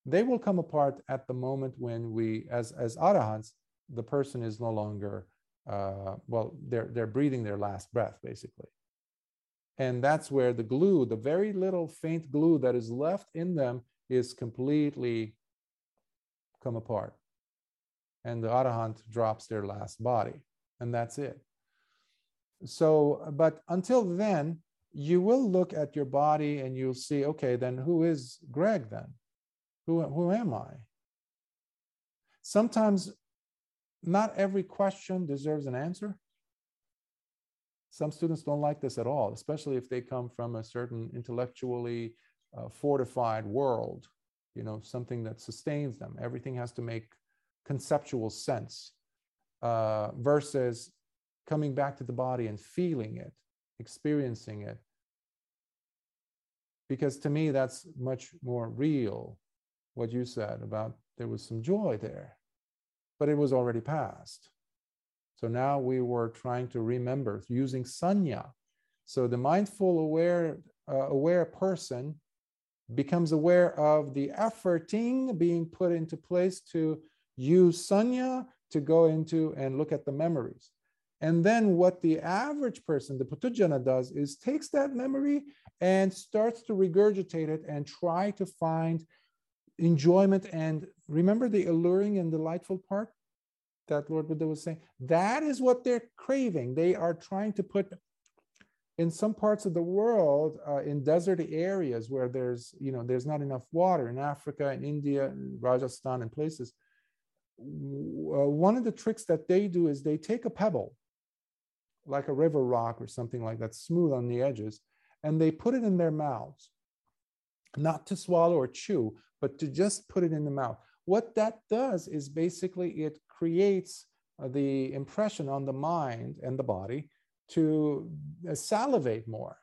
They will come apart at the moment when we, as, as arahants, the person is no longer, uh, well, they're, they're breathing their last breath, basically. And that's where the glue, the very little faint glue that is left in them, is completely come apart. And the arahant drops their last body, and that's it. So, but until then, you will look at your body and you'll see, okay, then who is Greg then? Who, who am I? Sometimes not every question deserves an answer. Some students don't like this at all, especially if they come from a certain intellectually uh, fortified world, you know, something that sustains them. Everything has to make conceptual sense uh, versus coming back to the body and feeling it, experiencing it, because to me that's much more real what you said about there was some joy there but it was already past. So now we were trying to remember using sanya. So the mindful aware uh, aware person becomes aware of the efforting being put into place to use sanya to go into and look at the memories and then what the average person, the Puthujjana, does is takes that memory and starts to regurgitate it and try to find enjoyment. And remember the alluring and delightful part that Lord Buddha was saying? That is what they're craving. They are trying to put in some parts of the world, uh, in desert areas where there's, you know, there's not enough water in Africa, in India, in Rajasthan, and places. Uh, one of the tricks that they do is they take a pebble like a river rock or something like that, smooth on the edges, and they put it in their mouths, not to swallow or chew, but to just put it in the mouth. What that does is basically it creates uh, the impression on the mind and the body to uh, salivate more.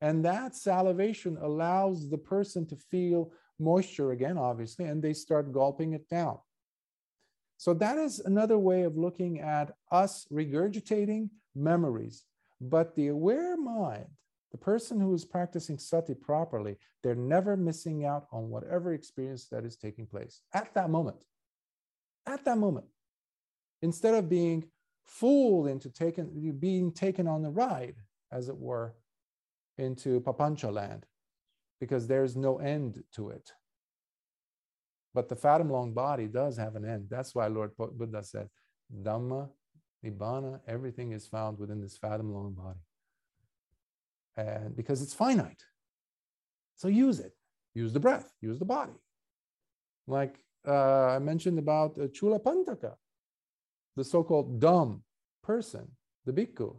And that salivation allows the person to feel moisture again, obviously, and they start gulping it down. So that is another way of looking at us regurgitating memories. But the aware mind, the person who is practicing sati properly, they're never missing out on whatever experience that is taking place at that moment. At that moment. Instead of being fooled into taking, being taken on the ride, as it were, into Papancha land, because there's no end to it. But the fathom long body does have an end. That's why Lord Buddha said, Dhamma Nibbana, everything is found within this fathom long body. And because it's finite. So use it. Use the breath, use the body. Like uh, I mentioned about uh, Chula Panthaka, the so called dumb person, the bhikkhu.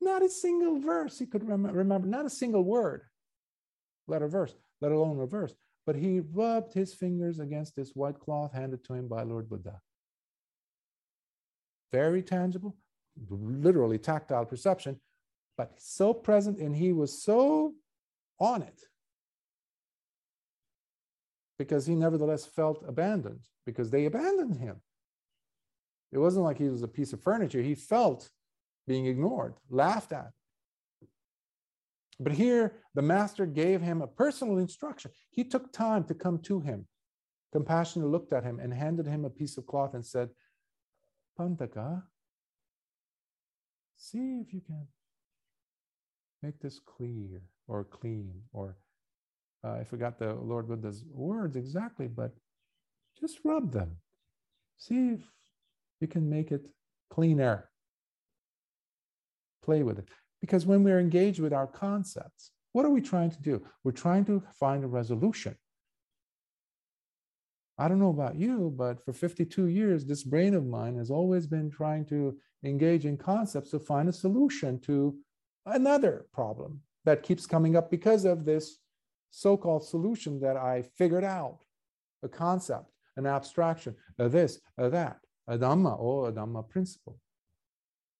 Not a single verse he could rem- remember, not a single word, let verse, let alone a verse. But he rubbed his fingers against this white cloth handed to him by Lord Buddha very tangible, literally tactile perception, but so present and he was so on it because he nevertheless felt abandoned because they abandoned him. It wasn't like he was a piece of furniture. He felt being ignored, laughed at. But here, the master gave him a personal instruction. He took time to come to him compassionately looked at him and handed him a piece of cloth and said, Panthaka, see if you can make this clear or clean or uh, I forgot the Lord Buddha's words exactly, but just rub them. See if you can make it cleaner. Play with it. Because when we're engaged with our concepts, what are we trying to do? We're trying to find a resolution. I don't know about you, but for 52 years, this brain of mine has always been trying to engage in concepts to find a solution to another problem that keeps coming up because of this so called solution that I figured out a concept, an abstraction, a this, a that, a Dhamma, or a Dhamma principle.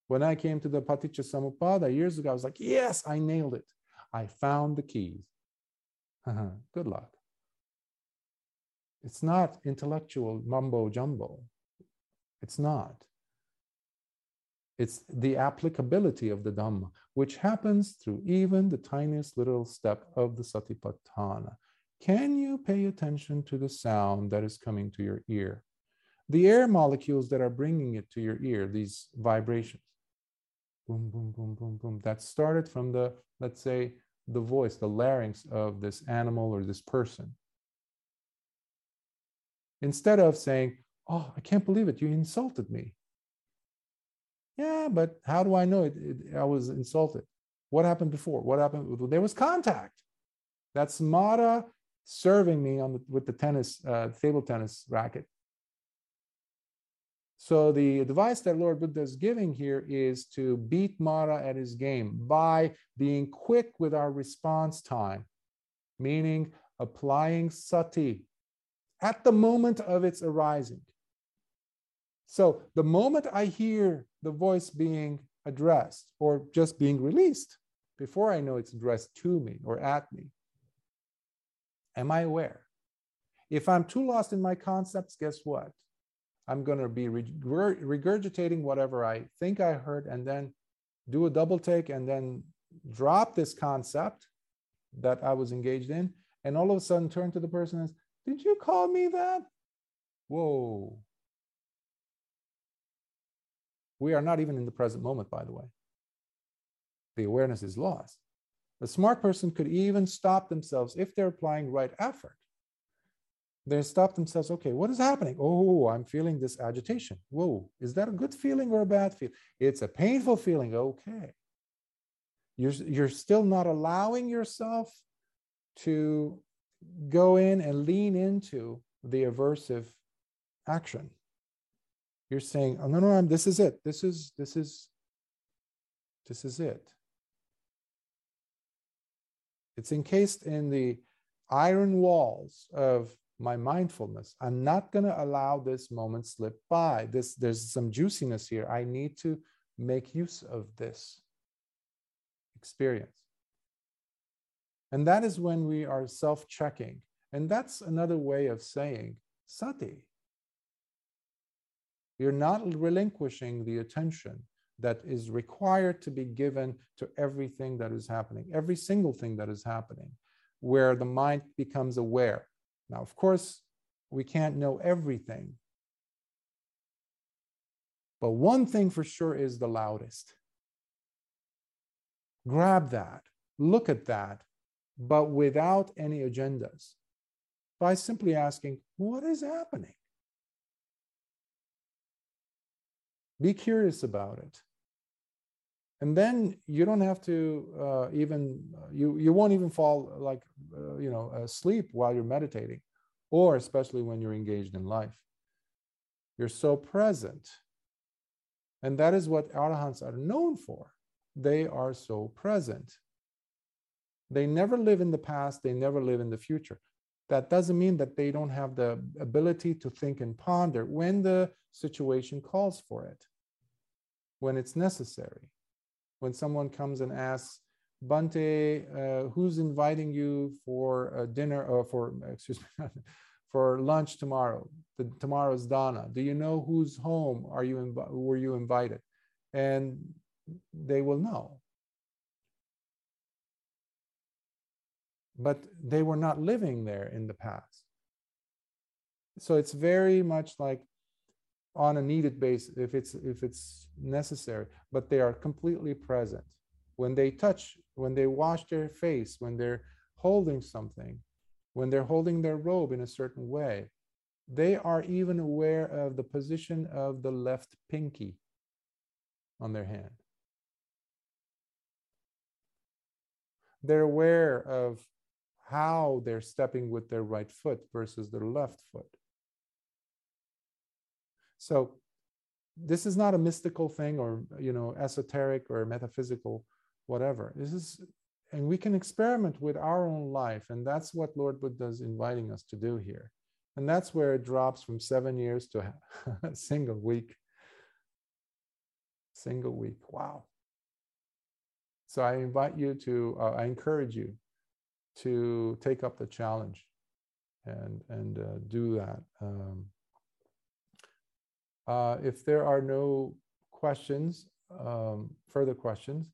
When I came to the Paticca Samuppada years ago, I was like, yes, I nailed it. I found the keys. *laughs* Good luck. It's not intellectual mumbo jumbo. It's not. It's the applicability of the Dhamma, which happens through even the tiniest little step of the Satipatthana. Can you pay attention to the sound that is coming to your ear? The air molecules that are bringing it to your ear, these vibrations. Boom, boom, boom, boom, boom. That started from the, let's say, the voice, the larynx of this animal or this person. Instead of saying, Oh, I can't believe it, you insulted me. Yeah, but how do I know it, it, I was insulted? What happened before? What happened? There was contact. That's Mara serving me on the, with the tennis, uh, table tennis racket. So the advice that Lord Buddha is giving here is to beat Mara at his game by being quick with our response time, meaning applying sati at the moment of its arising. So the moment I hear the voice being addressed or just being released, before I know it's addressed to me or at me, am I aware? If I'm too lost in my concepts, guess what? I'm going to be regurgitating whatever I think I heard and then do a double take and then drop this concept that I was engaged in and all of a sudden turn to the person and Did you call me that? Whoa, we are not even in the present moment, by the way. The awareness is lost. A smart person could even stop themselves if they're applying right effort. They stop themselves, okay, what is happening? Oh, I'm feeling this agitation. Whoa, is that a good feeling or a bad feeling? It's a painful feeling. Okay. You're, you're still not allowing yourself to go in and lean into the aversive action you're saying, oh, no, no, I'm, this is it. This is, this is, this is it. It's encased in the iron walls of my mindfulness. I'm not going to allow this moment slip by. This, there's some juiciness here. I need to make use of this experience. And that is when we are self checking. And that's another way of saying sati. You're not relinquishing the attention that is required to be given to everything that is happening, every single thing that is happening, where the mind becomes aware. Now, of course, we can't know everything. But one thing for sure is the loudest. Grab that, look at that, but without any agendas, by simply asking, What is happening? Be curious about it. And then you don't have to uh, even, you, you won't even fall like, uh, you know, asleep while you're meditating, or especially when you're engaged in life. You're so present. And that is what arahants are known for. They are so present. They never live in the past, they never live in the future. That doesn't mean that they don't have the ability to think and ponder when the situation calls for it when it's necessary. When someone comes and asks, Bhante, uh, who's inviting you for dinner or for, excuse me, *laughs* for lunch tomorrow? The, tomorrow's dana. Do you know whose home are you inv- were you invited? And they will know. But they were not living there in the past. So it's very much like on a needed basis if it's if it's necessary, but they are completely present. When they touch, when they wash their face, when they're holding something, when they're holding their robe in a certain way, they are even aware of the position of the left pinky on their hand. They're aware of how they're stepping with their right foot versus their left foot. So this is not a mystical thing or you know esoteric or metaphysical whatever. This is and we can experiment with our own life and that's what Lord Buddha is inviting us to do here. And that's where it drops from 7 years to a *laughs* single week. Single week. Wow. So I invite you to, uh, I encourage you to take up the challenge and and uh, do that. Um, uh, if there are no questions, um, further questions.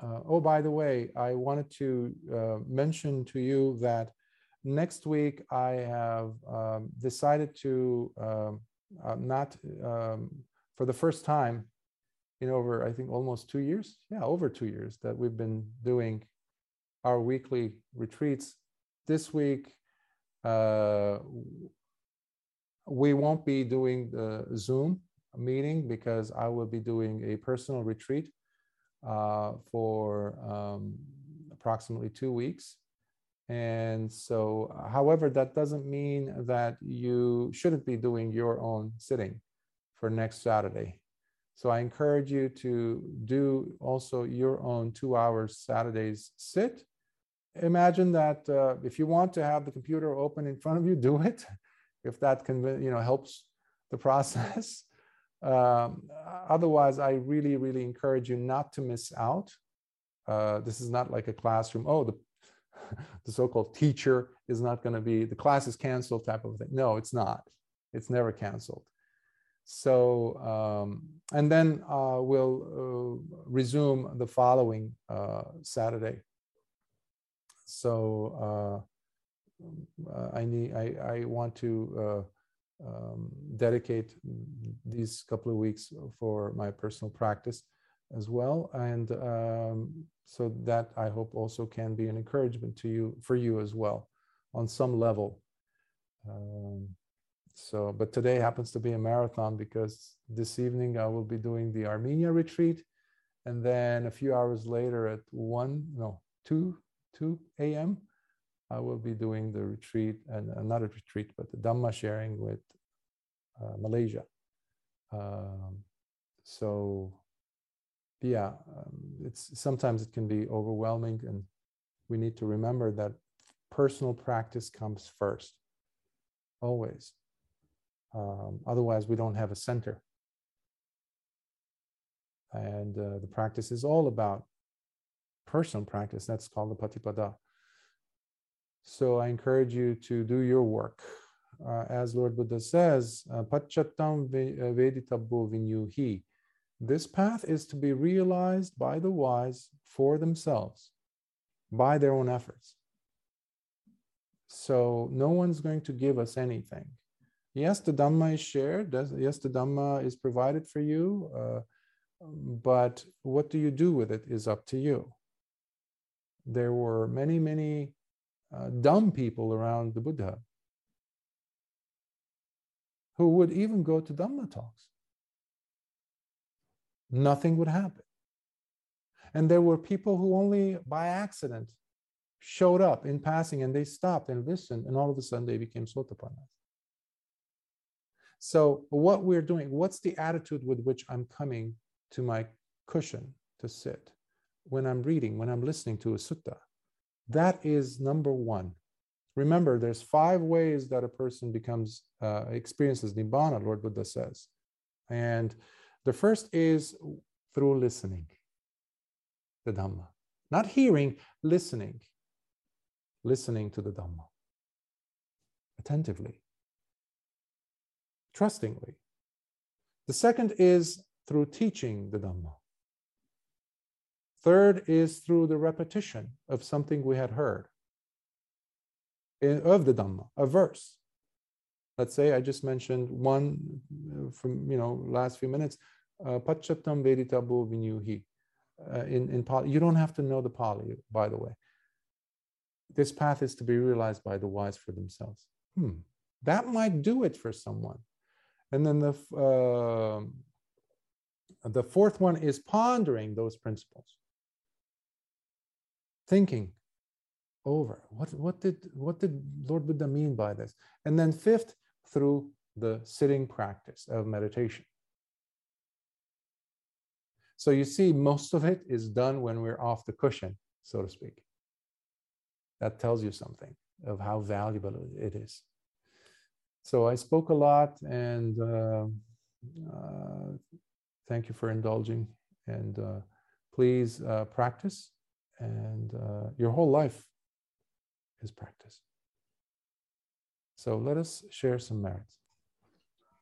Uh, oh, by the way, I wanted to uh, mention to you that next week I have um, decided to um, uh, not, um, for the first time, in over I think almost two years, yeah, over two years that we've been doing our weekly retreats. This week, uh, we won't be doing the Zoom meeting because I will be doing a personal retreat uh, for um, approximately two weeks. And so, however, that doesn't mean that you shouldn't be doing your own sitting for next Saturday. So I encourage you to do also your own two hours Saturdays sit. Imagine that uh, if you want to have the computer open in front of you, *laughs* do it. If that can, you know, helps the process. *laughs* Um, otherwise, I really, really encourage you not to miss out. Uh, this is not like a classroom. Oh, the *laughs* the so-called teacher is not going to be the class is canceled type of thing. No, it's not. It's never canceled. So, um, and then uh, we'll uh, resume the following uh, Saturday. So uh, I need, I, I want to uh, um, dedicate these couple of weeks for my personal practice as well, and um, so that I hope also can be an encouragement to you for you as well, on some level. Um, so, but today happens to be a marathon because this evening I will be doing the Armenia retreat. And then a few hours later at 1, no, 2, 2 a.m., I will be doing the retreat, and uh, not a retreat, but the Dhamma sharing with uh, Malaysia. Um, so, yeah, um, it's sometimes it can be overwhelming, and we need to remember that personal practice comes first, always. Um, otherwise, we don't have a center. And uh, the practice is all about personal practice. That's called the Patipada. So I encourage you to do your work. Uh, as Lord Buddha says, uh, Pachatam uh, Veditabbo Vinyuhi. This path is to be realized by the wise for themselves, by their own efforts. So no one's going to give us anything. Yes, the Dhamma is shared. Yes, the Dhamma is provided for you. Uh, but what do you do with it is up to you. There were many, many uh, dumb people around the Buddha who would even go to Dhamma talks. Nothing would happen. And there were people who only by accident showed up in passing and they stopped and listened, and all of a sudden they became Sotapannas. So, what we're doing, what's the attitude with which I'm coming to my cushion to sit when I'm reading, when I'm listening to a sutta? That is number one. Remember, there's five ways that a person becomes, uh, experiences Nibbana, Lord Buddha says. And the first is through listening, the Dhamma. Not hearing, listening. Listening to the Dhamma attentively trustingly. The second is through teaching the Dhamma. Third is through the repetition of something we had heard of the Dhamma, a verse. Let's say I just mentioned one uh, from, you know, last few minutes, uh, Pacchattam Veditabbo Vinyuhi. Uh, in, in Pali, you don't have to know the Pali, by the way. This path is to be realized by the wise for themselves. Hmm. That might do it for someone. And then the, uh, the fourth one is pondering those principles. Thinking over what, what, did, what did Lord Buddha mean by this? And then fifth, through the sitting practice of meditation. So you see, most of it is done when we're off the cushion, so to speak. That tells you something of how valuable it is. So I spoke a lot, and uh, uh, thank you for indulging. And uh, please uh, practice, and uh, your whole life is practice. So let us share some merits.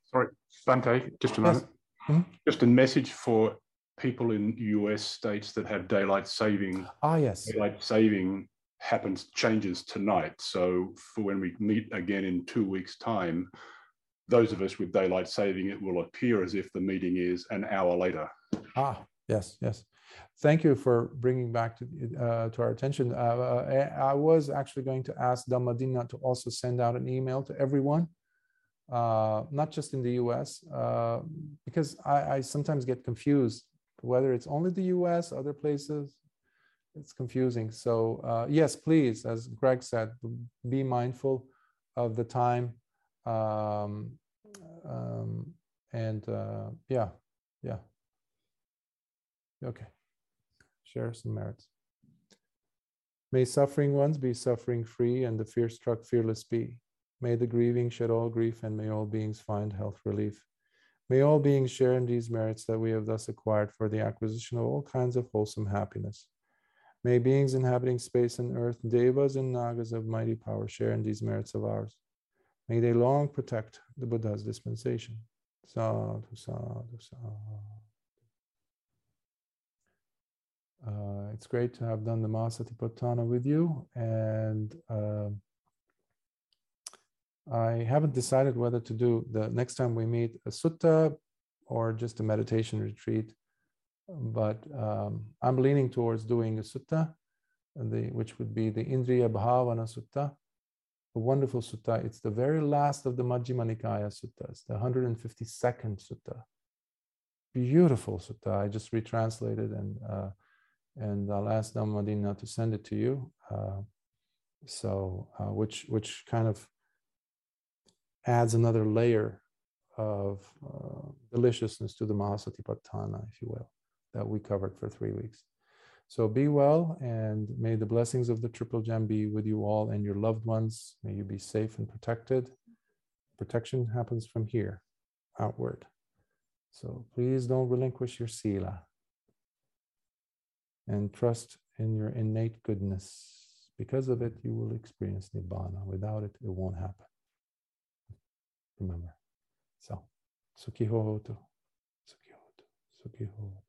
Sorry, Bhante, just a moment. Yes. Hmm? Just a message for people in US states that have daylight saving. Ah, yes. Daylight saving happens, changes tonight. So for when we meet again in two weeks' time, those of us with daylight saving, it will appear as if the meeting is an hour later. Ah, yes, yes. Thank you for bringing back to, uh, to our attention. Uh, uh I was actually going to ask Dhammadinna to also send out an email to everyone, uh, not just in the US, uh, because I, I sometimes get confused whether it's only the US, other places, it's confusing. So uh, yes, please, as Greg said, be mindful of the time. Um, um, and uh, yeah, yeah. Okay, share some merits. May suffering ones be suffering free and the fear struck fearless be. May the grieving shed all grief and may all beings find health relief. May all beings share in these merits that we have thus acquired for the acquisition of all kinds of wholesome happiness. May beings inhabiting space and earth, devas and nagas of mighty power, share in these merits of ours. May they long protect the Buddha's dispensation. Sadhu, sadhu, sadhu. Uh, it's great to have done the Mahasatipatthana with you, and uh, I haven't decided whether to do the next time we meet a sutta or just a meditation retreat, but um, I'm leaning towards doing a sutta, the, which would be the Indriya Bhavana Sutta, a wonderful sutta. It's the very last of the Majjhima Nikaya suttas, the 152nd sutta. Beautiful sutta. I just retranslated and uh, and I'll ask Dhammadinna to send it to you. Uh, so, uh, which which kind of adds another layer of uh, deliciousness to the Mahasatipatthana, if you will, that we covered for three weeks. So be well, and may the blessings of the Triple Gem be with you all and your loved ones. May you be safe and protected. Protection happens from here, outward. So please don't relinquish your sila and trust in your innate goodness. Because of it, you will experience Nibbana. Without it, it won't happen remember. So, Sukhi Hotu, Sukhi Hotu, Sukhi Hotu.